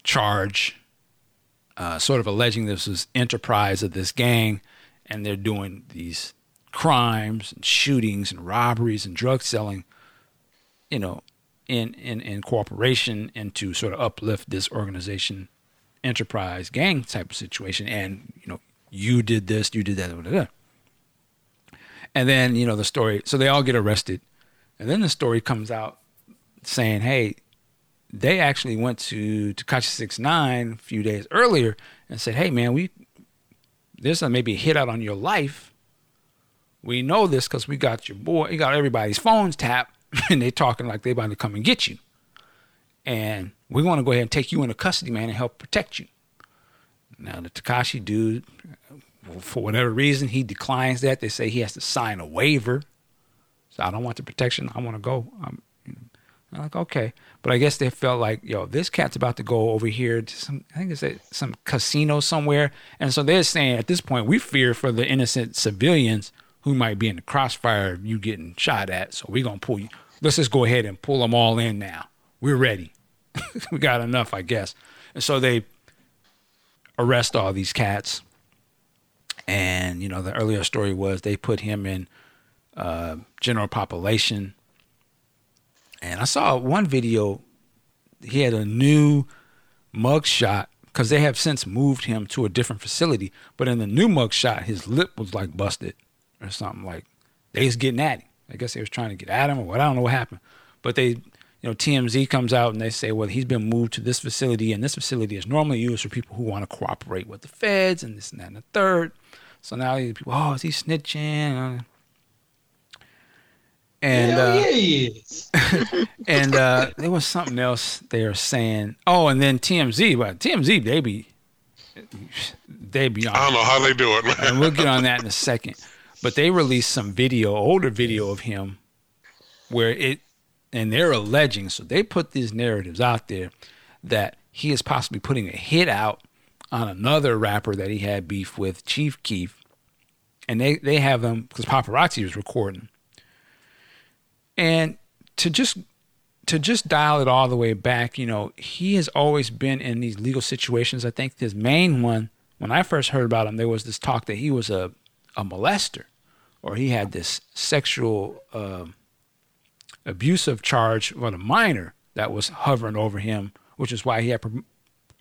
Speaker 1: charge, uh, sort of alleging this was enterprise of this gang, and they're doing these crimes and shootings and robberies and drug selling, you know, in in in cooperation and to sort of uplift this organization, enterprise gang type of situation, and you know, you did this, you did that, blah, blah, blah. and then you know the story. So they all get arrested, and then the story comes out saying, hey they actually went to Tekashi Six Nine a few days earlier and said, "Hey, man, we there's a maybe a hit out on your life. We know this because we got your boy, we got everybody's phones tapped, (laughs) and they talking like they about to come and get you, and we want to go ahead and take you into custody, man, and help protect you." Now the Tekashi dude, for whatever reason, he declines that. They say he has to sign a waiver. So I don't want the protection. I want to go. I'm, I'm like, okay. But I guess they felt like, yo, this cat's about to go over here to some, I think it's at some casino somewhere. And so they're saying at this point, we fear for the innocent civilians who might be in the crossfire of you getting shot at. So we're going to pull you. Let's just go ahead and pull them all in now. We're ready. (laughs) we got enough, I guess. And so they arrest all these cats. And, you know, the earlier story was they put him in uh, general population and I saw one video, he had a new mugshot because they have since moved him to a different facility. But in the new mugshot, his lip was like busted or something like they was getting at him. I guess they was trying to get at him or what. I don't know what happened. But they, you know, TMZ comes out and they say, well, he's been moved to this facility, and this facility is normally used for people who want to cooperate with the feds and this and that and the third. So now people, oh, is he snitching? And
Speaker 2: Hell
Speaker 1: uh,
Speaker 2: yeah, he is. (laughs)
Speaker 1: and uh, there was something else they were saying. Oh, and then TMZ, but TMZ they be they be on.
Speaker 3: I don't know how they do it,
Speaker 1: and we'll get on that in a second. But they released some video, older video of him, where it, and they're alleging. So they put these narratives out there that he is possibly putting a hit out on another rapper that he had beef with, Chief Keef, and they they have him because paparazzi was recording. And to just to just dial it all the way back, you know, he has always been in these legal situations. I think his main one, when I first heard about him, there was this talk that he was a, a molester or he had this sexual uh, abusive charge on a minor that was hovering over him, which is why he had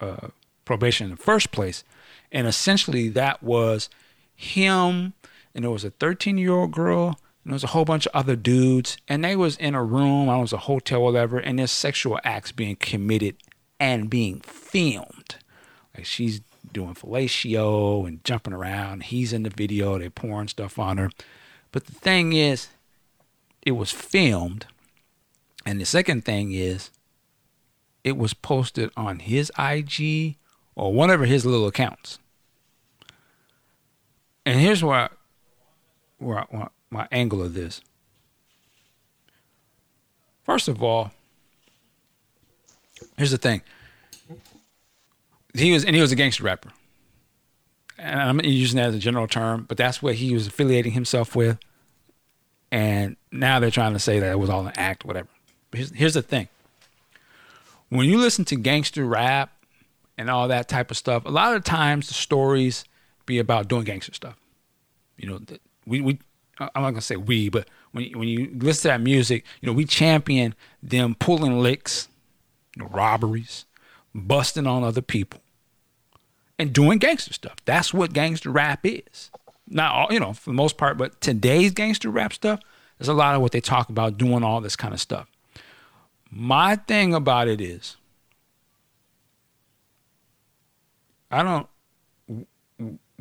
Speaker 1: uh, probation in the first place. And essentially, that was him, and there was a 13 year old girl and there was a whole bunch of other dudes, and they was in a room, I was a hotel, whatever, and there's sexual acts being committed and being filmed. Like she's doing fellatio and jumping around. He's in the video, they're pouring stuff on her. But the thing is, it was filmed. And the second thing is, it was posted on his IG or whatever his little accounts. And here's where, I, where, I, where my angle of this. First of all, here's the thing. He was and he was a gangster rapper. And I'm using that as a general term, but that's what he was affiliating himself with. And now they're trying to say that it was all an act, whatever. Here's the thing. When you listen to gangster rap and all that type of stuff, a lot of times the stories be about doing gangster stuff. You know, we, we I'm not gonna say we, but when you, when you listen to that music, you know we champion them pulling licks, you know, robberies, busting on other people, and doing gangster stuff. That's what gangster rap is. Not all, you know, for the most part, but today's gangster rap stuff, there's a lot of what they talk about doing all this kind of stuff. My thing about it is, I don't.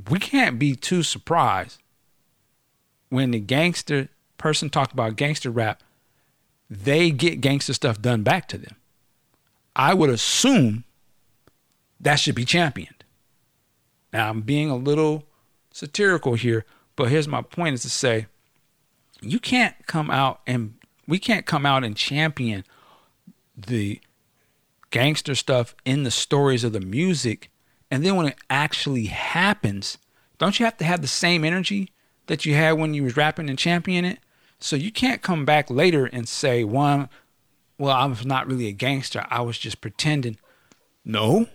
Speaker 1: We can't be too surprised when the gangster person talked about gangster rap, they get gangster stuff done back to them. I would assume that should be championed. Now, I'm being a little satirical here, but here's my point is to say you can't come out and we can't come out and champion the gangster stuff in the stories of the music and then when it actually happens don't you have to have the same energy that you had when you was rapping and championing it. So you can't come back later and say, one, well, I was not really a gangster. I was just pretending. No.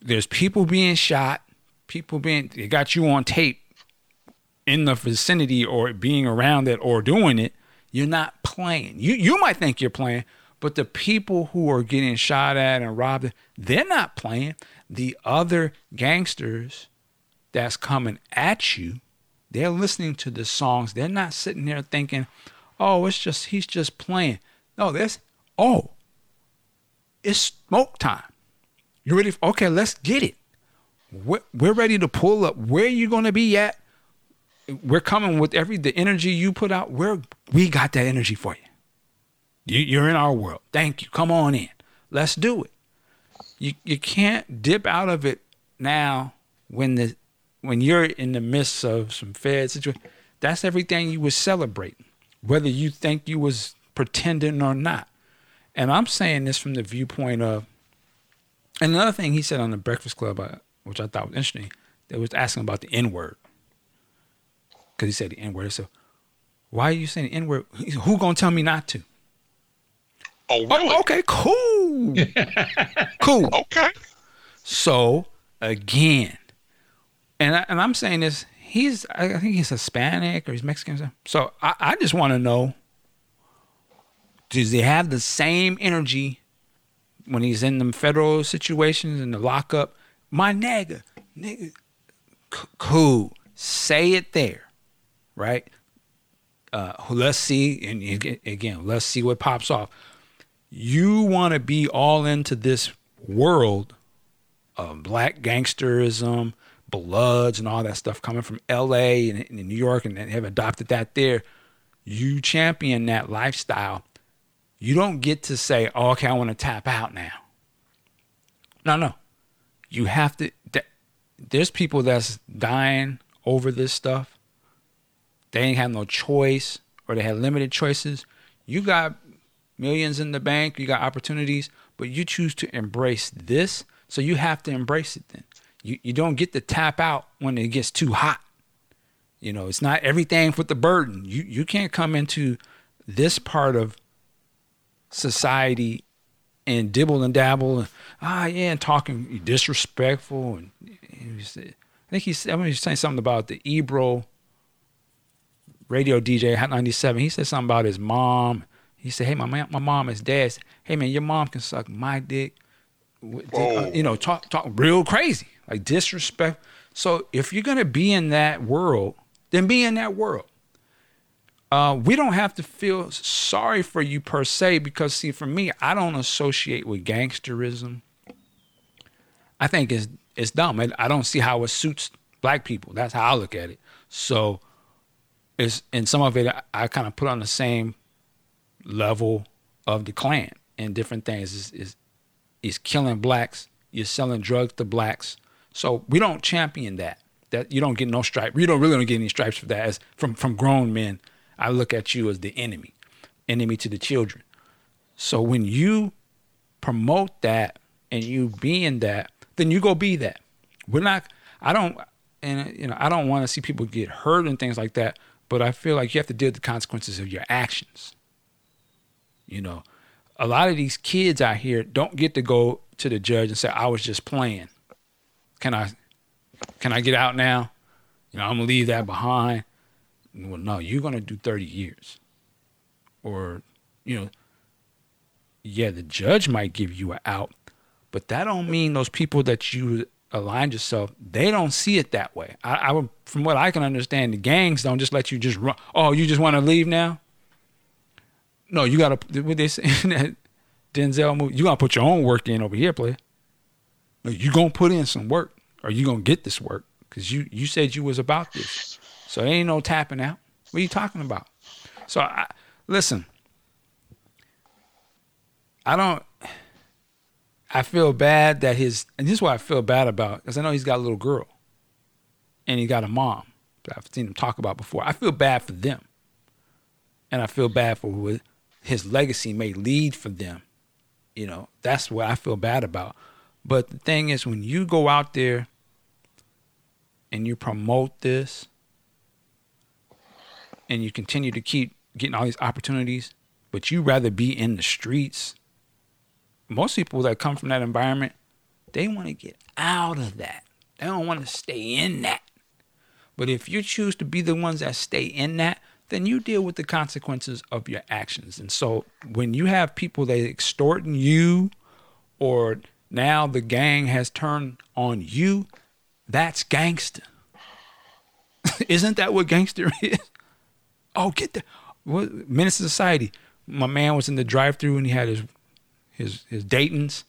Speaker 1: There's people being shot, people being, they got you on tape in the vicinity or being around it or doing it. You're not playing. You, you might think you're playing, but the people who are getting shot at and robbed, they're not playing. The other gangsters that's coming at you, they're listening to the songs. They're not sitting there thinking, oh, it's just, he's just playing. No, this, oh, it's smoke time. You ready? Okay, let's get it. We're, we're ready to pull up. Where you going to be at? We're coming with every, the energy you put out. We're, we got that energy for you. you you're in our world. Thank you. Come on in. Let's do it. You, you can't dip out of it now when the when you're in the midst of some Fed situation, that's everything you was celebrating. Whether you think you was pretending or not. And I'm saying this from the viewpoint of, and another thing he said on the Breakfast Club, uh, which I thought was interesting, they was asking about the N word. Because he said the N word. So, why are you saying the N word? Who gonna tell me not to?
Speaker 3: Oh, oh really?
Speaker 1: Oh, okay, cool, (laughs) cool.
Speaker 3: Okay.
Speaker 1: So again, and I, and I'm saying this, he's I think he's Hispanic or he's Mexican. So I, I just want to know, does he have the same energy when he's in them federal situations in the lockup? My nigga, nigga, c- cool. Say it there, right? Uh, let's see, and ag- again, let's see what pops off. You want to be all into this world of black gangsterism, Bloods, and all that stuff coming from L.A. and, and New York, and have adopted that there. You champion that lifestyle. You don't get to say, "Oh, okay, I want to tap out now." No, no. You have to. th- There's people that's dying over this stuff. They ain't have no choice, or they had limited choices. You got millions in the bank, you got opportunities, but you choose to embrace this, so you have to embrace it then. You you don't get to tap out when it gets too hot. You know, it's not everything with the burden. You you can't come into this part of society and dibble and dabble and ah yeah and talking disrespectful and was, I think he's I mean, he's saying something about the Ebro radio DJ Hot 97. He said something about his mom. He said, "Hey, my man, my mom is dead. Hey, man, your mom can suck my dick."
Speaker 3: Whoa.
Speaker 1: You know, talk talk real crazy, like disrespect. So if you're gonna be in that world, then be in that world. Uh, we don't have to feel sorry for you per se because see, for me, I don't associate with gangsterism. I think it's it's dumb. I, I don't see how it suits black people. That's how I look at it. So it's and some of it I, I kind of put on the same level of the Klan and different things. Is is is killing blacks. You're selling drugs to blacks. So we don't champion that. That you don't get no stripe. You don't really don't get any stripes for that. As from from grown men, I look at you as the enemy, enemy to the children. So when you promote that and you being that, then you go be that. We're not. I don't. And you know, I don't want to see people get hurt and things like that. But I feel like you have to deal with the consequences of your actions. You know, a lot of these kids out here don't get to go to the judge and say, "I was just playing." Can I, can I get out now? You know, I'm gonna leave that behind. Well, no, you're gonna do 30 years, or, you know, yeah, the judge might give you an out, but that don't mean those people that you aligned yourself, they don't see it that way. I, I would, from what I can understand, the gangs don't just let you just run. Oh, you just want to leave now? No, you gotta. What they say in that Denzel movie? You gotta put your own work in over here, player. No, you gonna put in some work, or you gonna get this work because you you said you was about this. So there ain't no tapping out. What are you talking about? So I, listen. I don't. I feel bad that his, and this is what I feel bad about, because I know he's got a little girl, and he got a mom that I've seen him talk about before. I feel bad for them, and I feel bad for what his legacy may lead for them. You know, that's what I feel bad about. But the thing is, when you go out there and you promote this, and you continue to keep getting all these opportunities, but you rather be in the streets most people that come from that environment, they want to get out of that. They don't want to stay in that. But if you choose to be the ones that stay in that, then you deal with the consequences of your actions. And so when you have people that extorting you or now the gang has turned on you, that's gangster. (laughs) Isn't that what gangster (laughs) is? Oh, get the What Menace Society. My man was in the drive through and he had his his his Dayton's,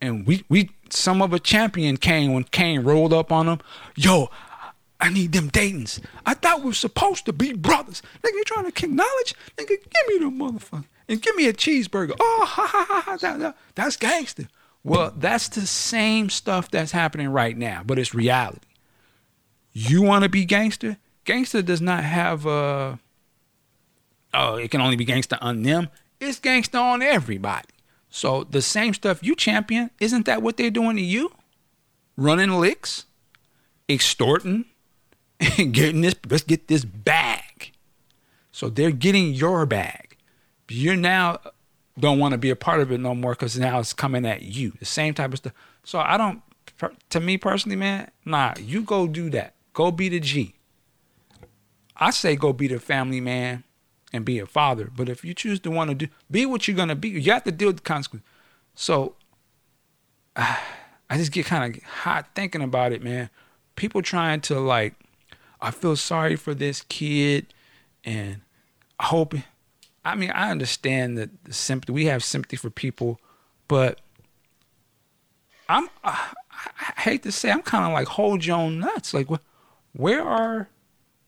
Speaker 1: and we we some of a champion came when Caine rolled up on him. Yo, I need them Dayton's. I thought we were supposed to be brothers. Nigga, you trying to acknowledge? Nigga, give me the motherfucker and give me a cheeseburger. Oh, (laughs) ha ha ha ha. That, that, that's gangster. Well, that's the same stuff that's happening right now, but it's reality. You want to be gangster? Gangster does not have a oh, it can only be gangster on them. It's gangster on everybody. So the same stuff you champion, isn't that what they're doing to you? Running licks, extorting, and getting this. Let's get this bag. So they're getting your bag. You now don't want to be a part of it no more because now it's coming at you. The same type of stuff. So I don't. To me personally, man, nah. You go do that. Go be the G. I say go be the family man and be a father. But if you choose to want to do, be what you're gonna be. You have to deal with the consequences. So uh, (sighs) I just get kind of hot thinking about it, man. People trying to like, I feel sorry for this kid, and I hope. I mean, I understand that the sympathy. We have sympathy for people, but I'm. I, I hate to say, I'm kind of like hold your own nuts. Like, where are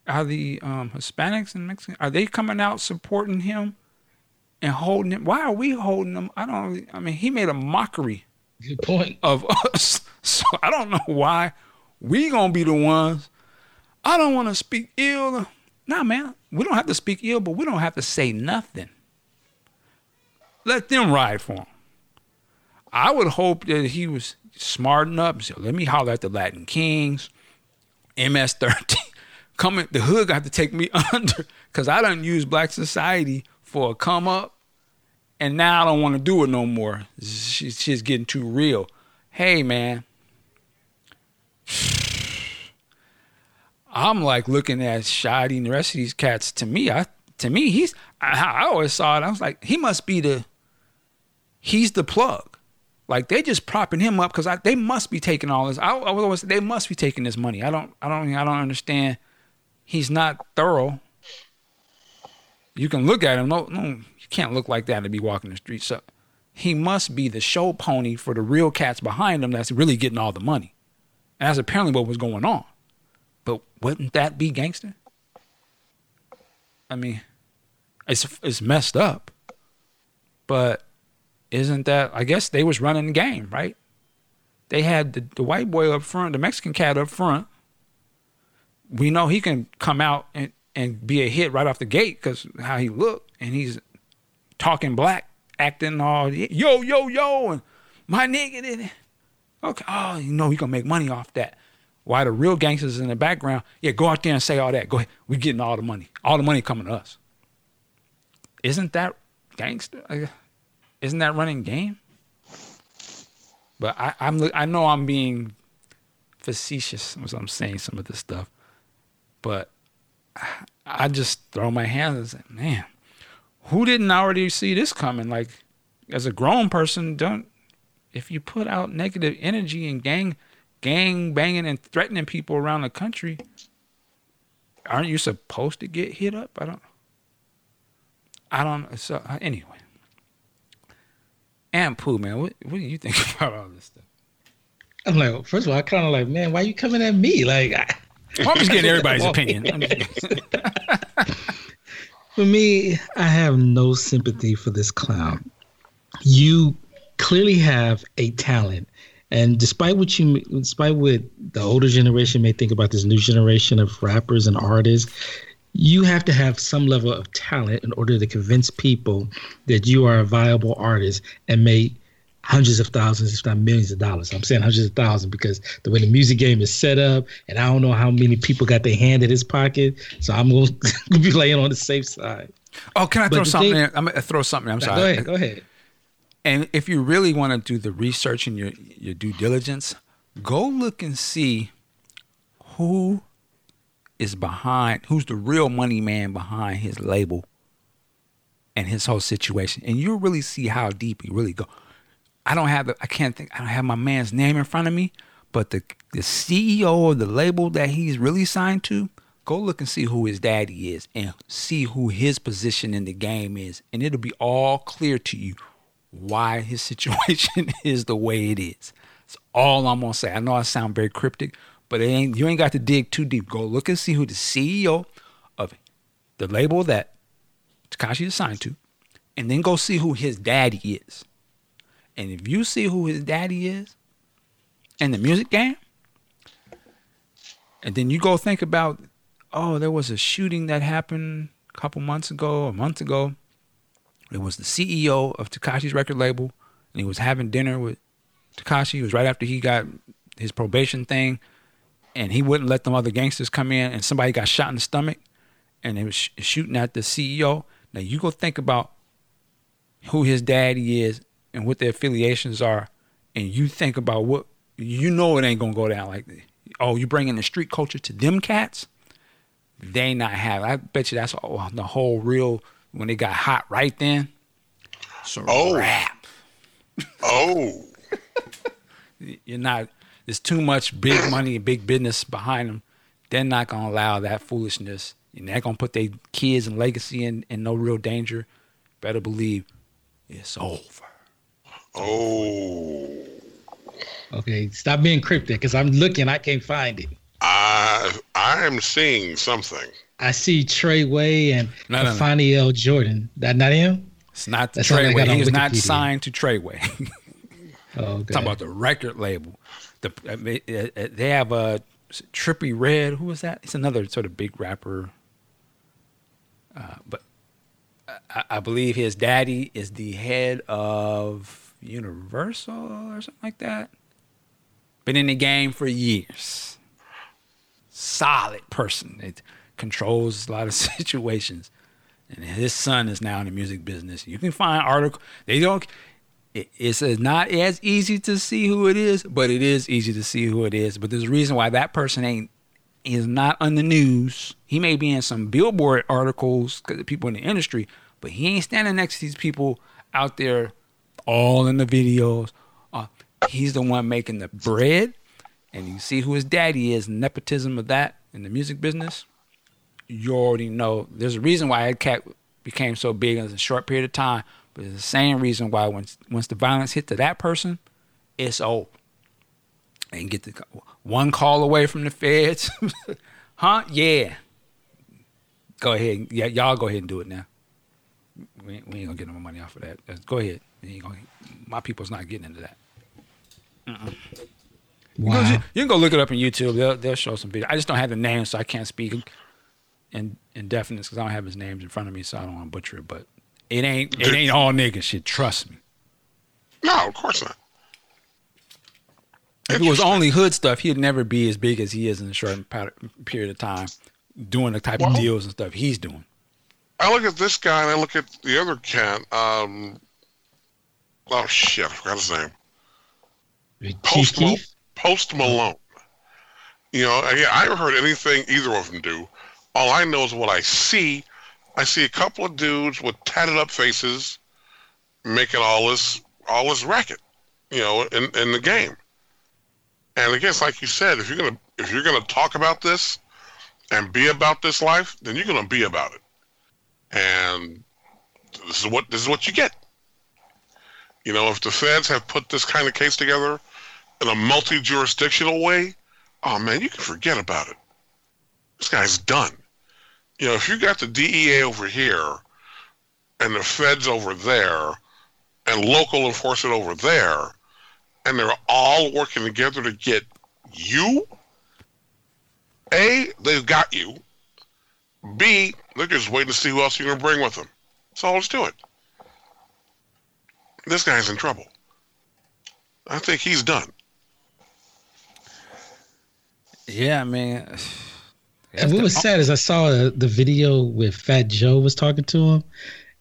Speaker 1: are the um, Hispanics and Mexicans are they coming out supporting him and holding him? Why are we holding him? I don't. I mean, he made a mockery.
Speaker 2: Good point
Speaker 1: of (laughs) us. So I don't know why we gonna be the ones. I don't want to speak ill. Nah, man, we don't have to speak ill, but we don't have to say nothing. Let them ride for him. I would hope that he was smart enough. So let me holler at the Latin Kings, MS-13 coming the hood got to take me (laughs) under because I don't use black society for a come up, and now I don't want to do it no more. She's, she's getting too real. Hey man, (sighs) I'm like looking at Shotti and the rest of these cats. To me, I to me he's I, I always saw it. I was like, he must be the he's the plug. Like they just propping him up because they must be taking all this. I, I was always they must be taking this money. I don't I don't I don't understand he's not thorough. You can look at him. No, no, you can't look like that to be walking the street. So he must be the show pony for the real cats behind him that's really getting all the money. And that's apparently what was going on. But wouldn't that be gangster? I mean, it's it's messed up. But isn't that I guess they was running the game, right? They had the, the white boy up front, the Mexican cat up front, we know he can come out and, and be a hit right off the gate because how he looked and he's talking black, acting all yo yo yo and my nigga did it. Okay, oh, you know he gonna make money off that. Why the real gangsters in the background? Yeah, go out there and say all that. Go ahead, we getting all the money. All the money coming to us. Isn't that gangster? Isn't that running game? But I, I'm I know I'm being facetious as I'm saying some of this stuff. But I just throw my hands and say, man, who didn't already see this coming? Like, as a grown person, don't if you put out negative energy and gang gang banging and threatening people around the country, aren't you supposed to get hit up? I don't. I don't. So uh, anyway, and Pooh, man, what what do you think (laughs) about all this stuff?
Speaker 2: I'm like, first of all, I kind of like, man, why you coming at me? Like, I,
Speaker 1: I'm just getting everybody's (laughs) opinion. (laughs)
Speaker 2: for me, I have no sympathy for this clown. You clearly have a talent. And despite what you, despite what the older generation may think about this new generation of rappers and artists, you have to have some level of talent in order to convince people that you are a viable artist and may hundreds of thousands, if not millions of dollars. I'm saying hundreds of thousands because the way the music game is set up, and I don't know how many people got their hand in his pocket. So I'm going (laughs) to be laying on the safe side.
Speaker 1: Oh, can I throw something? Thing, in? I'm gonna throw something. I'm sorry.
Speaker 2: Go ahead. Go ahead.
Speaker 1: And if you really want to do the research and your your due diligence, go look and see who is behind, who's the real money man behind his label and his whole situation, and you'll really see how deep he really go. I don't have the, I can't think I don't have my man's name in front of me, but the the CEO of the label that he's really signed to, go look and see who his daddy is and see who his position in the game is, and it'll be all clear to you why his (laughs) situation is the way it is. That's all I'm gonna say. I know I sound very cryptic, but it ain't you ain't got to dig too deep. Go look and see who the CEO of the label that Tekashi is signed to, and then go see who his daddy is. And if you see who his daddy is in the music game, and then you go think about, oh, there was a shooting that happened a couple months ago, a month ago. It was the CEO of Tekashi's record label, and he was having dinner with Tekashi. It was right after he got his probation thing, and he wouldn't let them other gangsters come in, and somebody got shot in the stomach, and they was sh- shooting at the CEO. Now you go think about who his daddy is and what their affiliations are, and you think about what you know it ain't gonna go down like. Oh, you bringing the street culture to them cats? They not have. I bet you that's all, the whole real when they got hot right then. So
Speaker 3: Oh.
Speaker 1: rap. (laughs)
Speaker 3: Oh,
Speaker 1: You're not. There's too much big money and big business behind them. They're not gonna allow that foolishness. And they're gonna put their kids and legacy in, in no real danger. Better believe it's over.
Speaker 3: Oh.
Speaker 2: Okay, stop being cryptic because I'm looking, I can't find it.
Speaker 3: I I am seeing something.
Speaker 2: I see Trey Way and
Speaker 1: No, no, no.
Speaker 2: Afani L. Jordan. That not him?
Speaker 1: It's not the
Speaker 2: That's all I
Speaker 1: Treyway.
Speaker 2: got
Speaker 1: He is not signed to Treyway. (laughs)
Speaker 2: Oh, okay.
Speaker 1: Talking about the record label. The I mean, uh, uh, they have a Trippie Redd. Who was that? It's another sort of big rapper. Uh, but I, I believe his daddy is the head of Universal or something like that. Been in the game for years. Solid person. It controls a lot of (laughs) situations. And his son is now in the music business. You can find article. They don't. It's not as easy to see who it is, but it is easy to see who it is. But there's a reason why that person ain't is not on the news. He may be in some billboard articles because people in the industry, but he ain't standing next to these people out there, all in the videos. Uh, he's the one making the bread, and you see who his daddy is. Nepotism of that in the music business you already know there's a reason why that cat became so big in a short period of time, but it's the same reason why once once the violence hit to that person, it's over. And get the one call away from the feds, (laughs) huh? Yeah. Go ahead, yeah, y'all go ahead and do it now. We we ain't gonna get no money off of that. Go ahead. We ain't gonna, my people's not getting into that. You,
Speaker 2: wow.
Speaker 1: can, you can go look it up on YouTube. They'll they'll show some video. I just don't have the name, so I can't speak in in definiteness because I don't have his names in front of me, so I don't want to butcher it. But it ain't it ain't all nigga shit. Trust me.
Speaker 3: No, of course not.
Speaker 1: If it was only hood stuff, he'd never be as big as he is in a short pa- period of time, doing the type of deals and stuff he's doing.
Speaker 3: I look at this guy and I look at the other cat. Um, oh shit, I forgot his name.
Speaker 2: Chief
Speaker 3: Post, Mal-? Post Malone. You know, again, I haven't heard anything either of them do. All I know is what I see. I see a couple of dudes with tatted up faces making all this all this racket, you know, in, in the game. And again, it's like you said, if you're gonna if you're gonna talk about this and be about this life, then you're gonna be about it. And this is what this is what you get. You know, if the feds have put this kind of case together in a multi-jurisdictional way, oh man, you can forget about it. This guy's done. You know, if you got the DEA over here and the feds over there and local enforcement over there, and they're all working together to get you, A, they've got you. B, they're just waiting to see who else you're going to bring with them. So let's do it. This guy's in trouble. I think he's done.
Speaker 1: Yeah, I mean, (sighs)
Speaker 2: And what was sad is I saw the, the video where Fat Joe was talking to him,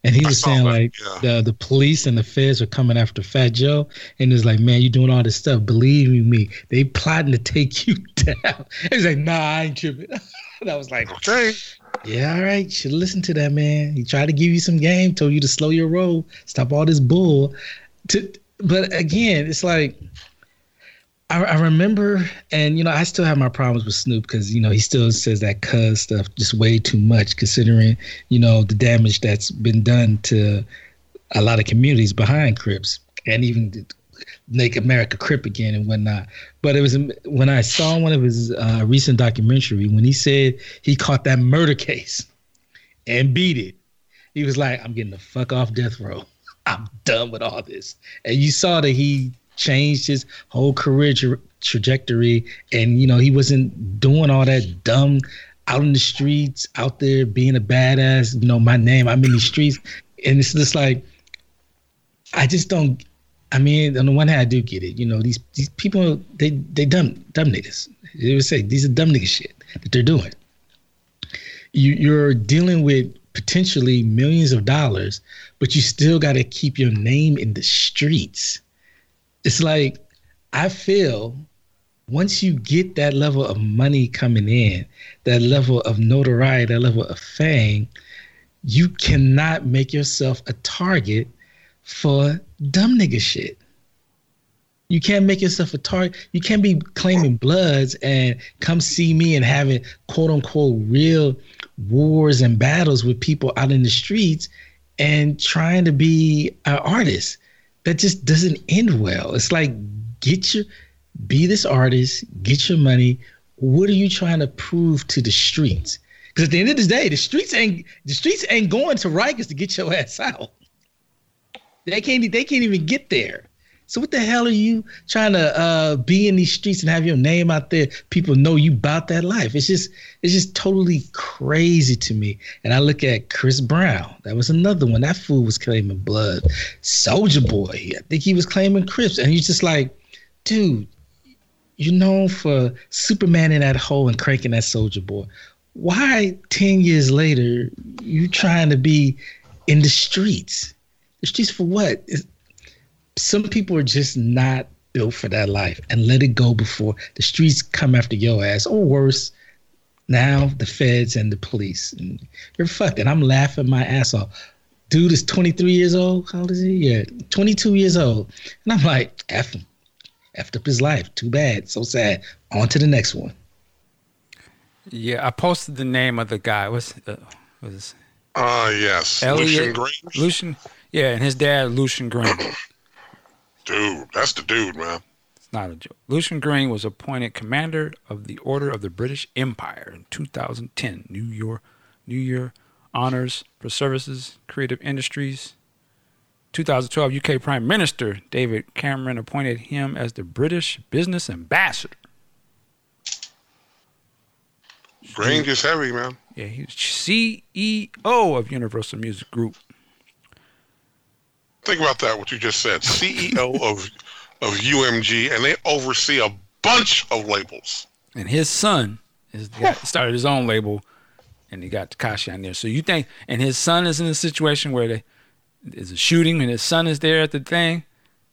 Speaker 2: and he was saying
Speaker 3: that,
Speaker 2: like
Speaker 3: yeah.
Speaker 2: the the police and the feds are coming after Fat Joe, and it's like, man, you're doing all this stuff. Believe me, they plotting to take you (laughs) down. And he's like, nah, I ain't tripping. (laughs) and I was like,
Speaker 3: Okay.
Speaker 2: Yeah, all right, should listen to that man. He tried to give you some game, told you to slow your roll, stop all this bull. To, but again, it's like I, I remember, and you know, I still have my problems with Snoop because you know he still says that cuz stuff just way too much, considering you know the damage that's been done to a lot of communities behind Crips, and even make America Crip again and whatnot. But it was when I saw one of his uh, recent documentary when he said he caught that murder case and beat it. He was like, "I'm getting the fuck off death row. (laughs) I'm done with all this." And you saw that he changed his whole career tra- trajectory, and you know he wasn't doing all that dumb out in the streets, out there being a badass. You know, my name, I'm in the streets. And it's just like, I just don't. I mean, on the one hand, I do get it. You know, these these people, they they dumb dumb niggas. They would say these are dumb nigga shit that they're doing. You you're dealing with potentially millions of dollars, but you still got to keep your name in the streets. It's like I feel once you get that level of money coming in, that level of notoriety, that level of fame, you cannot make yourself a target for dumb nigga shit. You can't make yourself a target. You can't be claiming bloods and come see me and having quote unquote real wars and battles with people out in the streets and trying to be an artist. That just doesn't end well. It's like get your be this artist, get your money. What are you trying to prove to the streets? Because at the end of the day, the streets ain't the streets ain't going to Rikers to get your ass out. They can't they can't even get there. So what the hell are you trying to uh, be in these streets and have your name out there? People know you about that life. It's just it's just totally crazy to me. And I look at Chris Brown. That was another one. That fool was claiming blood. Soulja Boy. I think he was claiming Crips. And he's just like, dude, you're known for Superman in that hole and cranking that Soulja Boy. Why ten years later you trying to be in the streets? The streets for what? It's, some people are just not built for that life and let it go before the streets come after your ass or worse now the feds and the police. And you're fucked and i'm laughing my ass off. Dude is 23 years old? How old is he? Yeah 22 years old. And i'm like f him. Effed up his life. Too bad. So sad. On to the next one.
Speaker 1: Yeah i posted the name of the guy. What's uh, was
Speaker 3: uh yes.
Speaker 1: Elliot,
Speaker 3: lucian Grainge?
Speaker 1: lucian yeah and his dad lucian Grainge (coughs)
Speaker 3: Dude, that's the dude, man.
Speaker 1: It's not a joke. Lucian Grainge was appointed commander of the Order of the British Empire in 2010. New York, New Year honors for services, creative industries. 2012, UK Prime Minister David Cameron appointed him as the British business ambassador.
Speaker 3: Grainge is heavy, man.
Speaker 1: Yeah, he's CEO of Universal Music Group.
Speaker 3: Think about that. What you just said. CEO of of UMG, and they oversee a bunch of labels.
Speaker 1: And his son is started his own label, and he got Tekashi on there. So you think, and his son is in a situation where they is a shooting, and his son is there at the thing,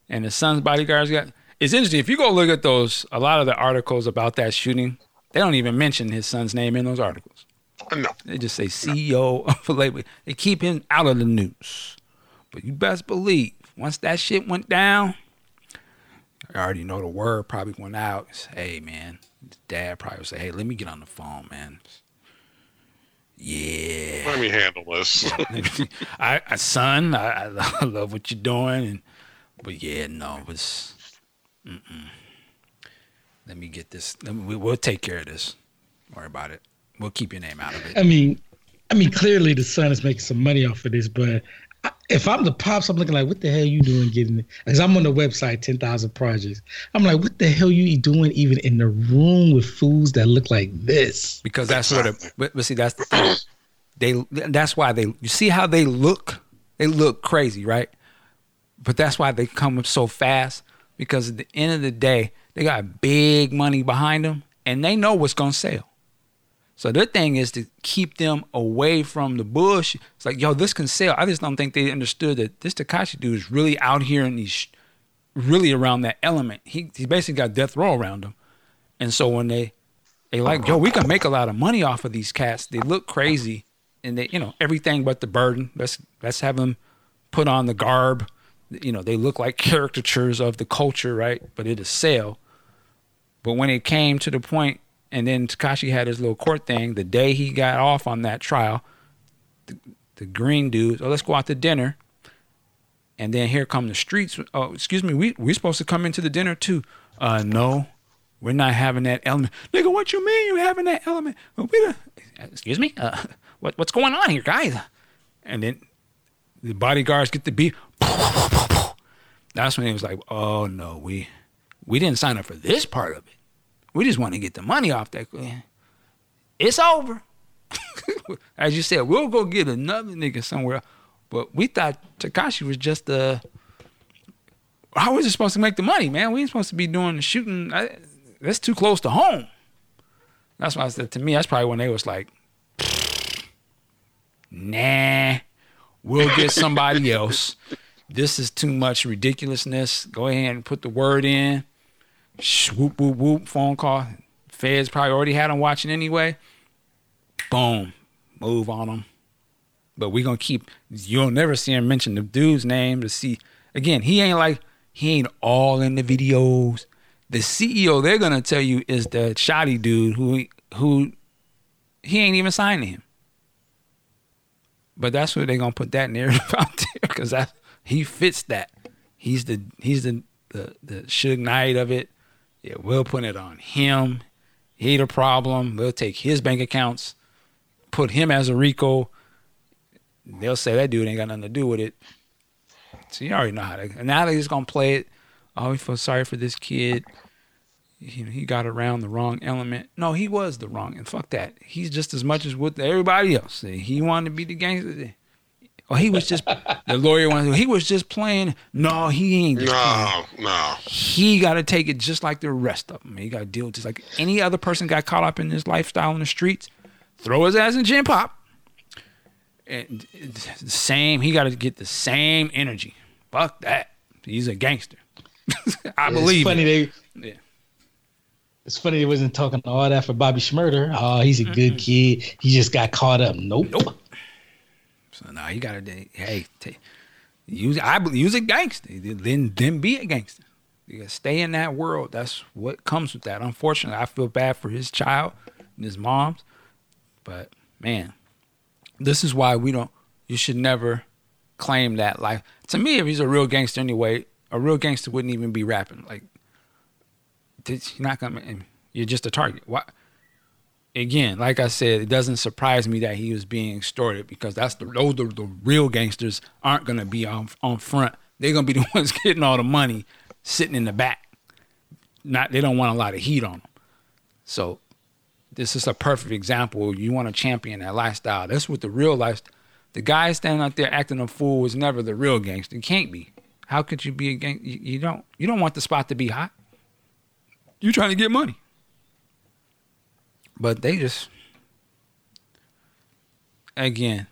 Speaker 1: and his son's bodyguards got. It's interesting if you go look at those. A lot of the articles about that shooting, they don't even mention his son's name in those articles.
Speaker 3: No,
Speaker 1: they just say CEO of a label. They keep him out of the news. But you best believe once that shit went down, I already know the word probably went out. Hey man, dad probably would say, "Hey, let me get on the phone, man." Yeah.
Speaker 3: Let me handle this. (laughs)
Speaker 1: I, I, son, I, I, (laughs) love what you're doing, and but yeah, no, it was. Mm-mm. Let me get this. Me, we'll take care of this. Don't worry about it. We'll keep your name out of it.
Speaker 2: I mean, I mean, clearly the son is making some money off of this, but if I'm the pops, I'm looking like, what the hell you doing getting? Because I'm on the website, ten thousand projects. I'm like, what the hell you doing even in the room with fools that look like this?
Speaker 1: Because that's what. It, but, but see, that's the thing. They. That's why they. You see how they look? They look crazy, right? But that's why they come up so fast. Because at the end of the day, they got big money behind them, and they know what's gonna sell. So their thing is to keep them away from the bush. It's like, yo, this can sell. I just don't think they understood that this Tekashi dude is really out here and he's really around that element. He he basically got death row around him. And so when they they like, yo, we can make a lot of money off of these cats. They look crazy and they, you know, everything but the burden. Let's let's have them put on the garb. You know, they look like caricatures of the culture, right? But it is sale. But when it came to the point and then Tekashi had his little court thing. The day he got off on that trial, the, the Grainge dude, oh, let's go out to dinner. And then here come the streets. Oh, excuse me, we we supposed to come into the dinner too. Uh, no, we're not having that element. Nigga, what you mean you having that element? Well, we (laughs) excuse me, uh, what what's going on here, guys? And then the bodyguards get the beat. (laughs) That's when he was like, oh no, we we didn't sign up for this part of it. We just want to get the money off that. it's over. (laughs) As you said, we'll go get another nigga somewhere. But we thought Tekashi was just a. How was it supposed to make the money, man? We ain't supposed to be doing the shooting. I, that's too close to home. That's why I said to me, that's probably when they was like, (sniffs) nah, we'll get somebody else. This is too much ridiculousness. Go ahead and put the word in. Whoop, whoop, whoop, phone call. Feds probably already had them watching anyway. Boom, move on them. But we gonna keep. You'll never see him mention the dude's name to see. Again, he ain't like he ain't all in the videos. The CEO they're gonna tell you is the Shotti dude who who he ain't even signed him. But that's where they're gonna put that (laughs) narrative out there because that he fits that. He's the he's the the the Suge Knight of it. Yeah, we'll put it on him. He the problem. We'll take his bank accounts, put him as a RICO. They'll say that dude ain't got nothing to do with it. So you already know how to. And now they're just gonna play it. Oh, we feel sorry for this kid. He, he got around the wrong element. No, he was the wrong. And fuck that. He's just as much as with everybody else. He wanted to be the gangster. Oh, he was just the lawyer wanted. He was just playing. No, he ain't. Just
Speaker 3: No,
Speaker 1: playing.
Speaker 3: no.
Speaker 1: He got to take it just like the rest of them. He got to deal with just like any other person got caught up in this lifestyle in the streets. Throw his ass in gen pop. And the same. He got to get the same energy. Fuck that. He's a gangster. (laughs) I believe.
Speaker 2: It's funny
Speaker 1: it.
Speaker 2: they.
Speaker 1: Yeah.
Speaker 2: It's funny they wasn't talking all that for Bobby Shmurda. Oh, he's a good kid. He just got caught up. Nope.
Speaker 1: Nope. So now you gotta hey t- use I use a gangster. Then then be a gangster. You gotta stay in that world. That's what comes with that. Unfortunately, I feel bad for his child and his mom's. But man, this is why we don't you should never claim that life. To me, if he's a real gangster anyway, a real gangster wouldn't even be rapping. Like you're not gonna you're just a target. Why again, like I said, it doesn't surprise me that he was being extorted because that's the those the, the real gangsters aren't gonna be on on front. They're gonna be the (laughs) ones getting all the money, sitting in the back. Not they don't want a lot of heat on them. So this is a perfect example. You want to champion that lifestyle. That's what the real life. The guy standing out there acting a fool was never the real gangster. Can't be. How could you be a gang? You, you don't. You don't want the spot to be hot. You're trying to get money. But they just again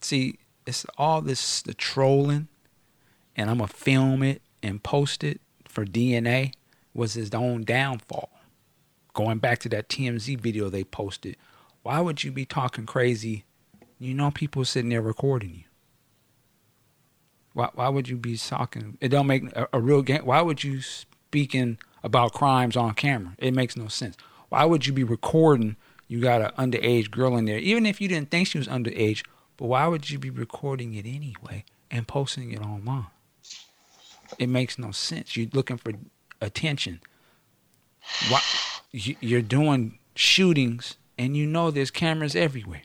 Speaker 1: see it's all this the trolling and I'm gonna film it and post it for DNA was his own downfall. Going back to that TMZ video they posted, why would you be talking crazy? You know people sitting there recording you. Why why would you be talking? It don't make a, a real game. Why would you speaking about crimes on camera? It makes no sense. Why would you be recording? You got an underage girl in there, even if you didn't think she was underage. But why would you be recording it anyway and posting it online? It makes no sense. You're looking for attention. Why you- you're doing shootings and you know there's cameras everywhere.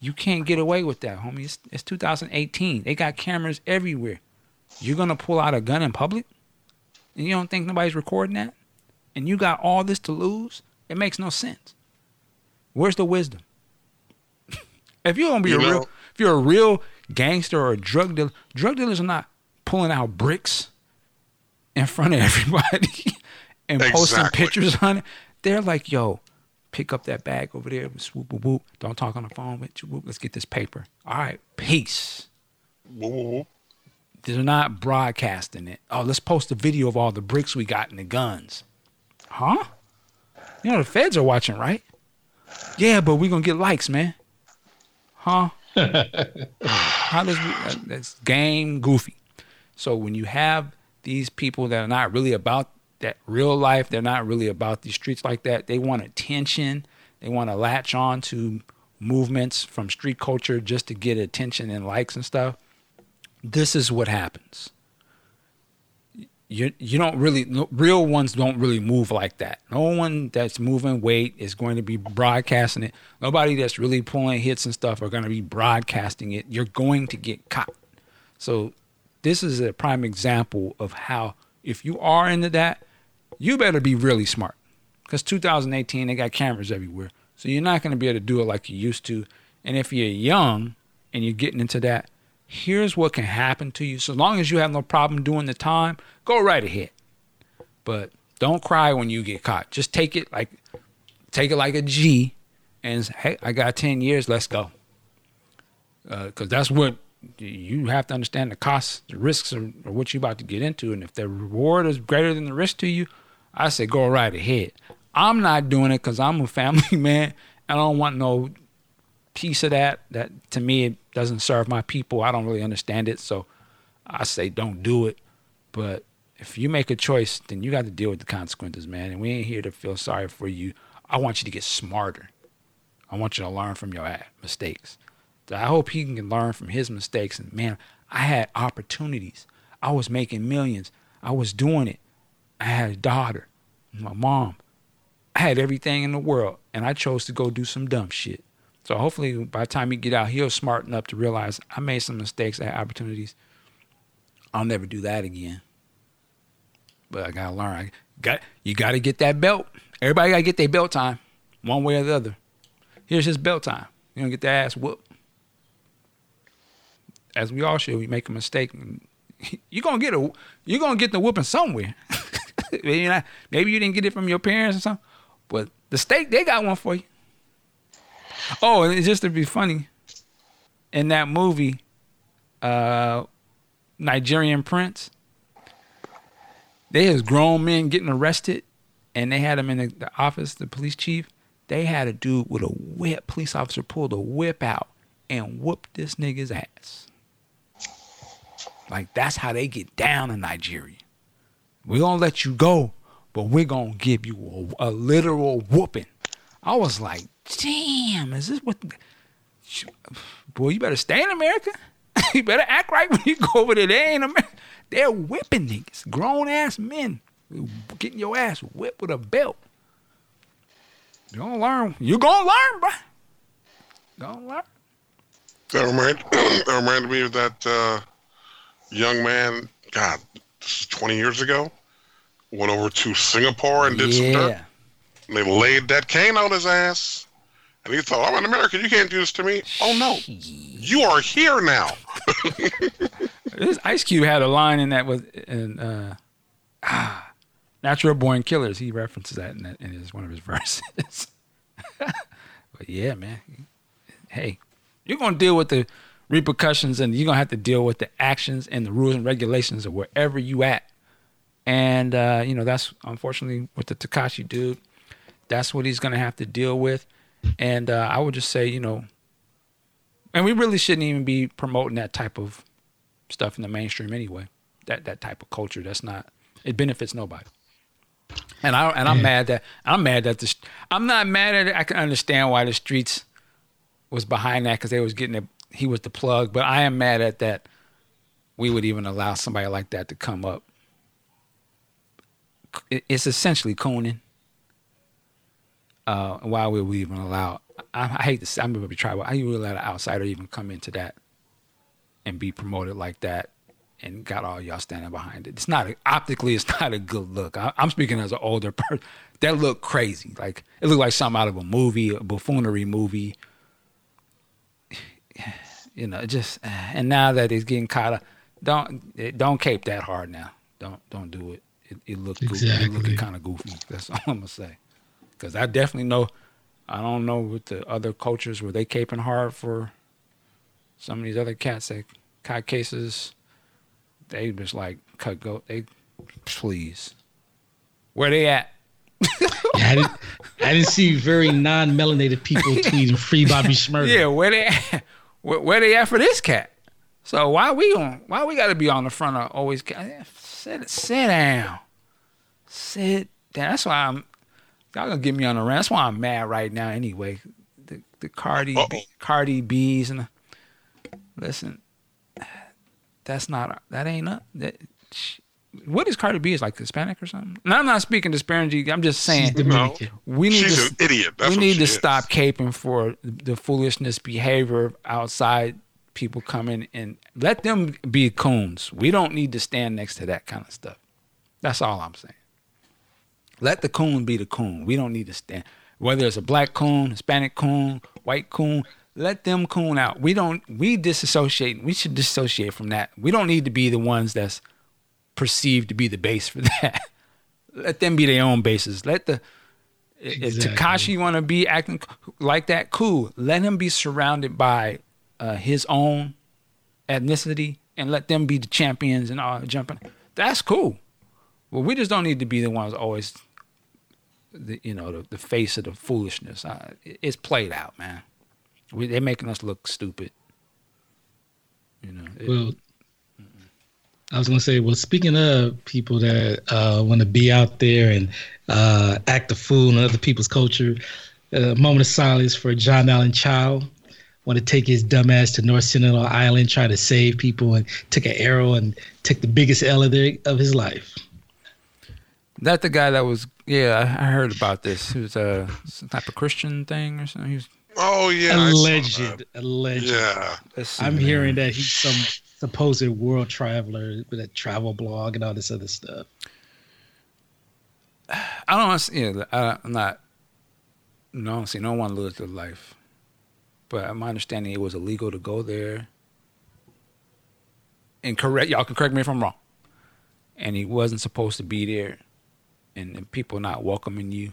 Speaker 1: You can't get away with that, homie. It's, it's 2018. They got cameras everywhere. You're gonna pull out a gun in public, and you don't think nobody's recording that, and you got all this to lose. It makes no sense. Where's the wisdom? (laughs) if you're gonna be
Speaker 3: You
Speaker 1: a
Speaker 3: know-
Speaker 1: real, if you're a real gangster or a drug dealer, drug dealers are not pulling out bricks in front of everybody (laughs) and posting pictures on it. They're like, yo, pick up that bag over there, swoop, whoop, whoop. Don't talk on the phone with you. Whoop. Let's get this paper. All right, peace.
Speaker 3: Woo-woo.
Speaker 1: They're not broadcasting it. Oh, let's post a video of all the bricks we got and the guns. Huh? You know the feds are watching, right? Yeah, but we're gonna get likes, man. Huh? (laughs) How does we, that's game goofy. So when you have these people that are not really about that real life, they're not really about these streets like that. They want attention. They want to latch on to movements from street culture just to get attention and likes and stuff. This is what happens. You you don't really real ones don't really move like that. No one that's moving weight is going to be broadcasting it. Nobody that's really pulling hits and stuff are going to be broadcasting it. You're going to get caught. So this is a prime example of how if you are into that, you better be really smart because 2018 they got cameras everywhere, so you're not going to be able to do it like you used to. And if you're young and you're getting into that, here's what can happen to you. So long as you have no problem doing the time, go right ahead. But don't cry when you get caught. Just take it like take it like a G, and say, hey, I got 10 years. Let's go. Uh, because that's what you have to understand the costs, the risks are, are what you're about to get into. And if the reward is greater than the risk to you, I say go right ahead. I'm not doing it because I'm a family (laughs) man. I don't want no piece of that. That to me it doesn't serve my people. I don't really understand it. So I say don't do it. But if you make a choice, then you got to deal with the consequences, man. And we ain't here to feel sorry for you. I want you to get smarter. I want you to learn from your uh, mistakes. So I hope he can learn from his mistakes. And man, I had opportunities. I was making millions. I was doing it. I had a daughter, my mom. I had everything in the world, and I chose to go do some dumb shit. So hopefully, by the time he get out, he'll smart enough to realize I made some mistakes. I had opportunities. I'll never do that again. But I gotta learn. I got you. Got to get that belt. Everybody gotta get their belt time, one way or the other. Here's his belt time. You gonna get that ass whooped as we all should, we make a mistake. (laughs) You're gonna get a you're gonna get the whooping somewhere. (laughs) maybe you didn't get it from your parents or something, but the state they got one for you. Oh, and just to be funny, in that movie, uh, Nigerian Prince, they has grown men getting arrested, and they had them in the, the office, the police chief. They had a dude with a whip, police officer pulled a whip out and whooped this nigga's ass. Like that's how they get down in Nigeria. We're gonna let you go, but we're gonna give you a, a literal whooping. I was like, damn, is this what? (sighs) Boy, you better stay in America. (laughs) you better act right when you go over there. They ain't America. They're whipping niggas, grown ass men, getting your ass whipped with a belt. You gonna learn. You gonna learn, bro. Gonna learn.
Speaker 3: That reminded, (clears throat) that reminded me of that uh, young man, God, this is 20 years ago, went over to Singapore and did yeah. some dirt. And they laid that cane on his ass. And he thought, I'm an American. You can't do this to me. Oh, no. You are here now. (laughs)
Speaker 1: this Ice Cube had a line in that was in, uh, ah, Natural Born Killers. He references that in, that, in his, one of his (laughs) verses. but yeah, man. Hey, you're to deal with the repercussions and you're gonna have to deal with the actions and the rules and regulations of wherever you at. And uh, you know, that's unfortunately with the Tekashi dude, that's what he's gonna have to deal with. And uh, I would just say, you know, and we really shouldn't even be promoting that type of stuff in the mainstream anyway. That that type of culture. That's not it benefits nobody. And I and I'm yeah. mad that I'm mad that this. I'm not mad at it. I can understand why the streets was behind that because they was getting it he was the plug. But I am mad at that. We would even allow somebody like that to come up. It's essentially cooning. Uh, why would we even allow? I, I hate to. Say, I'm gonna be tribal. I even let an outsider even come into that and be promoted like that, and got all y'all standing behind it. It's not a, optically. It's (laughs) not a good look. I, am speaking as an older (laughs) person. That looked crazy. Like it looked like something out of a movie, a buffoonery movie (sighs) you know, just (sighs) and now that he's getting caught up, don't don't cape that hard now. Don't don't do it. It, it looked exactly. It looking kind of goofy. That's (laughs) all I'm gonna say. Because I definitely know. I don't know with the other cultures were they caping hard for some of these other cats that caught cases. They just like cut go. They please. Where they at?
Speaker 2: yeah, I, didn't, I didn't see very non-melanated people tweeting "Free Bobby Shmurda."
Speaker 1: Yeah, where they at? Where, where they at for this cat? So why we on? Why we got to be on the front of always? Eh, sit sit down, sit down. That's why I'm. Y'all gonna get me on the rant. That's why I'm mad right now. Anyway, the the Cardi B, Cardi B's and the, listen, that's not that ain't up. That what is Cardi B? Is like Hispanic or something? And I'm not speaking disparagingly. I'm just saying
Speaker 3: no,
Speaker 1: we need
Speaker 3: she's
Speaker 1: to,
Speaker 3: an idiot. That's
Speaker 1: we need to
Speaker 3: is.
Speaker 1: stop caping for the foolishness behavior outside people coming and let them be coons. We don't need to stand next to that kind of stuff. That's all I'm saying. Let the coon be the coon. We don't need to stand. Whether it's a black coon, Hispanic coon, white coon, let them coon out. We don't. We disassociate. We should dissociate from that. We don't need to be the ones that's perceived to be the base for (laughs) that. let them be their own bases. Let the
Speaker 2: Exactly.
Speaker 1: if Tekashi want to be acting like that, cool. Let him be surrounded by uh, his own ethnicity and let them be the champions and all jumping. That's cool. Well, we just don't need to be the ones always, the, you know, the, the face of the foolishness. It- it's played out, man. We, they're making us look stupid. You know. it-
Speaker 2: Well, I was gonna say, well, speaking of people that uh, want to be out there and uh, act a fool in other people's culture, a moment of silence for John Allen Chau. Want to take his dumbass to North Sentinel Island, try to save people, and took an arrow and took the biggest L of, their, of his life.
Speaker 1: that the guy that was yeah, I I heard about this. He was a type of Christian thing or something. He was,
Speaker 3: Oh yeah, I saw
Speaker 2: alleged, alleged.
Speaker 3: Yeah,
Speaker 2: I'm
Speaker 1: man.
Speaker 2: hearing that he's some supposed world traveler with a travel blog and all this other stuff. (sighs)
Speaker 1: I don't want to. Yeah, I, I'm not. No, I see no one lose their life, but my understanding it was illegal to go there. And correct, y'all can correct me if I'm wrong. And he wasn't supposed to be there, and, and people not welcoming you.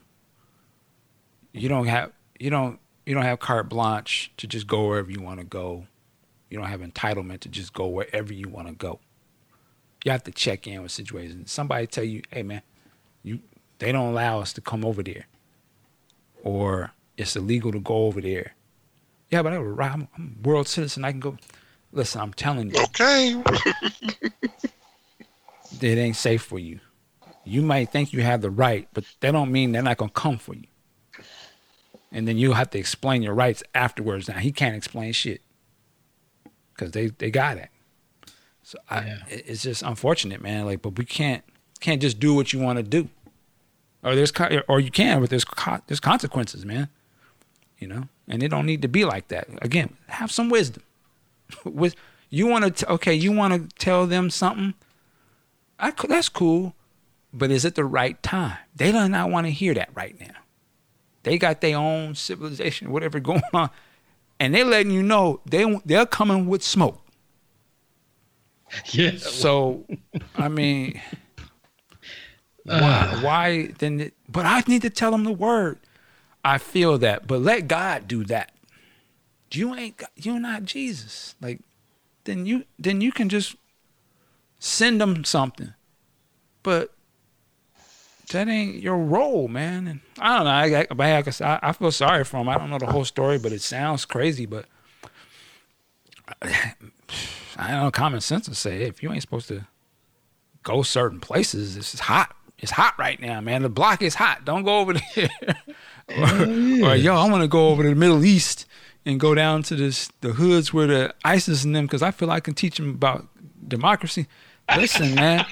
Speaker 1: You don't have you don't you don't have carte blanche to just go wherever you want to go. You don't have entitlement to just go wherever you want to go. You have to check in with situations. Somebody tell you, "Hey, man, you they don't allow us to come over there, or it's illegal to go over there." Yeah, but I I'm a world citizen. I can go. Listen, I'm telling you,
Speaker 3: okay. (laughs)
Speaker 1: it ain't safe for you. You might think you have the right, but that don't mean they're not gonna come for you. And then you'll have to explain your rights afterwards. Now he can't explain shit because they they got it. So I,
Speaker 2: Yeah.
Speaker 1: it's just unfortunate, man. Like, but we can't can't just do what you want to do, or there's or you can, but there's there's consequences, man. You know, and it don't need to be like that. Again, have some wisdom. (laughs) With you want to okay, you want to tell them something. I, that's cool, but is it the right time? They do not want to hear that right now. They got their own civilization, whatever (laughs) going on, and they're letting you know they they're coming with smoke.
Speaker 2: Yeah.
Speaker 1: So, I mean, why? (sighs)
Speaker 2: Uh.
Speaker 1: Why then? But I need to tell them the word. I feel that, but let God do that. You ain't. You're not Jesus. Like, then you then you can just send them something, but that ain't your role, man. And I don't know. I, I, I, I, I feel sorry for him. I don't know the whole story, but it sounds crazy. But (sighs) I don't know. Common sense would say if you ain't supposed to go certain places, this is hot. It's hot right now, man. The block is hot. Don't go over (laughs) there. or, or, yo, I want to go over to the Middle East and go down to this the hoods where the ISIS and them because I feel like I can teach them about democracy. Listen, man,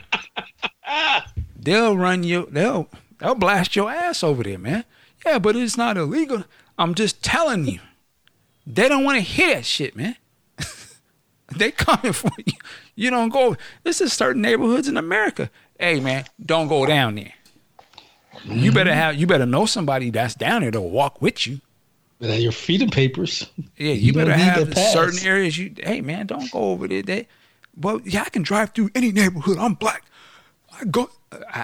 Speaker 1: (laughs) they'll run you. They'll they'll blast your ass over there, man. Yeah, but it's not illegal. I'm just telling you. They don't want to hear that shit, man. (laughs) they coming for you. You don't go. This is certain neighborhoods in America. Hey, man, don't go down there. You better mm-hmm. have. You better know somebody that's down there to walk with you.
Speaker 2: But at your freedom papers.
Speaker 1: Yeah, you,
Speaker 2: You
Speaker 1: better have certain areas. You, hey, man, don't go over there. They, well, yeah, I can drive through any neighborhood. I'm black. I go.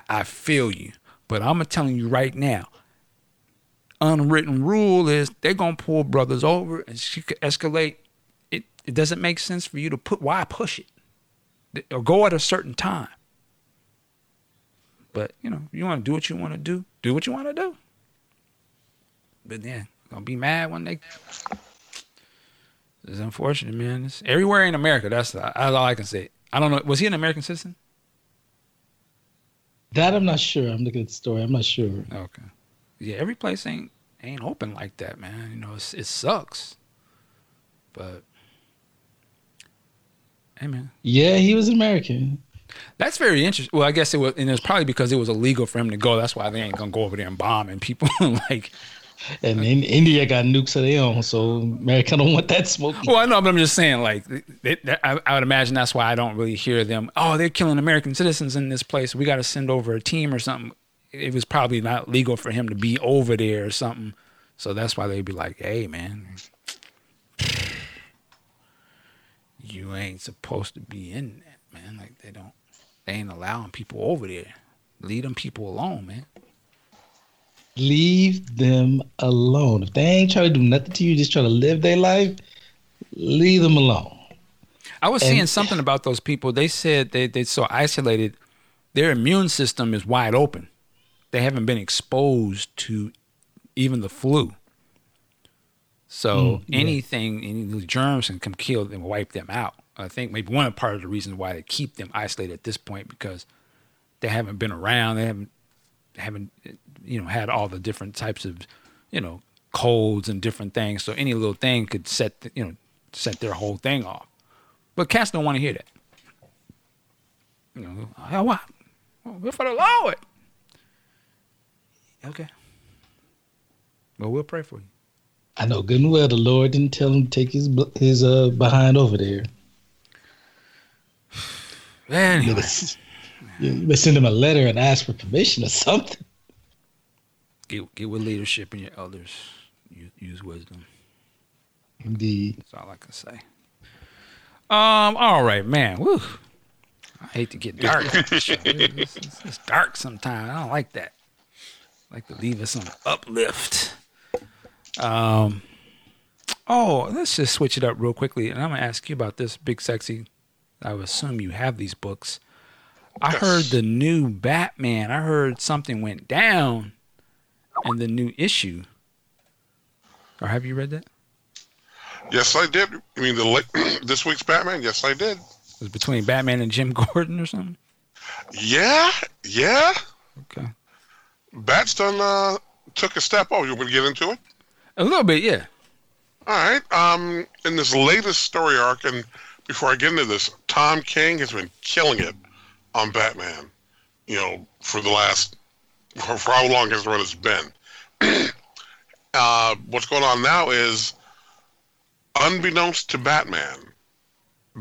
Speaker 1: I, feel you, but I'm telling you right now. Unwritten rule is they're gonna pull brothers over and she could escalate. It it doesn't make sense for you to put. Why push it? Or go at a certain time. But you know, you want to do what you want to do. Do what you want to do. But then gonna be mad when they. It's unfortunate, man. It's everywhere in America. That's, that's all I can say. I don't know. Was he an American citizen?
Speaker 2: That I'm not sure. I'm looking at the story. I'm not sure.
Speaker 1: Okay. Yeah, every place ain't ain't open like that, man. You know, it's, it sucks. But hey, man,
Speaker 2: Yeah, he was American.
Speaker 1: that's very interesting. Well, I guess it was, and it's probably because it was illegal for him to go. That's why they ain't gonna go over there and bomb and people (laughs) like.
Speaker 2: And in, India got nukes of their own, so America (laughs) don't want that smoke.
Speaker 1: Well, I know, but I'm just saying, like, they, they, I, I would imagine that's why I don't really hear them. Oh, they're killing American citizens in this place. We got to send over a team or something. it was probably not legal for him to be over there or something. So that's why they'd be like, "Hey, man, you ain't supposed to be in that, man. Like they don't, they ain't allowing people over there. Leave them people alone, man.
Speaker 2: Leave them alone. If they ain't trying to do nothing to you, just trying to live their life, leave them alone.
Speaker 1: I was and, seeing something about those people. They said they they're so isolated, their immune system is wide open. They haven't been exposed to even the flu. So mm, yeah. anything, any germs can come kill them, wipe them out. I think maybe one part of the reason why they keep them isolated at this point because they haven't been around. They haven't haven't you know had all the different types of you know colds and different things. So any little thing could set the, you know set their whole thing off. But cats don't want to hear that. You know, hell what? We're for the Lord. Okay. Well, we'll pray for you.
Speaker 2: I know good and well the Lord didn't tell him to take his his uh behind over there. (sighs)
Speaker 1: Anyway. (laughs)
Speaker 2: You better send him a letter and ask for permission or something.
Speaker 1: Get get with leadership and your elders. Use, use wisdom.
Speaker 2: Indeed.
Speaker 1: That's all I can say. Um. All right, man. Woo. I hate to get dark. (laughs) it's, it's, it's, dark sometimes. I don't like that. I like to leave us on uplift. Um. Oh, let's just switch it up real quickly, and I'm gonna ask you about this big sexy. I assume you have these books. I heard the new Batman. I heard something went down in the new issue. Or have you read that?
Speaker 3: Yes, I did. I mean the (clears throat) this week's Batman? Yes, I did.
Speaker 1: It was between Batman and Jim (laughs) Gordon or something.
Speaker 3: Yeah, yeah.
Speaker 1: Okay.
Speaker 3: Bat's done uh, took a step. Oh, you want to get into it?
Speaker 1: A little bit, yeah.
Speaker 3: All right. Um, in this latest story arc, and before I get into this, Tom King has been killing it on Batman. You know, for the last for, for how long his run has been. (clears throat) uh, what's going on now is, unbeknownst to Batman,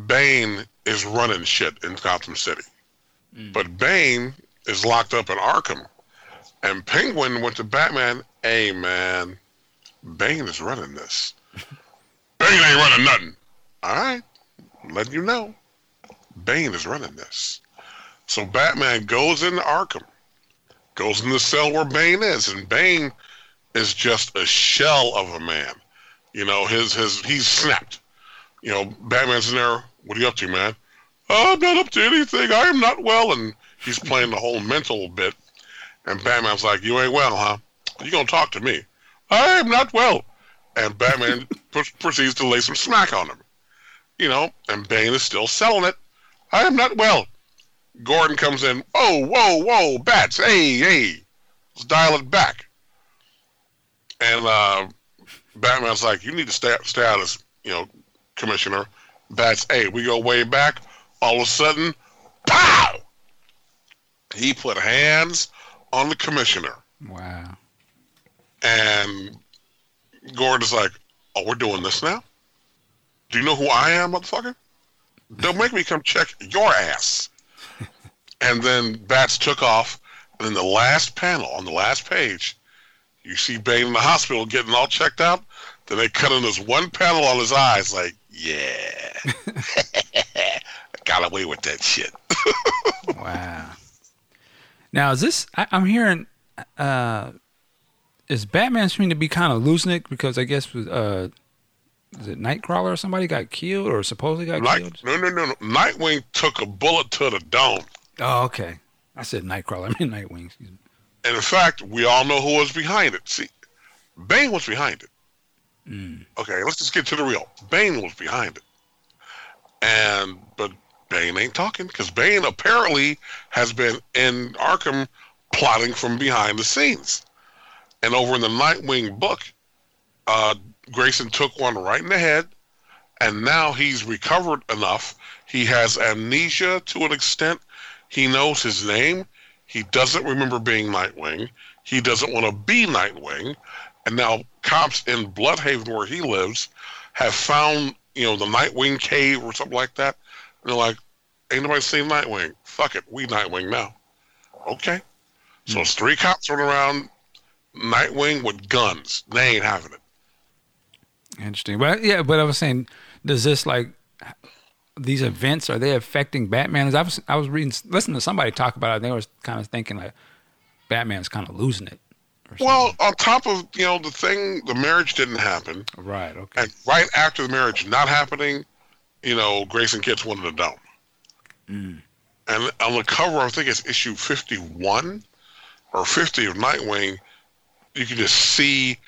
Speaker 3: Bane is running shit in Gotham City. Mm. But Bane is locked up in Arkham. And Penguin went to Batman, hey man, Bane is running this. (laughs) Bane ain't running nothing. All right, letting you know. Bane is running this. So Batman goes into Arkham, goes in the cell where Bane is, and Bane is just a shell of a man. You know, his his he's snapped. You know, Batman's in there. What are you up to, man? Oh, I'm not up to anything. I am not well, and he's playing the whole mental bit. And Batman's like, "You ain't well, huh? You gonna talk to me? I am not well." And Batman (laughs) proceeds to lay some smack on him. You know, and Bane is still selling it. I am not well. Gordon comes in. Oh, whoa, whoa, bats! Hey, hey, let's dial it back. And uh, Batman's like, "You need to stay, stay out of this, you know, Commissioner." Bats, hey, we go way back. All of a sudden, pow! He put hands on the Commissioner.
Speaker 1: Wow.
Speaker 3: And Gordon's like, "Oh, we're doing this now." Do you know who I am, motherfucker? Don't make me come check your ass and then Bats took off. And in the last panel, on the last page, you see Bane in the hospital getting all checked out. Then they cut in this one panel on his eyes, like, yeah, I (laughs) got away with that shit. (laughs)
Speaker 1: wow. Now is this? I, am hearing. Uh, is Batman seeming to be kind of losing it because I guess uh, is it Nightcrawler or somebody got killed or supposedly got Night, killed?
Speaker 3: No, no, no, no. Nightwing took a bullet to the dome.
Speaker 1: Oh, okay. I said Nightcrawler. (laughs) I mean Nightwing.
Speaker 3: And in fact, we all know who was behind it. See, Bane was behind it.
Speaker 1: Mm.
Speaker 3: Okay, let's just get to the real. Bane was behind it. And but Bane ain't talking because Bane apparently has been in Arkham plotting from behind the scenes. And over in the Nightwing book, uh, Grayson took one right in the head, and now he's recovered enough. He has amnesia to an extent he knows his name. He doesn't remember being Nightwing. He doesn't want to be Nightwing. And now cops in Blüdhaven, where he lives, have found, you know, the Nightwing cave or something like that. And they're like, ain't nobody seen Nightwing. Fuck it. We Nightwing now. Okay. So hmm. it's three cops running around Nightwing with guns. They ain't having it.
Speaker 1: Interesting. But yeah, but I was saying, does this like these events are they affecting Batman? I was I was reading listening to somebody talk about it. and They was kind of thinking like Batman's kind of losing it.
Speaker 3: Well, on top of you know the thing, the marriage didn't happen,
Speaker 1: right. Okay.
Speaker 3: and right after the marriage not happening, you know, Grayson Kids wanted a dome. Mm. And on the cover, I think it's issue fifty-one or fifty of Nightwing. You can just see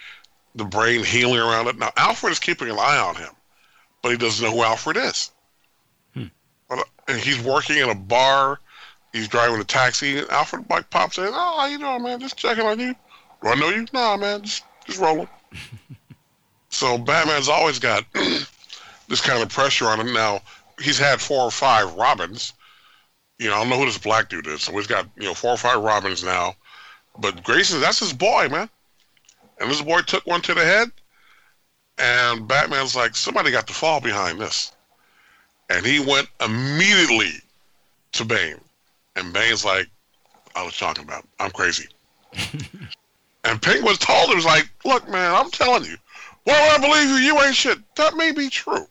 Speaker 3: the brain healing around it. Now, Alfred is keeping an eye on him, but he doesn't know who Alfred is. And he's working in a bar. He's driving a taxi, and Alfred like pops in. Oh, how you doing, man? Just checking on you. Do I know you? Nah, man. Just just rolling. (laughs) so Batman's always got (clears throat) this kind of pressure on him. Now he's had four or five Robins. You know, I don't know who this black dude is. So he's got you know four or five Robins now. But Grayson, that's his boy, man. And this boy took one to the head, and Batman's like, somebody got to fall behind this. And he went immediately to Bane. And Bane's like, I was talking about. I'm crazy. (laughs) and Penguin told him, was like, look, man, I'm telling you, why would I believe you? You ain't shit. That may be true.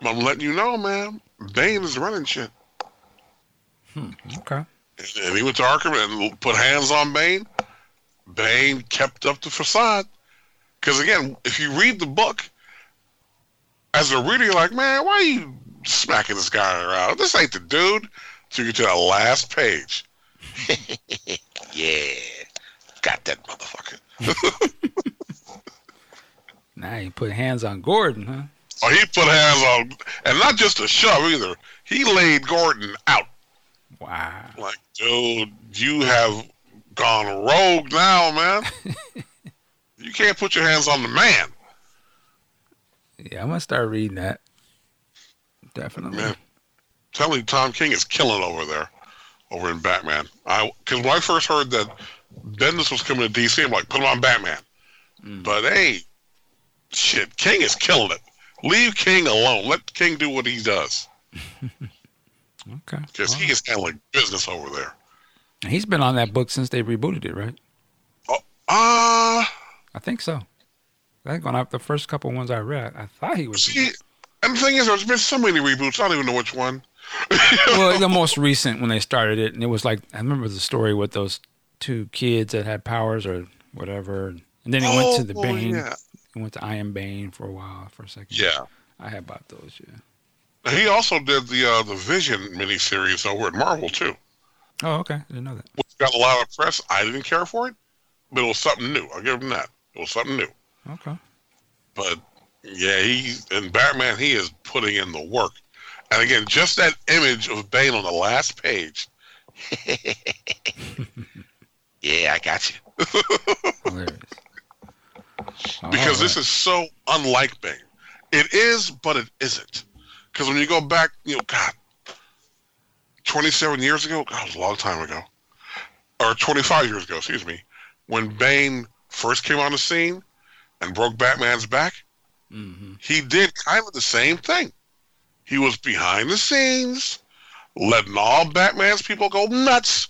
Speaker 3: But I'm letting you know, man, Bane is running shit.
Speaker 1: Hmm, okay.
Speaker 3: And he went to Arkham and put hands on Bane. Bane kept up the facade. Because again, if you read the book, as a reader, you're like, man, why are you smacking this guy around? This ain't the dude. So you get to the last page. (laughs) yeah, got that motherfucker. (laughs)
Speaker 1: Now you put hands on Gordon, huh?
Speaker 3: Oh, he put hands on, and not just a shove either. He laid Gordon out.
Speaker 1: Wow.
Speaker 3: Like, dude, you have gone rogue now, man. (laughs) you can't put your hands on the man.
Speaker 1: Yeah, I'm gonna start reading that. Definitely.
Speaker 3: Man, telling you, Tom King is killing over there, over in Batman. I because when I first heard that Bendis was coming to DC, I'm like, put him on Batman. But hey, shit, King is killing it. Leave King alone. Let King do what he does (laughs)
Speaker 1: Okay.
Speaker 3: because he is handling business over there.
Speaker 1: He's been on that book since they rebooted it, right?
Speaker 3: Ah,
Speaker 1: I think so. I think on up the first couple ones I read, I thought he was.
Speaker 3: see, and the thing is, there's been so many reboots. I don't even know which one. (laughs)
Speaker 1: well, the most recent when they started it, and it was like I remember the story with those two kids that had powers or whatever, and then he went to the
Speaker 3: Oh,
Speaker 1: Bane.
Speaker 3: yeah.
Speaker 1: He went to I Am Bane for a while, for a second.
Speaker 3: Yeah.
Speaker 1: I had bought those. Yeah.
Speaker 3: He also did the uh, the Vision miniseries over at Marvel too,
Speaker 1: Oh, okay. I didn't know that.
Speaker 3: which got a lot of press. I didn't care for it, but it was something new. I'll give him that. It was something new.
Speaker 1: Okay.
Speaker 3: But yeah, he and Batman, he is putting in the work. And again, just that image of Bane on the last page. (laughs) yeah, I got you. (laughs) Because this is so unlike Bane. It is, but it isn't. Because when you go back, you know, God, 27 years ago, God, was a long time ago, or 25 years ago, excuse me, when Bane first came on the scene and broke Batman's back,
Speaker 1: hmm
Speaker 3: he did kind of the same thing. He was behind the scenes, letting all Batman's people go nuts,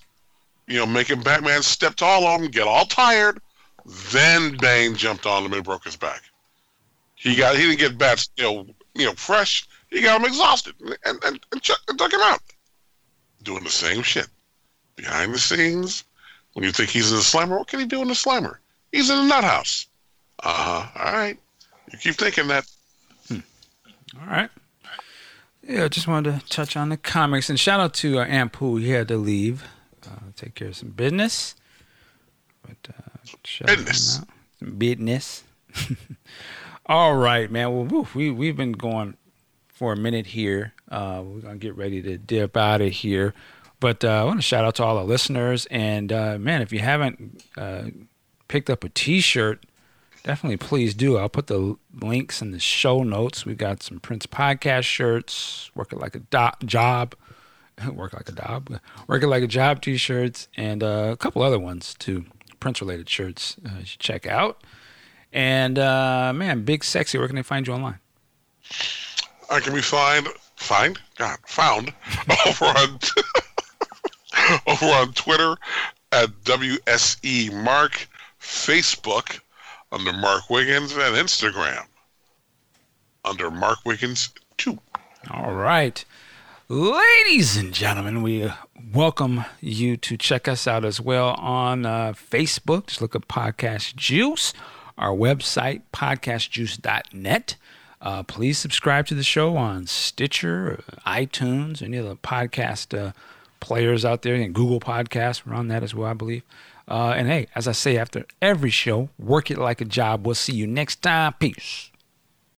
Speaker 3: you know, making Batman step to all of them, get all tired. Then Bane jumped on him and broke his back. He got he didn't get bats, you know, you know, fresh. He got him exhausted and and, and, chuck, and took him out. Doing the same shit behind the scenes. When you think he's in the slammer, what can he do in the slammer? He's in the nut house. Uh huh. All right. You keep thinking that.
Speaker 1: All right. Yeah, I just wanted to touch on the comics and shout out to uh, Amp who he had to leave, uh, take care of some business. But uh,
Speaker 3: Business.
Speaker 1: Some business. (laughs) All right, man. Well, woo, we we've been going for a minute here. Uh, we're gonna get ready to dip out of here. But uh, I want to shout out to all our listeners. And uh, man, if you haven't uh, picked up a T-shirt, definitely please do. I'll put the links in the show notes. We've got some Prince podcast shirts, working like a do- job, (laughs) work like a job, working like a job T-shirts, and uh, a couple other ones too, Prince-related shirts. Uh, you should check out. And uh, man, big sexy. Where can they find you online?
Speaker 3: I can be find find God found (laughs) over on (laughs) over on Twitter at WSE Mark, Facebook under Mark Wiggins, and Instagram under Mark Wiggins 2.
Speaker 1: All right. Ladies and gentlemen, we welcome you to check us out as well on uh, Facebook. Just look at Podcast Juice, our website, podcastjuice.net. Uh, please subscribe to the show on Stitcher, iTunes, any of the podcast uh, players out there, and Google Podcasts. We're on that as well, I believe. Uh, and hey, as I say after every show, work it like a job. We'll see you next time. Peace.